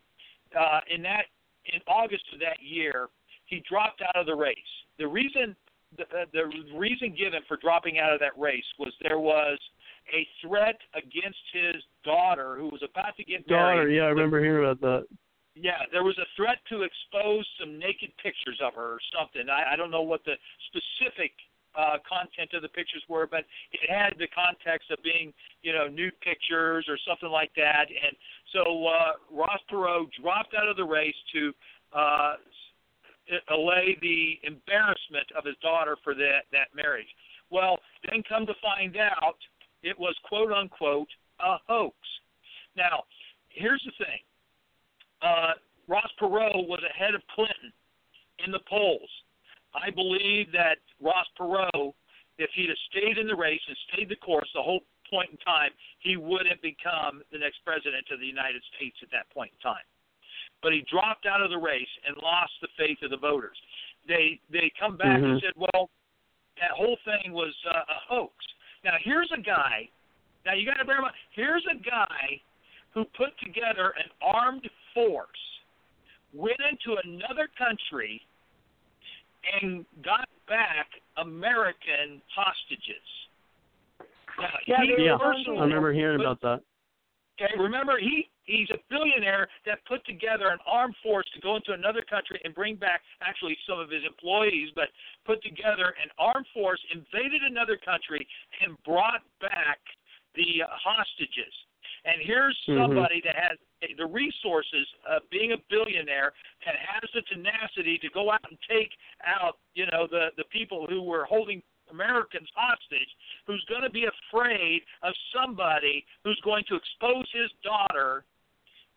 uh, in that in August of that year, he dropped out of the race. The reason the, uh, the reason given for dropping out of that race was there was a threat against his daughter who was about to get daughter, married. yeah, I remember hearing about that yeah, there was a threat to expose some naked pictures of her or something. I, I don't know what the specific uh, content of the pictures were, but it had the context of being, you know, nude pictures or something like that. And so uh, Ross Perot dropped out of the race to uh, allay the embarrassment of his daughter for that that marriage. Well, then come to find out, it was quote unquote a hoax. Now, here's the thing uh, Ross Perot was ahead of Clinton in the polls. I believe that Ross Perot, if he'd have stayed in the race and stayed the course the whole point in time, he would have become the next president of the United States at that point in time. But he dropped out of the race and lost the faith of the voters. They they come back mm-hmm. and said, well, that whole thing was uh, a hoax. Now here's a guy. Now you got to bear in mind. Here's a guy who put together an armed force, went into another country, and got back American hostages. Now, yeah, yeah. I remember hearing about that. Okay, remember he he's a billionaire that put together an armed force to go into another country and bring back actually some of his employees, but put together an armed force, invaded another country, and brought back the uh, hostages. And here's Mm-hmm. somebody that has the resources of being a billionaire and has the tenacity to go out and take out, you know, the the people who were holding Americans hostage who's going to be afraid of somebody who's going to expose his daughter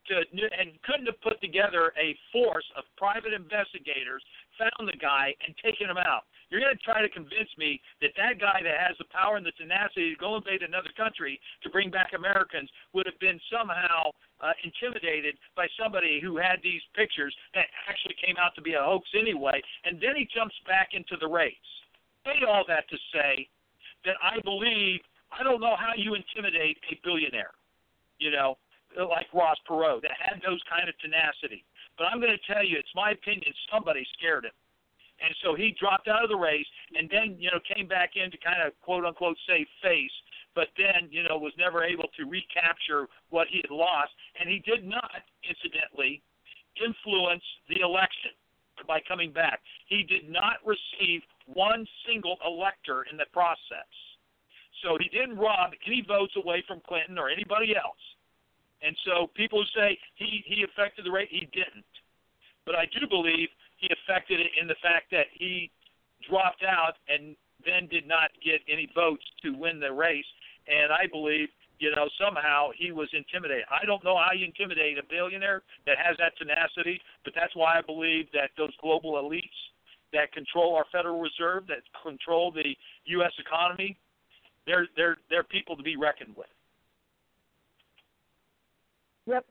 to and couldn't have put together a force of private investigators, found the guy and taken him out. You're going to try to convince me that that guy that has the power and the tenacity to go invade another country to bring back Americans would have been somehow uh, intimidated by somebody who had these pictures that actually came out to be a hoax anyway, and then he jumps back into the race. Say all that to say that I believe I don't know how you intimidate a billionaire, you know, like Ross Perot that had those kind of tenacity. But I'm going to tell you, it's my opinion, somebody scared him and so he dropped out of the race, and then you know came back in to kind of quote unquote save face, but then you know was never able to recapture what he had lost, and he did not, incidentally, influence the election by coming back. He did not receive one single elector in the process. So he didn't rob any votes away from Clinton or anybody else. And so people who say he, he affected the rate, he didn't. But I do believe he affected it in the fact that he dropped out and then did not get any votes to win the race. And I believe, you know, somehow he was intimidated. I don't know how you intimidate a billionaire that has that tenacity, but that's why I believe that those global elites that control our Federal Reserve, that control the U.S. economy, they're they're they're people to be reckoned with. Yep.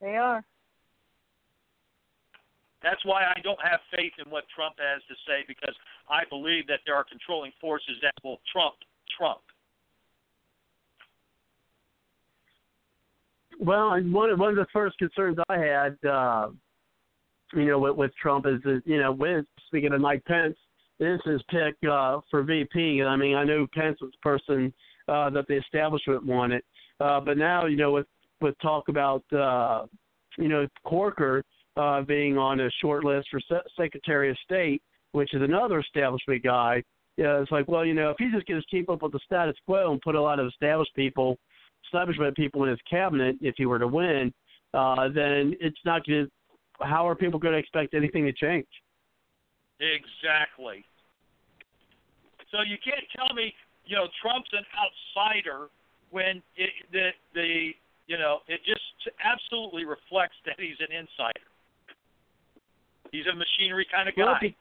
They are. That's why I don't have faith in what Trump has to say because I believe that there are controlling forces that will trump Trump. Well, and one of one of the first concerns I had, uh, you know, with, with Trump is that you know, with speaking of Mike Pence, this is pick uh, for VP. I mean, I knew Pence was the person uh, that the establishment wanted, uh, but now you know, with with talk about uh, you know Corker uh, being on a short list for Se- Secretary of State, which is another establishment guy. Yeah, it's like, well, you know, if he just gets keep up with the status quo and put a lot of established people, establishment people in his cabinet, if he were to win, uh, then it's not going to. How are people going to expect anything to change? Exactly. So you can't tell me, you know, Trump's an outsider when it, the the you know, it just absolutely reflects that he's an insider. He's a machinery kind of guy. Well, if he,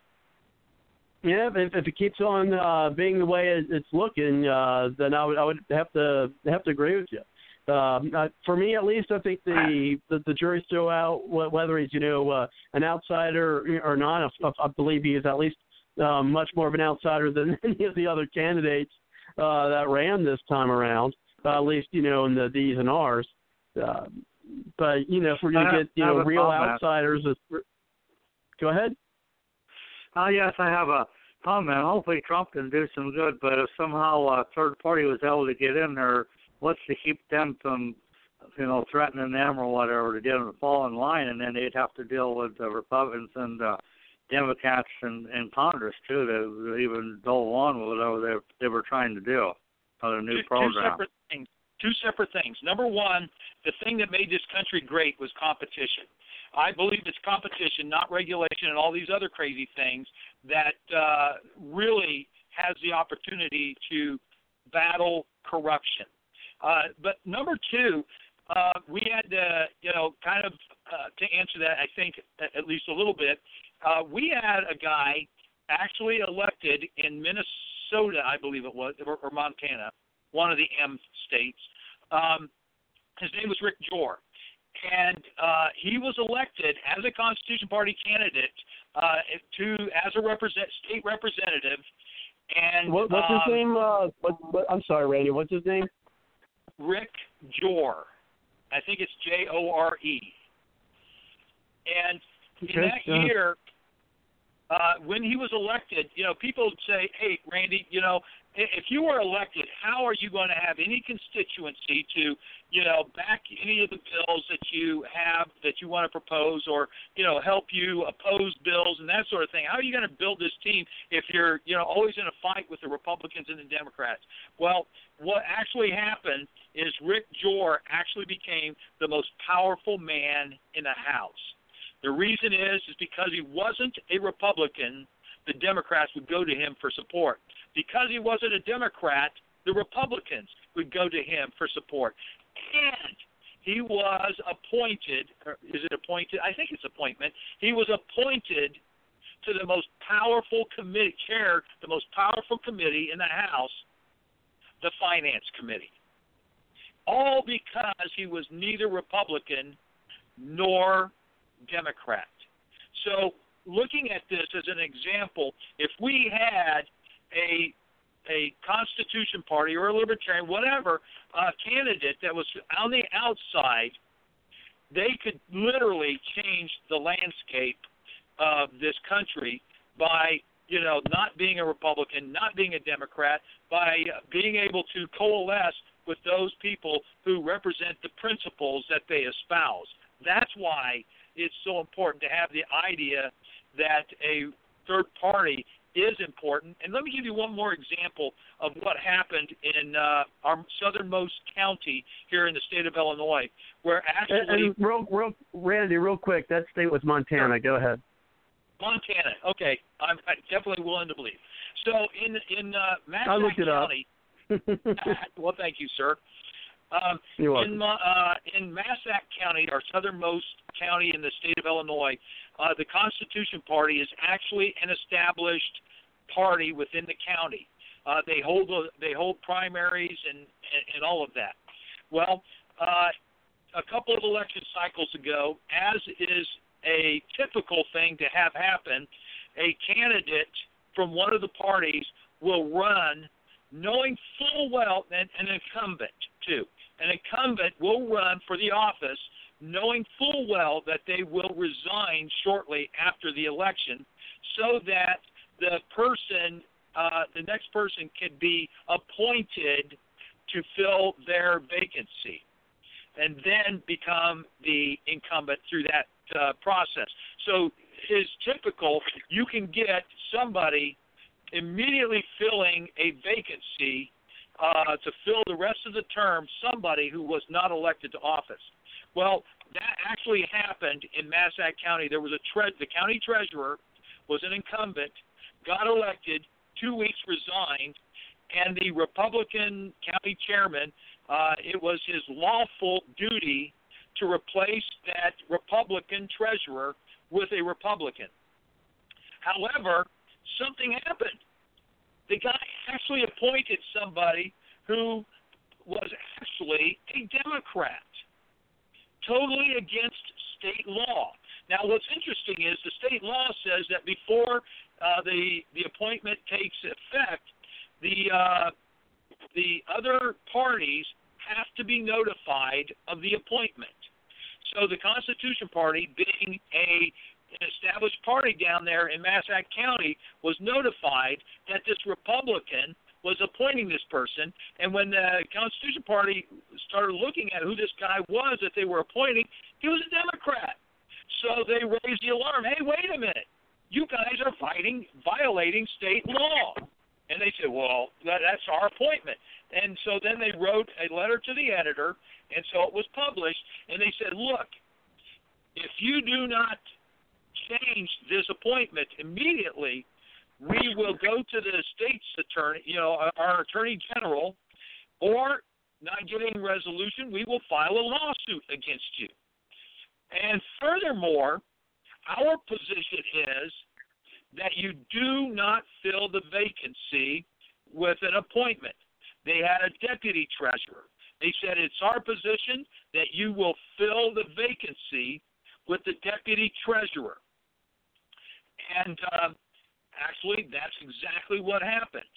yeah, if, if it keeps on uh, being the way it's looking, uh, then I would I would have to have to agree with you. Um, uh, for me, at least, I think the the, the jury's still out whether he's you know uh, an outsider or not. I, I believe he is at least uh, much more of an outsider than any of the other candidates uh, that ran this time around. Uh, at least you know in the D's and R's. Uh, but you know, if we're going to get you know real outsiders, go ahead. Oh yes, I have a comment. Hopefully, Trump can do some good. But if somehow a third party was able to get in there, what's to keep them from, you know, threatening them or whatever to get them to fall in line, and then they'd have to deal with the Republicans and uh, Democrats in, in Congress too to even go on with whatever they they were trying to do on a new two, program. Two separate things. Two separate things. Number one, the thing that made this country great was competition. I believe it's competition, not regulation and all these other crazy things that uh, really has the opportunity to battle corruption. Uh, but number two, uh, we had to, you know, kind of uh, to answer that, I think at least a little bit. Uh, we had a guy actually elected in Minnesota, I believe it was, or, or Montana, one of the M states. Um, his name was Rick Jore, and uh, he was elected as a Constitution Party candidate uh, to as a represent, state representative. And what, what's um, his name? Uh, what, what, I'm sorry, Randy. What's his name? Rick Jore. I think it's J O R E. And in Okay, that uh, year, uh, when he was elected, you know, people would say, "Hey, Randy, you know, if you were elected, how are you going to have any constituency to, you know, back any of the bills that you have that you want to propose, or you know, help you oppose bills and that sort of thing? How are you going to build this team if you're, you know, always in a fight with the Republicans and the Democrats?" Well, what actually happened is Rick Jore actually became the most powerful man in the House The reason is is because he wasn't a Republican, the Democrats would go to him for support. Because he wasn't a Democrat, the Republicans would go to him for support. And he was appointed, is it appointed? I think it's appointment. He was appointed to the most powerful committee, chair the most powerful committee in the House, the Finance Committee. All because he was neither Republican nor Democrat. So, looking at this as an example, if we had a a Constitution Party or a Libertarian, whatever, uh, candidate that was on the outside, they could literally change the landscape of this country by you know not being a Republican, not being a Democrat, by being able to coalesce with those people who represent the principles that they espouse. That's why it's so important to have the idea that a third party is important. And let me give you one more example of what happened in uh, our southernmost county here in the state of Illinois, where actually. And, and real, real, Randy, real quick, that state was Montana. Sure. Go ahead. Montana. Okay, I'm, I'm definitely willing to believe. So in in uh, Massac I looked it County. well, thank you, sir. Um, in uh, in Massac County, our southernmost county in the state of Illinois, uh, the Constitution Party is actually an established party within the county. Uh, they hold they hold primaries and, and and all of that. Well, uh, a couple of election cycles ago, as is a typical thing to have happen, a candidate from one of the parties will run knowing full well and an incumbent too. An incumbent will run for the office knowing full well that they will resign shortly after the election so that the person, uh, the next person, can be appointed to fill their vacancy, and then become the incumbent through that uh, process. So is typical. You can get somebody immediately filling a vacancy uh, to fill the rest of the term somebody who was not elected to office. Well, that actually happened in Massac County. There was a tre- the county treasurer was an incumbent got elected, two weeks resigned, and the Republican county chairman, uh, it was his lawful duty to replace that Republican treasurer with a Republican. However, something happened. The guy actually appointed somebody who was actually a Democrat, totally against state law. Now, what's interesting is the state law says that before uh, the the appointment takes effect, the uh, the other parties have to be notified of the appointment. So the Constitution Party, being a an established party down there in Massac County, was notified that this Republican was appointing this person. And when the Constitution Party started looking at who this guy was that they were appointing, he was a Democrat. So they raised the alarm. Hey, wait a minute you guys are fighting, violating state law. And they said, well, that, that's our appointment. And so then they wrote a letter to the editor, and so it was published. And they said, look, if you do not change this appointment immediately, we will go to the state's attorney, you know, our attorney general, or not getting resolution, we will file a lawsuit against you. And furthermore, our position is that you do not fill the vacancy with an appointment. They had a deputy treasurer. They said it's our position that you will fill the vacancy with the deputy treasurer. And uh, actually, that's exactly what happened.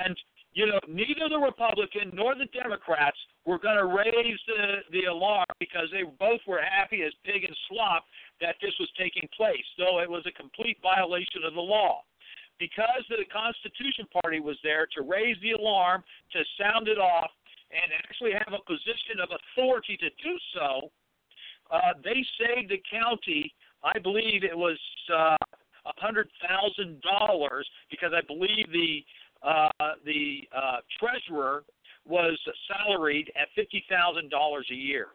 And you know, neither the Republican nor the Democrats were going to raise the the alarm because they both were happy as pig and slop that this was taking place, though it was a complete violation of the law. Because the Constitution Party was there to raise the alarm, to sound it off, and actually have a position of authority to do so, uh, they saved the county. I believe it was uh, a uh, hundred thousand dollars because I believe the uh, the uh, treasurer was salaried at fifty thousand dollars a year.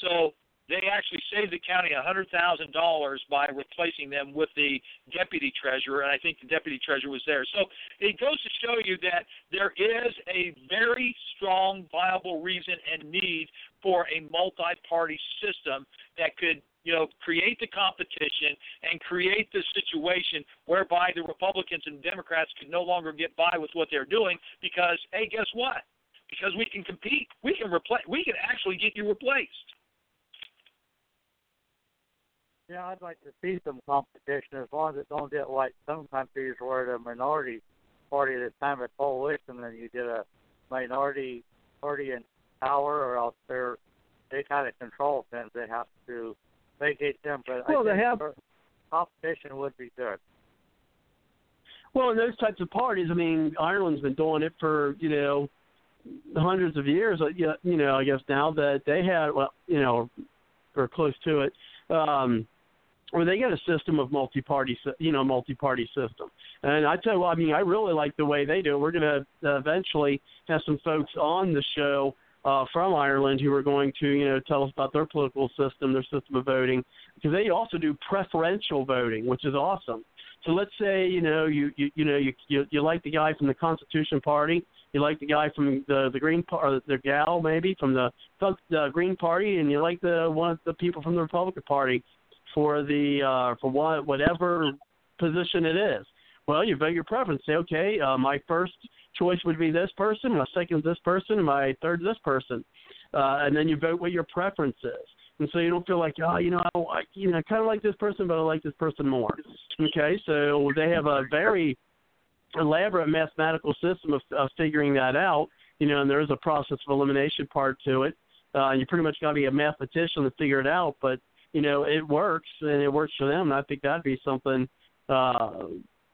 So they actually saved the county a hundred thousand dollars by replacing them with the deputy treasurer, and I think the deputy treasurer was there. So it goes to show you that there is a very strong, viable reason and need for a multi-party system that could you know, create the competition and create the situation whereby the Republicans and Democrats could no longer get by with what they're doing because, hey, guess what? Because we can compete, we can replace, we can actually get you replaced. Yeah, I'd like to see some competition as long as it don't get like some countries where the minority party that's kind of a coalition and you get a minority party in power or else they're they kind of control things. They have to vacate them. But well, I they have competition would be good. Well, in those types of parties, I mean, Ireland's been doing it for you know hundreds of years. uh, You know, I guess now that they had, well, you know, or close to it. Um, or they get a system of multi-party, you know, multi-party system. And I tell you, what, I mean, I really like the way they do it. We're going to eventually have some folks on the show uh, from Ireland who are going to, you know, tell us about their political system, their system of voting, because they also do preferential voting, which is awesome. So let's say, you know, you you you know you you, you like the guy from the Constitution Party, you like the guy from the the Green or the gal maybe from the the Green Party, and you like the one of the people from the Republican Party for the uh, for what whatever position it is. Well, you vote your preference. Say, okay, uh, my first choice would be this person, my second is this person, and my third is this person, uh, and then you vote what your preference is. And so you don't feel like, oh, you know, I, I you know, kind of like this person, but I like this person more. Okay, so they have a very elaborate mathematical system of, of figuring that out. You know, and there is a process of elimination part to it. Uh, you pretty much got to be a mathematician to figure it out, but you know, it works and it works for them. And I think that'd be something uh,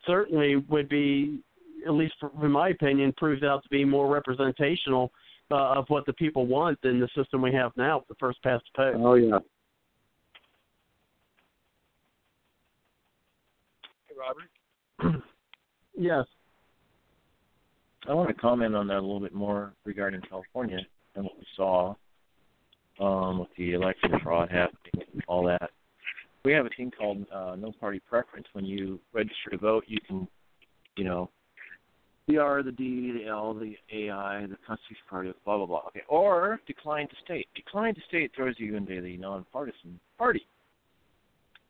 certainly would be, at least for, in my opinion, proves out to be more representational uh, of what the people want than the system we have now, the first past the post. Oh yeah. Hey, Robert. yes. I want to comment on that a little bit more regarding California and what we saw um, with the election fraud happening and all that. We have a thing called uh, no party preference. When you register to vote, you can, you know, the R, the D, the L, the AI, the Constitution Party, blah blah blah. Okay, or decline to state. Decline to state throws you into the nonpartisan party.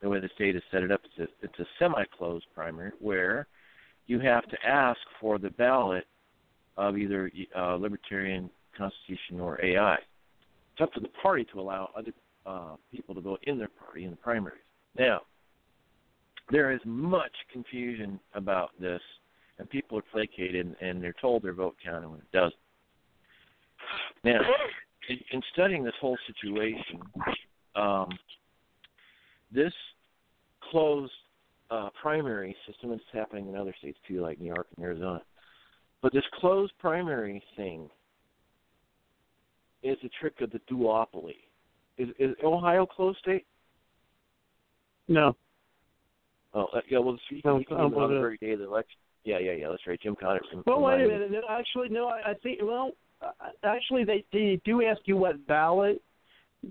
The way the state has set it up, it's a, it's a semi-closed primary where you have to ask for the ballot of either uh, Libertarian Constitution or AI it's up to the party to allow other uh, people to vote in their party in the primaries. Now, there is much confusion about this, and people are placated and they're told their vote counted when it doesn't. Now, in, in studying this whole situation, um, this closed uh, primary system is happening in other states too, like New York and Arizona. But this closed primary thing is a trick of the duopoly. Is, is Ohio closed state? No. Oh, uh, yeah. Well, the no, on the very day of the election. Yeah, yeah, yeah. That's right. Jim Connors. Well, wait a minute. Actually, no. I, I think. Well, actually, they they do ask you what ballot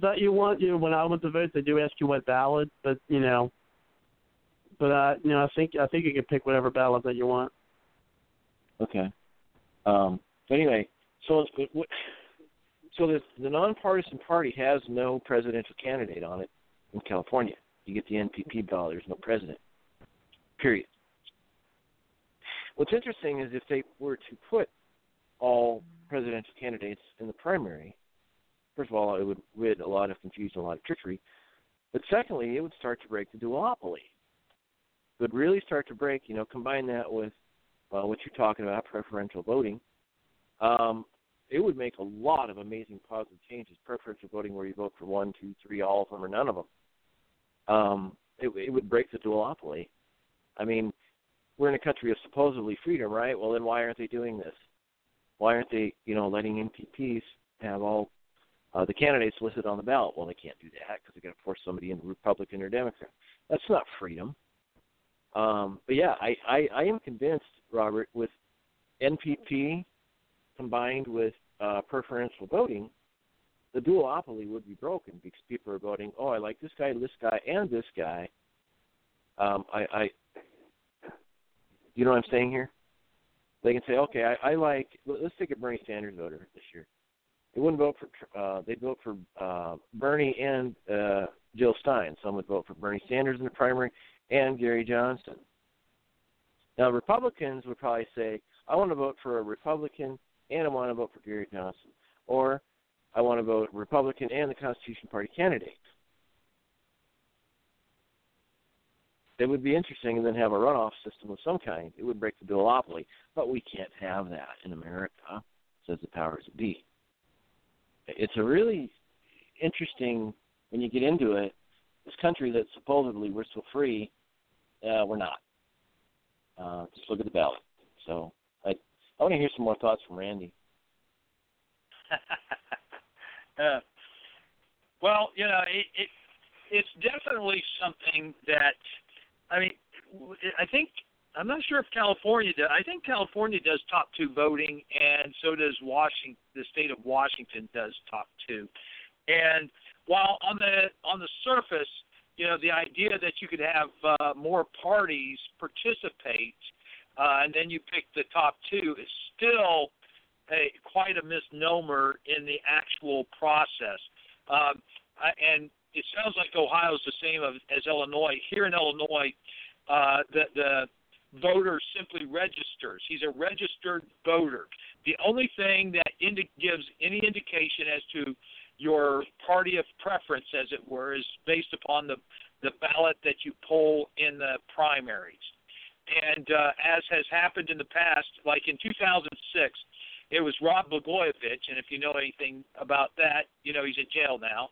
that you want. You know, when I went to vote, they do ask you what ballot, but you know. But uh, you know, I think I think you can pick whatever ballot that you want. Okay. Um. Anyway, so it's what, so the, the nonpartisan party has no presidential candidate on it in California. You get the NPP ballot, there's no president. Period. What's interesting is if they were to put all presidential candidates in the primary, first of all, it would rid a lot of confusion, a lot of trickery. But secondly, it would start to break the duopoly. It would really start to break, you know, combine that with uh, what you're talking about, preferential voting. Um, it would make a lot of amazing positive changes. Preferential voting, where you vote for one, two, three, all of them, or none of them. Um, it, it would break the duopoly. I mean, we're in a country of supposedly freedom, right? Well, then why aren't they doing this? Why aren't they, you know, letting NPPs have all uh, the candidates listed on the ballot? Well, they can't do that because they're going to force somebody into Republican or Democrat. That's not freedom. Um, but yeah, I, I, I am convinced, Robert, with NPP combined with uh, preferential voting, the duopoly would be broken because people are voting. Oh, I like this guy, this guy, and this guy. Um, I, I, you know what I'm saying here? They can say, okay, I, I like. Let's take a Bernie Sanders voter this year. They wouldn't vote for. Uh, they'd vote for uh, Bernie and uh, Jill Stein. Some would vote for Bernie Sanders in the primary and Gary Johnson. Now, Republicans would probably say, I want to vote for a Republican and I want to vote for Gary Johnson. Or I want to vote Republican and the Constitution Party candidate. It would be interesting and then have a runoff system of some kind. It would break the duopoly. But we can't have that in America, says the powers that be. It's a really interesting, when you get into it, this country that supposedly we're so free, uh, we're not. Uh, just look at the ballot. So I, want to hear some more thoughts from Randy. uh, well, you know, it, it it's definitely something that I mean, I think I'm not sure if California does. I think California does top two voting, and so does Washington. The state of Washington does top two. And while on the on the surface, you know, the idea that you could have uh, more parties participate, uh, and then you pick the top two is still a quite a misnomer in the actual process. Um, and it sounds like Ohio's the same as Illinois. Here in Illinois, uh, the the voter simply registers. He's a registered voter. The only thing that indi- gives any indication as to your party of preference, as it were, is based upon the the ballot that you poll in the primaries. And uh, as has happened in the past, like in 2006, it was Rob Blagojevich, and if you know anything about that, you know he's in jail now.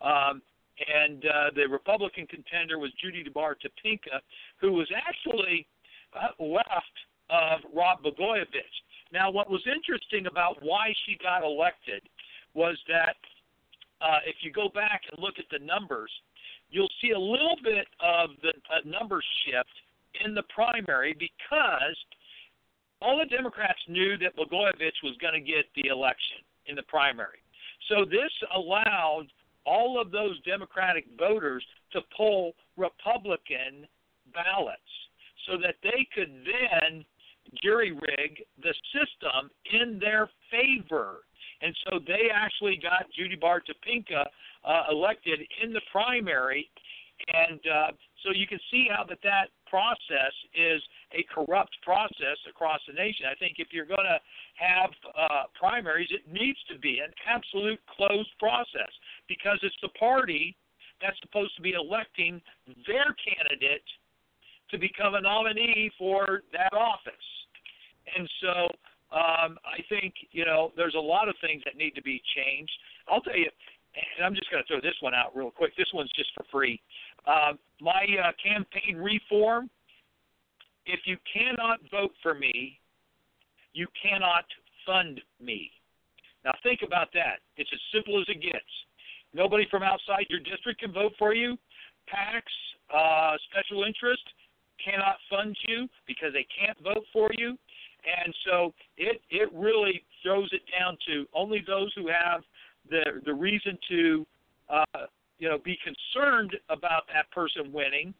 Um, and uh, the Republican contender was Judy DeBar Topinka, who was actually uh, left of Rob Blagojevich. Now, what was interesting about why she got elected was that uh, if you go back and look at the numbers, you'll see a little bit of the uh, number shift in the primary because all the Democrats knew that Blagojevich was going to get the election in the primary. So this allowed all of those Democratic voters to pull Republican ballots so that they could then jury rig the system in their favor. And so they actually got Judy Baar Topinka uh, elected in the primary. And uh, so you can see how that that process is a corrupt process across the nation. I think if you're going to have uh, primaries, it needs to be an absolute closed process because it's the party that's supposed to be electing their candidate to become a nominee for that office. And so um, I think, you know, there's a lot of things that need to be changed. I'll tell you, and I'm just going to throw this one out real quick. This one's just for free. Uh, my uh, campaign reform if you cannot vote for me, you cannot fund me. Now think about that. It's as simple as it gets. Nobody from outside your district can vote for you. PACs, uh, special interest, cannot fund you because they can't vote for you. And so it it really throws it down to only those who have the the reason to uh, you know be concerned about that person winning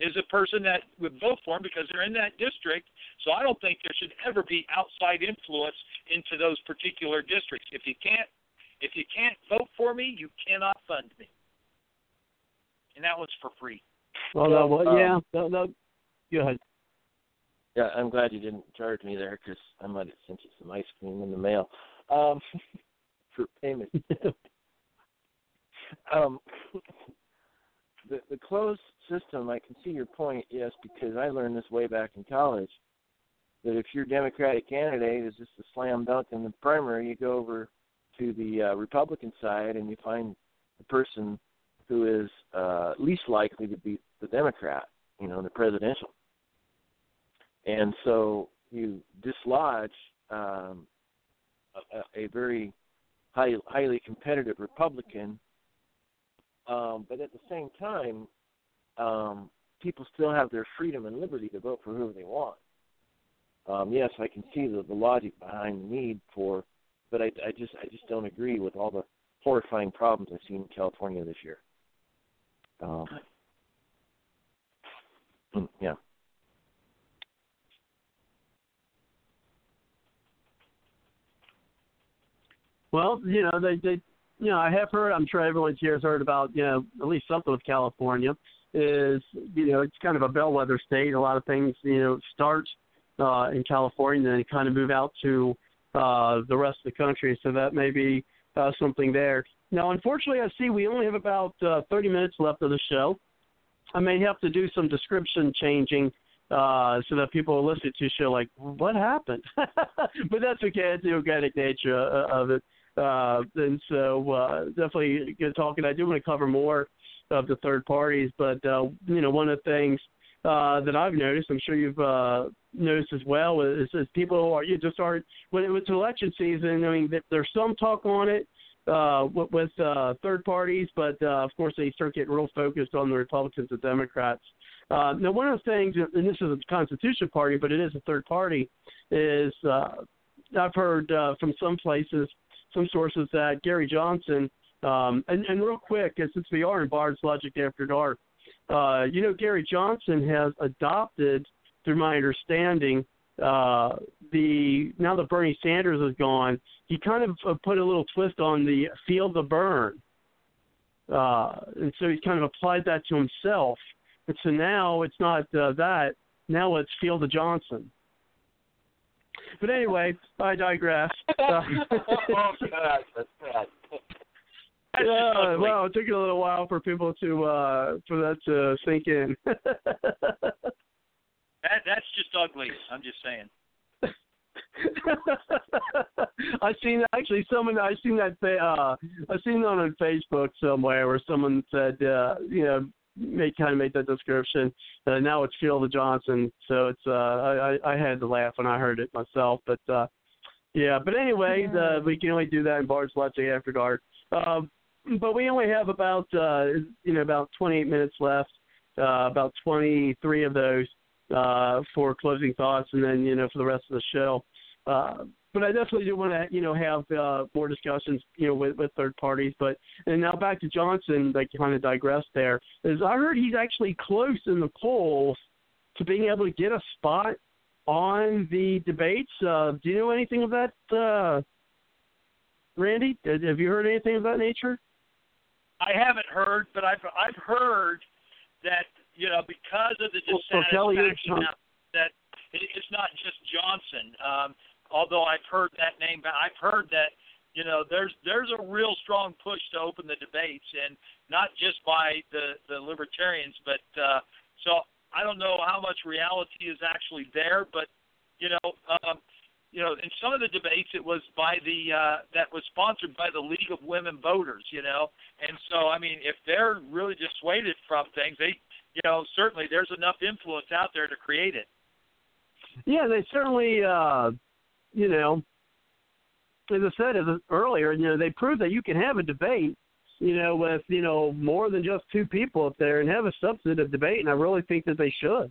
is a person that would vote for him because they're in that district. So I don't think there should ever be outside influence into those particular districts. If you can't if you can't vote for me, you cannot fund me. And that was for free. Well, So, no, well, um, yeah, no, no, go ahead. Yeah, I'm glad you didn't charge me there because I might have sent you some ice cream in the mail um, for payment. um, the the closed system, I can see your point, yes, because I learned this way back in college. That if your Democratic candidate is just a slam dunk in the primary, you go over to the uh, Republican side and you find the person who is uh, least likely to beat the Democrat, you know, in the presidential. And so you dislodge um, a, a very high, highly competitive Republican um, but at the same time, um, people still have their freedom and liberty to vote for whoever they want. Um, yes, I can see the, the logic behind the need for, but I, I just I just don't agree with all the horrifying problems I've seen in California this year. Um, yeah. Well, you know, they, they, you know, I have heard. I'm sure everyone here has heard about, you know, at least something with California. Is you know, it's kind of a bellwether state. A lot of things, you know, start uh, in California and then kind of move out to uh, the rest of the country. So that may be uh, something there. Now, unfortunately, I see we only have about uh, 30 minutes left of the show. I may have to do some description changing uh, so that people listen to the show like, what happened? but that's okay. It's the organic nature uh, of it. Uh, and so uh, definitely good talking. I do want to cover more of the third parties, but uh, you know, one of the things uh, that I've noticed, I'm sure you've uh, noticed as well, is, is people are you just are when it was election season. I mean, there's some talk on it uh, with, with uh, third parties, but uh, of course they start getting real focused on the Republicans and Democrats. Uh, now, one of the things, and this is a Constitution Party, but it is a third party, is uh, I've heard uh, from some places some sources that Gary Johnson, um, and, and real quick, since we are in Bard's Logic After Dark, uh, you know, Gary Johnson has adopted, through my understanding, uh, the now that Bernie Sanders is gone, he kind of uh, put a little twist on the feel the Bern, uh, and so he kind of applied that to himself. And so now it's not uh, that. Now it's feel the Johnson. But anyway, I digress. Uh, oh God, that's bad. yeah, well, it took a little while for people to uh for that to sink in. that that's just ugly. I'm just saying. I seen actually someone I seen that uh I seen that on Facebook somewhere where someone said uh you know made kind of made that description. Uh, now it's the Johnson, so it's uh I I had to laugh when I heard it myself, but uh yeah, but anyway, yeah. the, we can only do that in Bard's Logic After Dark. Um, but we only have about uh you know about 28 minutes left, uh about 23 of those uh for closing thoughts, and then you know for the rest of the show. Uh, but I definitely do want to, you know, have uh, more discussions, you know, with, with third parties. But and now back to Johnson, like kind of digressed there. Is I heard he's actually close in the polls to being able to get a spot on the debates. Uh, do you know anything of that, uh, Randy? Have you heard anything of that nature? I haven't heard, but I've I've heard that you know because of the dissatisfaction that it's not just Johnson. Um, although I've heard that name, but I've heard that you know there's there's a real strong push to open the debates, and not just by the the libertarians, but uh, so I don't know how much reality is actually there, but you know. Um, you know, in some of the debates, it was by the uh, that was sponsored by the League of Women Voters. You know, and so I mean, if they're really dissuaded from things, they, you know, certainly there's enough influence out there to create it. Yeah, they certainly, uh, you know, as I said earlier, you know, they proved that you can have a debate, you know, with you know more than just two people up there and have a substantive debate, and I really think that they should.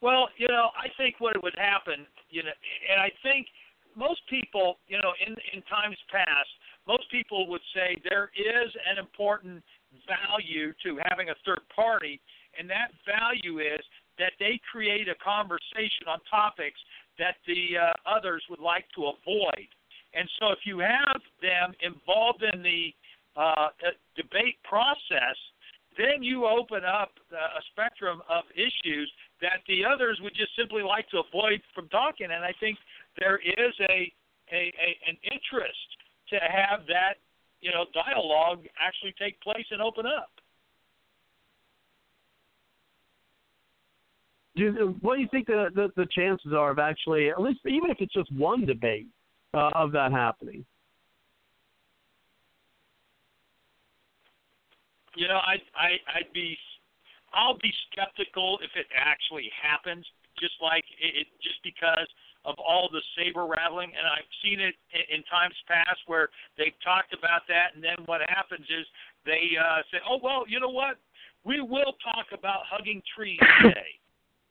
Well, you know, I think what would happen, you know, and I think most people, you know, in in times past, most people would say there is an important value to having a third party, and that value is that they create a conversation on topics that the uh, others would like to avoid. And so if you have them involved in the uh, debate process, then you open up a spectrum of issues that the others would just simply like to avoid from talking. And I think there is a, a, a an interest to have that you know dialogue actually take place and open up. Do what do you think the, the, the chances are of actually at least even if it's just one debate uh, of that happening? You know, I I I'd be I'll be skeptical if it actually happens. Just like it, it just because of all the saber rattling, and I've seen it in, in times past where they've talked about that, and then what happens is they uh, say, "Oh well, you know what? We will talk about hugging trees today."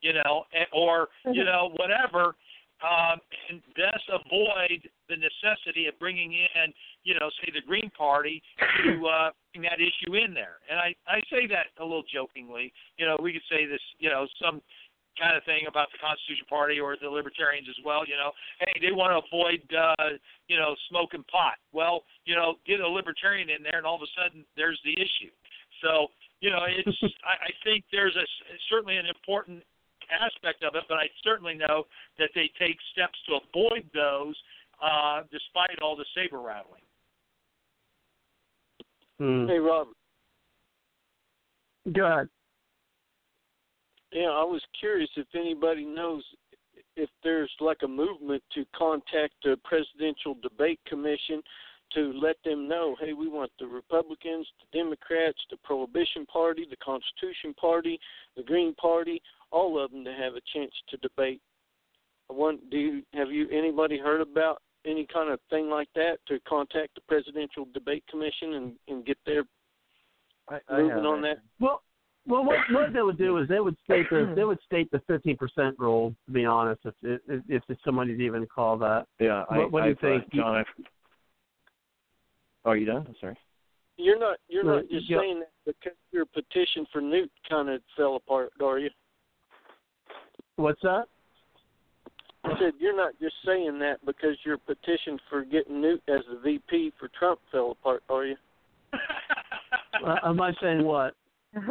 You know, or you know whatever. um, and thus avoid the necessity of bringing in, you know, say the Green Party to uh, bring that issue in there. And I I say that a little jokingly. You know, we could say this, you know, some kind of thing about the Constitution Party or the Libertarians as well. You know, hey, they want to avoid, uh, you know, smoking pot. Well, you know, get a Libertarian in there, and all of a sudden there's the issue. So, you know, it's I, I think there's a certainly an important aspect of it, but I certainly know that they take steps to avoid those, uh, despite all the saber rattling. Hmm. Hey, Robert. Go ahead. Yeah, I was curious if anybody knows if there's like a movement to contact the Presidential Debate Commission to let them know, hey, we want the Republicans, the Democrats, the Prohibition Party, the Constitution Party, the Green Party, all of them to have a chance to debate. I want, do you have you anybody heard about any kind of thing like that to contact the Presidential Debate Commission and and get their I, I moving on that. that? Well, well, what what they would do is they would state the they would state the fifteen percent rule. To be honest, if if, if somebody's even called that. Yeah, I, What- what do you I've, uh, think? John? I've, oh, are you done? I'm sorry. You're not you're Well, not just yeah. saying that because your petition for Newt kind of fell apart, are you? What's that? I said you're not just saying that because your petition for getting Newt as the VP for Trump fell apart, are you? Uh, am I saying what?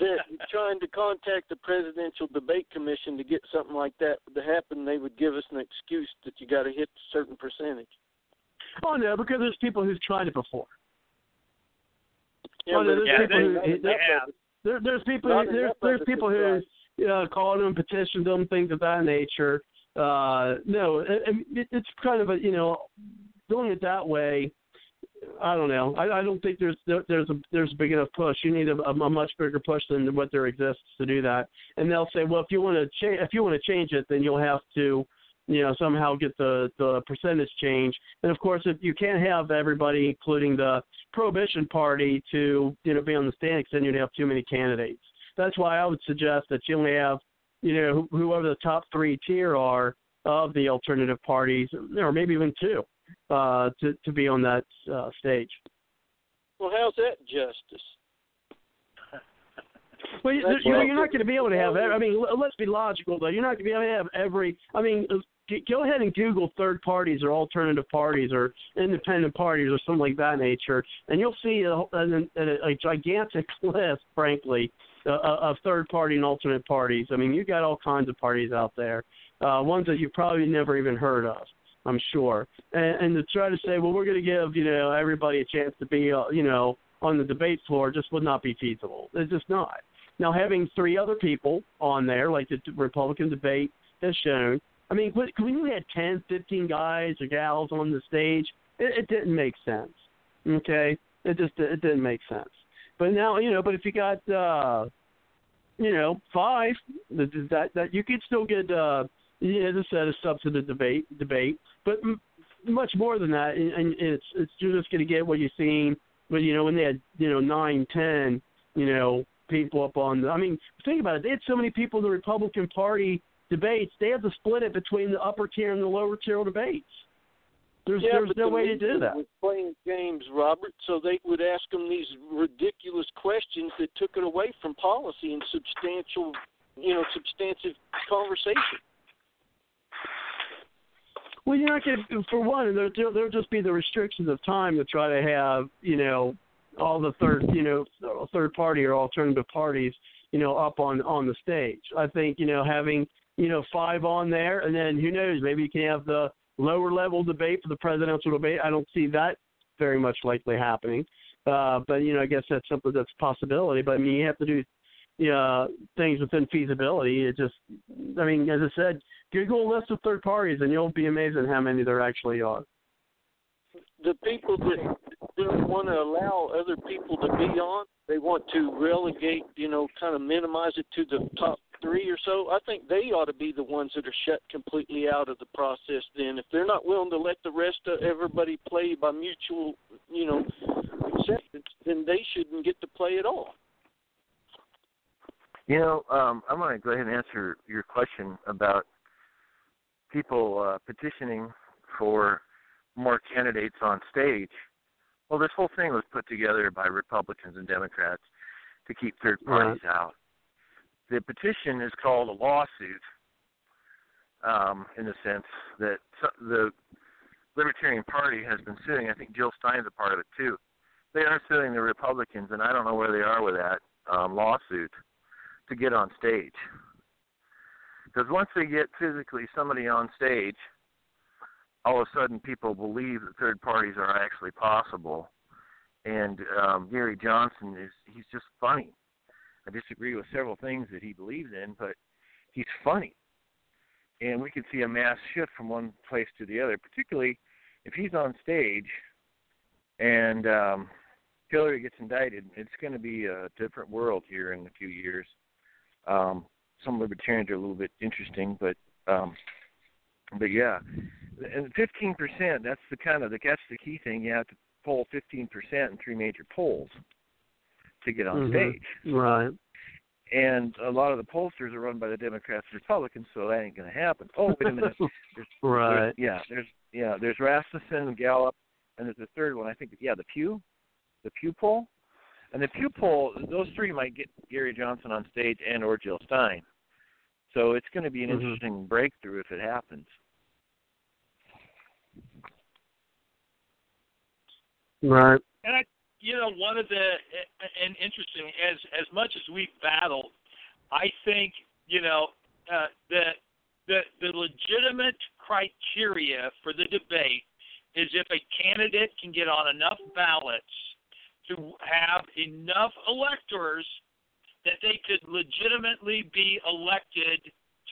That you're trying to contact the Presidential Debate Commission to get something like that to happen, they would give us an excuse that you got to hit a certain percentage. Oh no, because there's people who've tried it before. Yeah, Oh, but there's yeah, people they- who they there, have. there, there's people Not who, there's there's people who uh, called them, petitioned them, things of that nature. Uh, no, it, it, it's kind of a you know doing it that way. I don't know. I, I don't think there's there's a there's a big enough push. You need a, a much bigger push than what there exists to do that. And they'll say, well, if you want to change if you want to change it, then you'll have to, you know, somehow get the the percentage change. And of course, if you can't have everybody, including the Prohibition Party, to you know be on the stand, because then you'd have too many candidates. That's why I would suggest that you only have, you know, whoever the top three tier are of the alternative parties, or maybe even two, uh, to to be on that uh, stage. Well, how's that justice? Well, you, That's you know, right. you're not going to be able to have. Every, I mean, let's be logical though. You're not going to be able to have every. I mean, go ahead and Google third parties or alternative parties or independent parties or something like that nature, and you'll see a, a, a, a gigantic list, frankly, uh, of third party and alternate parties. I mean, you got all kinds of parties out there, uh, ones that you've probably never even heard of. I'm sure, and, and to try to say, well, we're going to give you know everybody a chance to be, uh, you know, on the debate floor just would not be feasible. It's just not. Now, having three other people on there, like the Republican debate has shown, I mean, when you had 10, 15 guys or gals on the stage, it, it didn't make sense. Okay, it just it didn't make sense. But now, you know, but if you got, uh, you know, five, that that, you could still get, uh, yeah, as I said, a substantive debate debate, but m- much more than that, and, it's it's you're just going to get what you've seen. But you know, when they had you know nine, ten, you know, people up on. The, I mean, think about it. They had so many people in the Republican Party debates. They had to split it between the upper tier and the lower tier debates. There's yeah, there's no the way to do that. Was playing games, Robert, so they would ask them these ridiculous questions that took it away from policy and substantial, you know, substantive conversation. Well, you're not going to, for one, there there'll there'll just be the restrictions of time to try to have, you know, all the third, you know, third party or alternative parties, you know, up on on the stage. I think, you know, having, you know, five on there, and then who knows, maybe you can have the lower level debate for the presidential debate. I don't see that very much likely happening. Uh, but you know, I guess that's something that's a possibility. But I mean, you have to do uh, things within feasibility. It just, I mean, as I said, Google a list of third parties, and you'll be amazed at how many there actually are. The people that don't want to allow other people to be on, they want to relegate, you know, kind of minimize it to the top three or so, I think they ought to be the ones that are shut completely out of the process. Then, if they're not willing to let the rest of everybody play by mutual, you know, acceptance, then they shouldn't get to play at all. You know, um, I'm going to go ahead and answer your question about people uh, petitioning for more candidates on stage. Well, this whole thing was put together by Republicans and Democrats to keep third parties right. out. The petition is called a lawsuit, um, in the sense that the Libertarian Party has been suing. I think Jill Stein's a part of it too. They are suing the Republicans, and I don't know where they are with that um, lawsuit to get on stage. Because once they get physically somebody on stage, all of a sudden people believe that third parties are actually possible. And um, Gary Johnson is he's just funny. I disagree with several things that he believes in, but he's funny. And we can see a mass shift from one place to the other, particularly if he's on stage and um, Hillary gets indicted. It's going to be a different world here in a few years. Um, some libertarians are a little bit interesting, but um, but yeah, and 15 percent. That's the kind of the that's the key thing. You have to poll 15 percent in three major polls to get on Mhm. stage. Right. And a lot of the pollsters are run by the Democrats and Republicans, so that ain't going to happen. Oh, wait a minute. There's, Right. there's- yeah, there's yeah, there's Rasmussen, Gallup, and there's a third one. I think yeah, the Pew, the Pew poll, and the Pew poll. Those three might get Gary Johnson on stage and or Jill Stein. So it's going to be an Mhm. interesting breakthrough if it happens. Right. And I, you know, one of the and interesting as as much as we've battled, I think you know uh, the the the legitimate criteria for the debate is if a candidate can get on enough ballots to have enough electors that they could legitimately be elected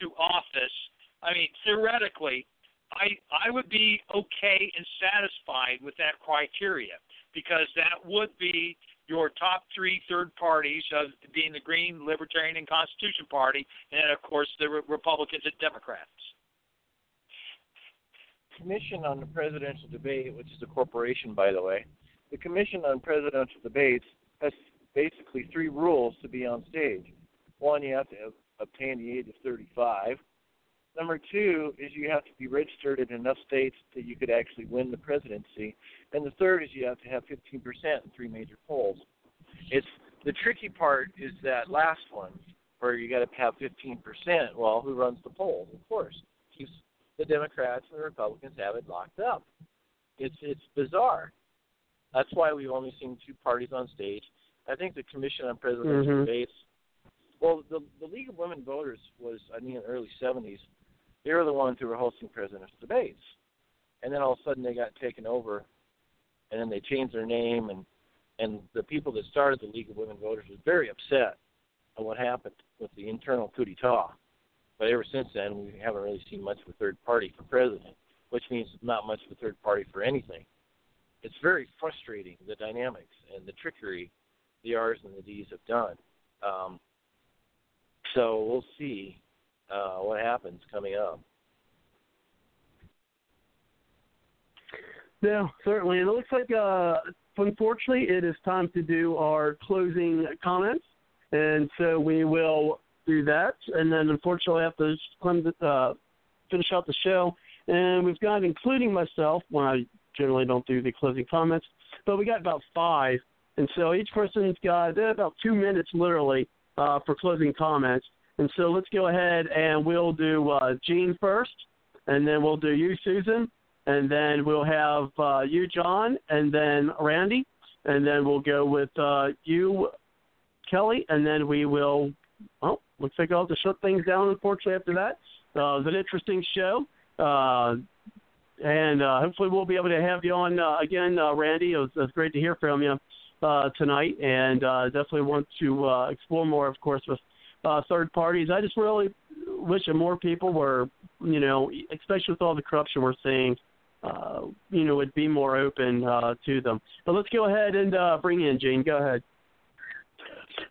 to office. I mean, theoretically, I I would be okay and satisfied with that criteria because that would be your top three third parties of being the Green, Libertarian, and Constitution Party, and of course the Re- Republicans and Democrats. Commission on the Presidential Debate, which is a corporation, by the way, the Commission on Presidential Debates has basically three rules to be on stage. One, you have to have, obtain the age of 35. Number two is you have to be registered in enough states that you could actually win the presidency. And the third is you have to have 15% in three major polls. It's the tricky part is that last one where you got to have 15%. Well, who runs the polls? Of course, keeps the Democrats and the Republicans have it locked up. It's it's bizarre. That's why we've only seen two parties on stage. I think the Commission on Presidential Mhm. Debates. Well, the the League of Women Voters was I mean in the early '70s. They were the ones who were hosting presidential debates, and then all of a sudden they got taken over, and then they changed their name and and the people that started the League of Women Voters was very upset at what happened with the internal coup d'etat. But ever since then, we haven't really seen much of a third party for president, which means not much of a third party for anything. It's very frustrating the dynamics and the trickery the R's and the D's have done. Um, so we'll see uh, what happens coming up. Yeah, certainly. And it looks like, uh, unfortunately, it is time to do our closing comments. And so we will do that. And then, unfortunately, I have to uh, finish out the show. And we've got, including myself, when I generally don't do the closing comments, but we got about five. And so each person's got uh, about two minutes, literally, uh, for closing comments. And so let's go ahead and we'll do uh, first, and then we'll do you, Susan, and then we'll have uh, you, John, and then Randy, and then we'll go with uh, you, Kelly, and then we will. Well, looks like I'll have to shut things down. Unfortunately, after that, uh, it was an interesting show, uh, and uh, hopefully we'll be able to have you on uh, again, uh, Randy. It was, it was great to hear from you uh, tonight, and uh, definitely want to uh, explore more, of course, with uh, third parties. I just really wish that more people were, you know, especially with all the corruption we're seeing, uh, you know, would be more open uh, to them. But let's go ahead and uh, bring in Gene. Go ahead.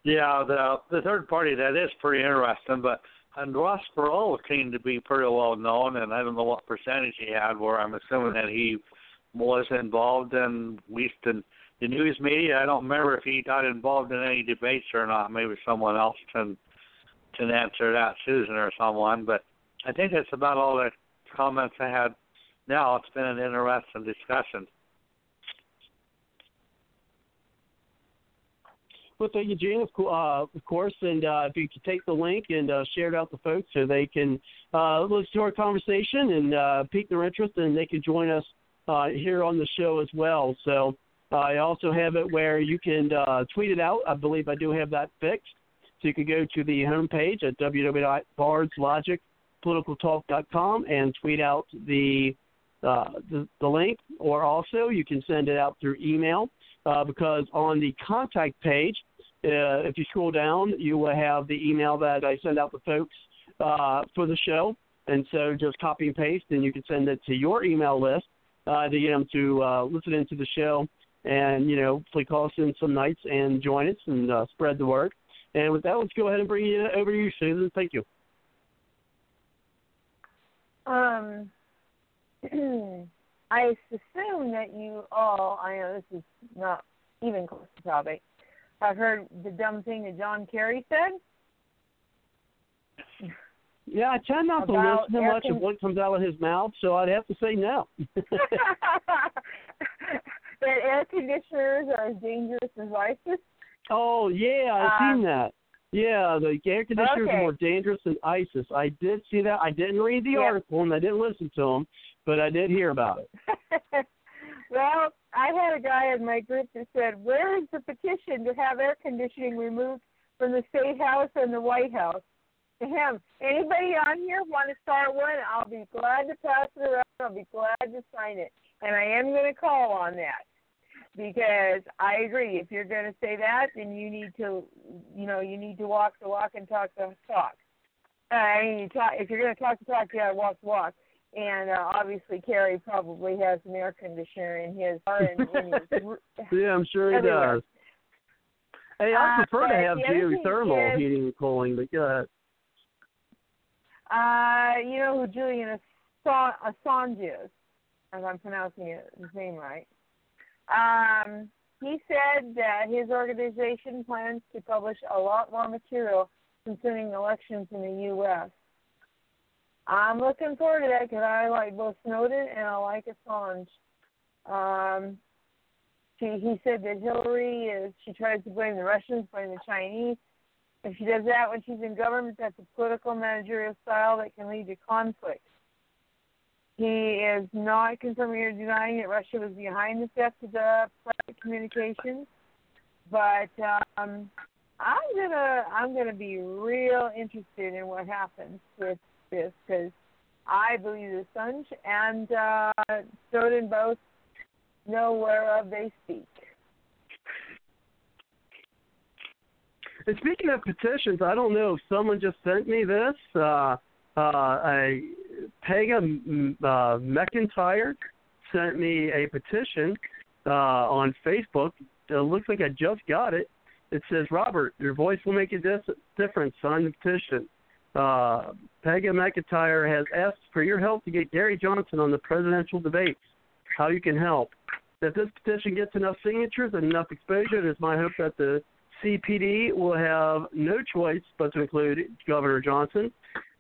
Yeah, the the third party that is pretty interesting, but and Ross Perot seemed to be pretty well known, and I don't know what percentage he had. Where I'm assuming that he was involved in at least in the news media. I don't remember if he got involved in any debates or not. Maybe someone else can can answer that, Susan or someone. But I think that's about all the comments I had now. It's been an interesting discussion. Well, thank you, Gene, of, uh, of course. And uh, if you could take the link and uh, share it out to folks so they can uh, listen to our conversation and uh, pique their interest, and they can join us uh, here on the show as well. So I also have it where you can tweet it out. I believe I do have that fixed. So you can go to the homepage at www.bardslogicpoliticaltalk.com and tweet out the, uh, the the link, or also you can send it out through email uh, because on the contact page, uh, if you scroll down, you will have the email that I send out to folks uh, for the show. And so just copy and paste, and you can send it to your email list uh, to get them to uh, listen into the show and, you know, hopefully call us in some nights and join us and spread the word. And with that, let's go ahead and bring it over to you, Susan. Thank you. Um, I assume that you all, I know this is not even close to topic, have heard the dumb thing that John Kerry said. Yeah, I tend not to listen to much con- of what comes out of his mouth, so I'd have to say no. that air conditioners are as dangerous as ISIS. Oh, yeah, I've Um, seen that. Yeah, the air conditioners okay. are more dangerous than ISIS. I did see that. I didn't read the Yeah. article and I didn't listen to him, but I did hear about it. well, I had a guy in my group that said, "Where is the petition to have air conditioning removed from the State House and the White House?" To him, anybody on here want to start one? I'll be glad to pass it around. I'll be glad to sign it, and I am going to call on that because I agree. If you're going to say that, then you need to, you know, you need to walk the walk and talk the talk. Uh, you talk, if you're going to talk the talk, you got to walk the walk. And uh, obviously, Kerry probably has an air conditioner in his car, and, and Yeah, I'm sure he Everywhere. does. Hey, I Uh, prefer to have the other thing geothermal is- heating and cooling, but go ahead. uh, you know who Julian Assange is, if I'm pronouncing it, his name right. Um, he said that his organization plans to publish a lot more material concerning elections in the U.S. I'm looking forward to that because I like both Snowden and I like Assange. Um, she, he said that Hillary is she tries to blame the Russians, blame the Chinese. If she does that when she's in government, that's a political managerial style that can lead to conflict. He is not confirming or denying that Russia was behind the theft of the private communications, but um, I'm gonna I'm gonna be real interested in what happens with this because I believe the Assange and uh, Snowden both know whereof they speak. And speaking of petitions, I don't know if someone just sent me this. Uh, uh, a Pega uh, McIntyre sent me a petition uh, on Facebook. It looks like I just got it. It says, Robert, your voice will make a dis- difference. Sign the petition. Uh, Pega McIntyre has asked for your help to get Gary Johnson on the presidential debates. How you can help. If this petition gets enough signatures and enough exposure, it is my hope that the CPD will have no choice but to include Governor Johnson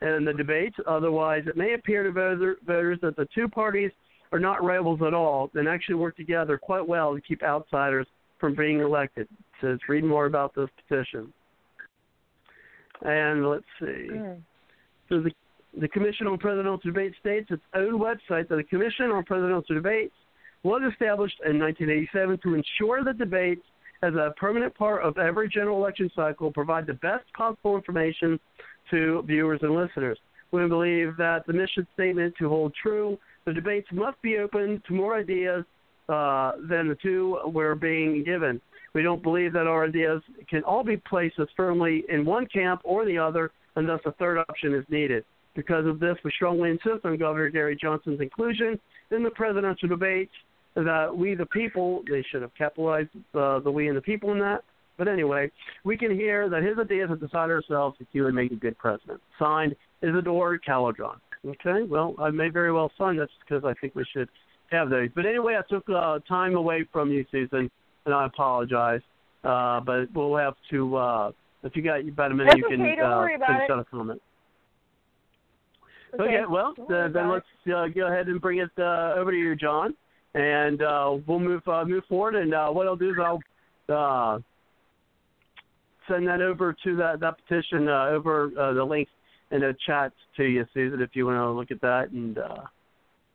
in the debates. Otherwise, it may appear to voter, voters that the two parties are not rivals at all and actually work together quite well to keep outsiders from being elected. It says read more about this petition. And let's see. Mm. So the the Commission on Presidential Debates states its own website that the Commission on Presidential Debates was established in 1987 to ensure that debates, as a permanent part of every general election cycle, provide the best possible information to viewers and listeners. We believe that the mission statement to hold true. The debates must be open to more ideas uh, than the two we're being given. We don't believe that our ideas can all be placed as firmly in one camp or the other, and thus a third option is needed. Because of this, we strongly insist on Governor Gary Johnson's inclusion in the presidential debates. That we, the people, they should have capitalized uh, the we and the people in that. But anyway, we can hear that his ideas have decided ourselves that he would make a good president. Signed, Isidore Calodron. Okay, well, I may very well sign this because I think we should have those. But anyway, I took uh, time away from you, Susan, and I apologize. Uh, but we'll have to, uh, if you got about a minute, That's you can okay, uh, finish out a comment. Okay, well, Don't uh, then let's uh, go ahead and bring it uh, over to you, John, and uh, we'll move uh, move forward. And uh, what I'll do is I'll uh, send that over to that that petition uh, over uh, the link in the chat to you, Susan, if you want to look at that, and uh,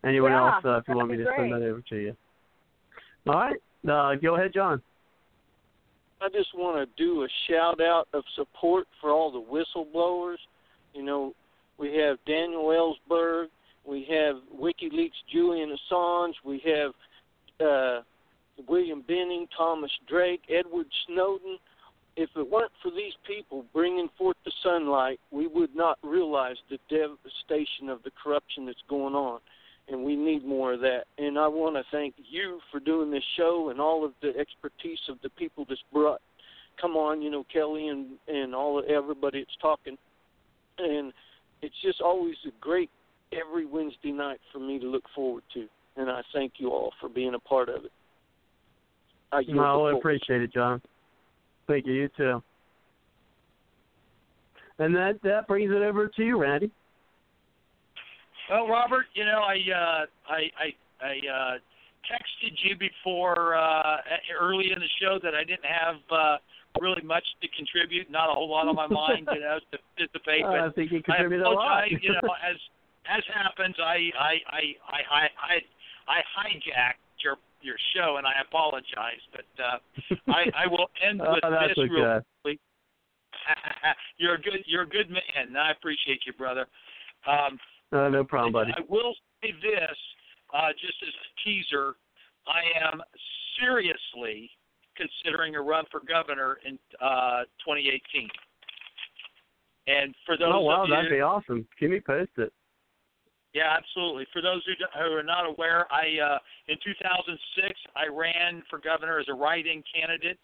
anyone Yeah, else uh, if you want me be to send that over to you. All right, uh, go ahead, John. I just want to do a shout out of support for all the whistleblowers. You know, we have Daniel Ellsberg, we have WikiLeaks Julian Assange, we have uh, William Binney, Thomas Drake, Edward Snowden. If it weren't for these people bringing forth the sunlight, we would not realize the devastation of the corruption that's going on. And we need more of that. And I want to thank you for doing this show and all of the expertise of the people that's brought. Come on, you know Kelly and and all everybody that's talking, and it's just always a great every Wednesday night for me to look forward to. And I thank you all for being a part of it. I yield the No, I appreciate it, John. Thank you. You too. And that that brings it over to you, Randy. Well, Robert, you know, I uh, I I, I uh, texted you before uh, early in the show that I didn't have uh, really much to contribute, not a whole lot on my mind, you know, to participate. But I think you I contributed a lot. you know, as as happens, I I I I I I, hijacked your your show, and I apologize. But uh, I I will end Oh, with that's this real okay. quickly. you're a good you're a good man. I appreciate you, brother. Um, Uh, no problem, buddy. I will say this, uh, just as a teaser, I am seriously considering a run for governor in uh, 2018. And for those oh wow, you, that'd be awesome. Keep me posted. Yeah, absolutely. For those who, who are not aware, I uh, in 2006 I ran for governor as a write-in candidate.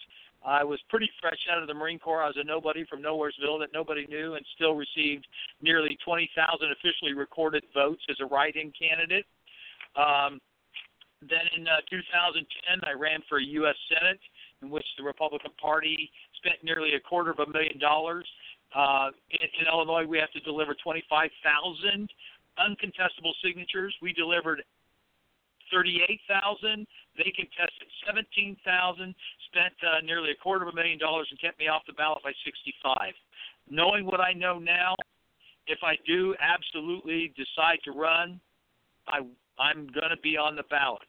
I was pretty fresh out of the Marine Corps. I was a nobody from Nowheresville that nobody knew, and still received nearly 20,000 officially recorded votes as a write-in candidate. Um, then in uh, 2010, I ran for U.S. Senate, in which the Republican Party spent nearly a quarter of a million dollars. Uh, in, in Illinois, we have to deliver 25,000 uncontestable signatures. We delivered 38,000. They contested 17,000, spent uh, nearly a quarter of a million dollars, and kept me off the ballot by 65. Knowing what I know now, if I do absolutely decide to run, I I'm going to be on the ballot,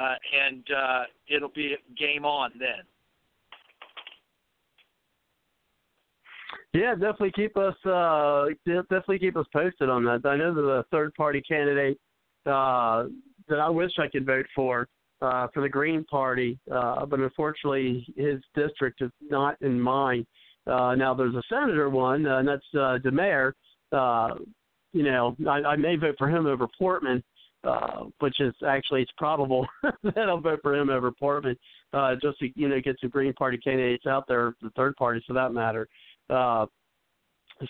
uh, and uh, it'll be game on then. Yeah, definitely keep us uh definitely keep us posted on that. I know that a third party candidate uh that I wish I could vote for uh for the Green Party, uh but unfortunately his district is not in mine. Uh now there's a senator one, uh, and that's uh DeMare. Uh you know, I, I may vote for him over Portman, uh, which is actually it's probable that I'll vote for him over Portman, uh, just to you know get some Green Party candidates out there, the third parties for that matter. Uh,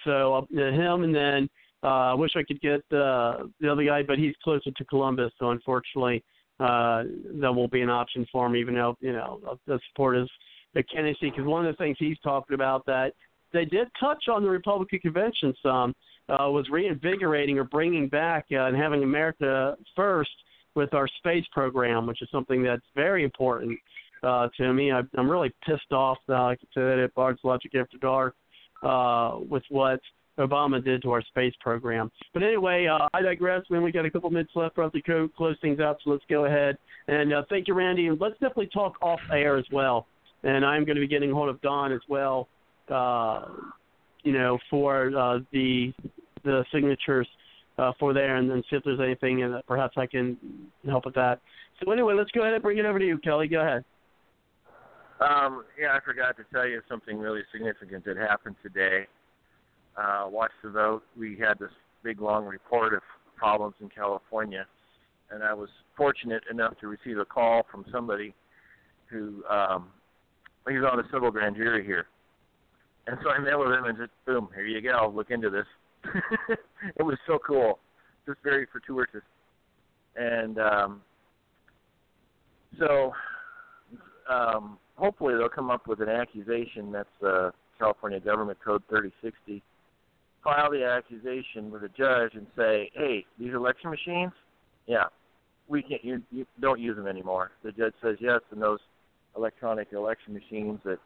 so uh, him, and then uh, I wish I could get uh, the other guy, but he's closer to Columbus, so unfortunately uh, that won't be an option for him. Even though you know the support is the candidacy, because one of the things he's talking about that they did touch on the Republican convention some uh, was reinvigorating or bringing back uh, and having America first with our space program, which is something that's very important uh, to me. I, I'm really pissed off, uh, like I said, at Bard's Logic After Dark uh, with what Obama did to our space program. But anyway, uh, I digress. We got a couple minutes left for us to co- close things out, so let's go ahead. And uh, thank you, Randy. And let's definitely talk off air as well. And I'm going to be getting hold of Don as well, uh, you know, for uh, the the signatures uh, for there, and then see if there's anything, and perhaps I can help with that. So anyway, let's go ahead and bring it over to you, Kelly. Go ahead. Um, yeah, I forgot to tell you something really significant that happened today. Uh, watch the vote. We had this big long report of problems in California, and I was fortunate enough to receive a call from somebody who um, he's on the civil grand jury here, and so I met with him and just boom, here you go, look into this. it was so cool, just very fortuitous, and um, so um, hopefully they'll come up with an accusation that's uh, California Government Code 3060 file the accusation with a judge and say, "Hey, these election machines, yeah, we can't. You, you don't use them anymore." The judge says yes, and those electronic election machines that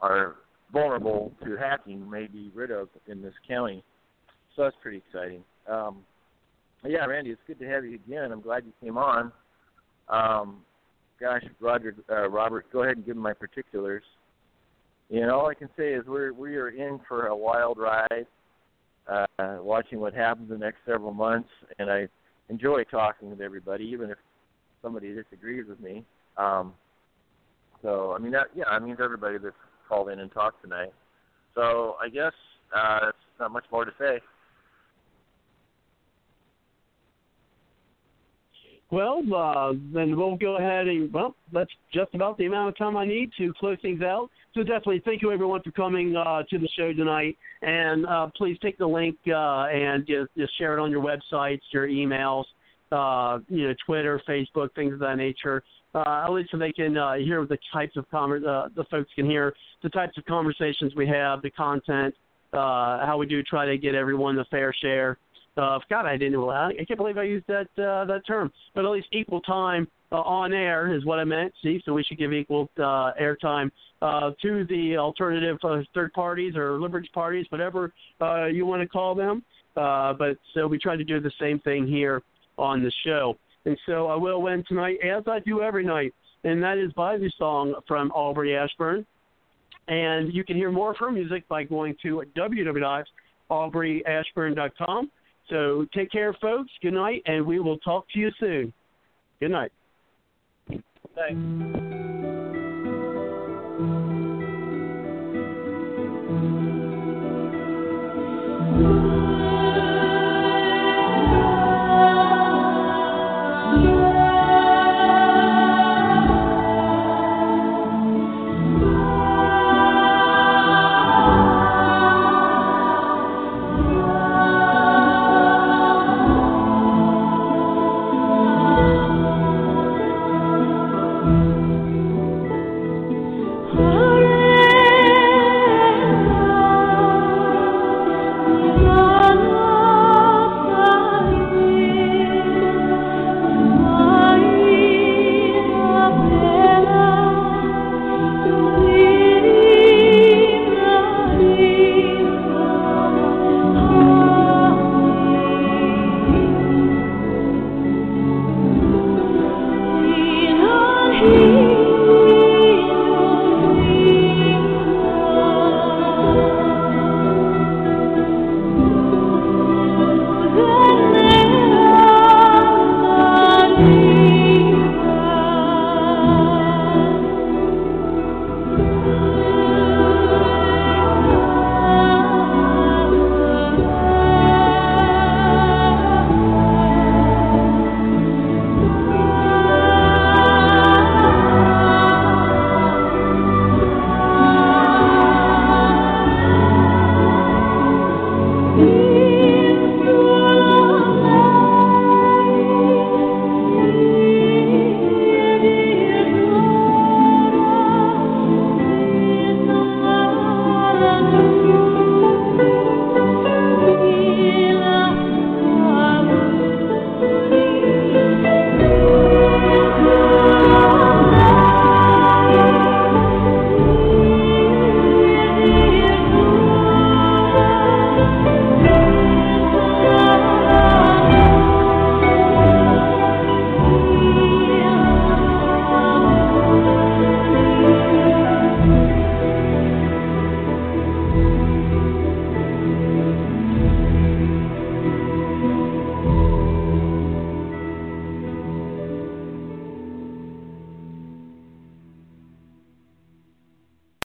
are vulnerable to hacking may be rid of in this county. So that's pretty exciting. Um, yeah, Randy, it's good to have you again. I'm glad you came on. Um, gosh, Roger, uh, Robert, go ahead and give me my particulars. And all I can say is we're we are in for a wild ride, uh, watching what happens the next several months, and I enjoy talking with everybody, even if somebody disagrees with me. Um, so I mean that yeah, I mean everybody that's called in and talked tonight. So I guess uh, that's not much more to say. Well, uh, then we'll go ahead and, well, that's just about the amount of time I need to close things out. So definitely thank you everyone for coming uh, to the show tonight. And uh, please take the link uh, and just, just share it on your websites, your emails, uh, you know, Twitter, Facebook, things of that nature. Uh, at least so they can hear the types of conver- the folks can hear the types of conversations we have, the content, how we do try to get everyone the fair share uh, God, I didn't. I can't believe I used that uh, that term. But at least equal time uh, on air is what I meant. See, so we should give equal uh, airtime uh, to the alternative uh, third parties or liberty parties, whatever uh, you want to call them. Uh, but so we try to do the same thing here on the show. And so I will win tonight, as I do every night, and that is by the song from Aubrey Ashburn. And you can hear more of her music by going to www.aubreyashburn.com. So take care, folks. Good night, and we will talk to you soon. Good night. Thanks.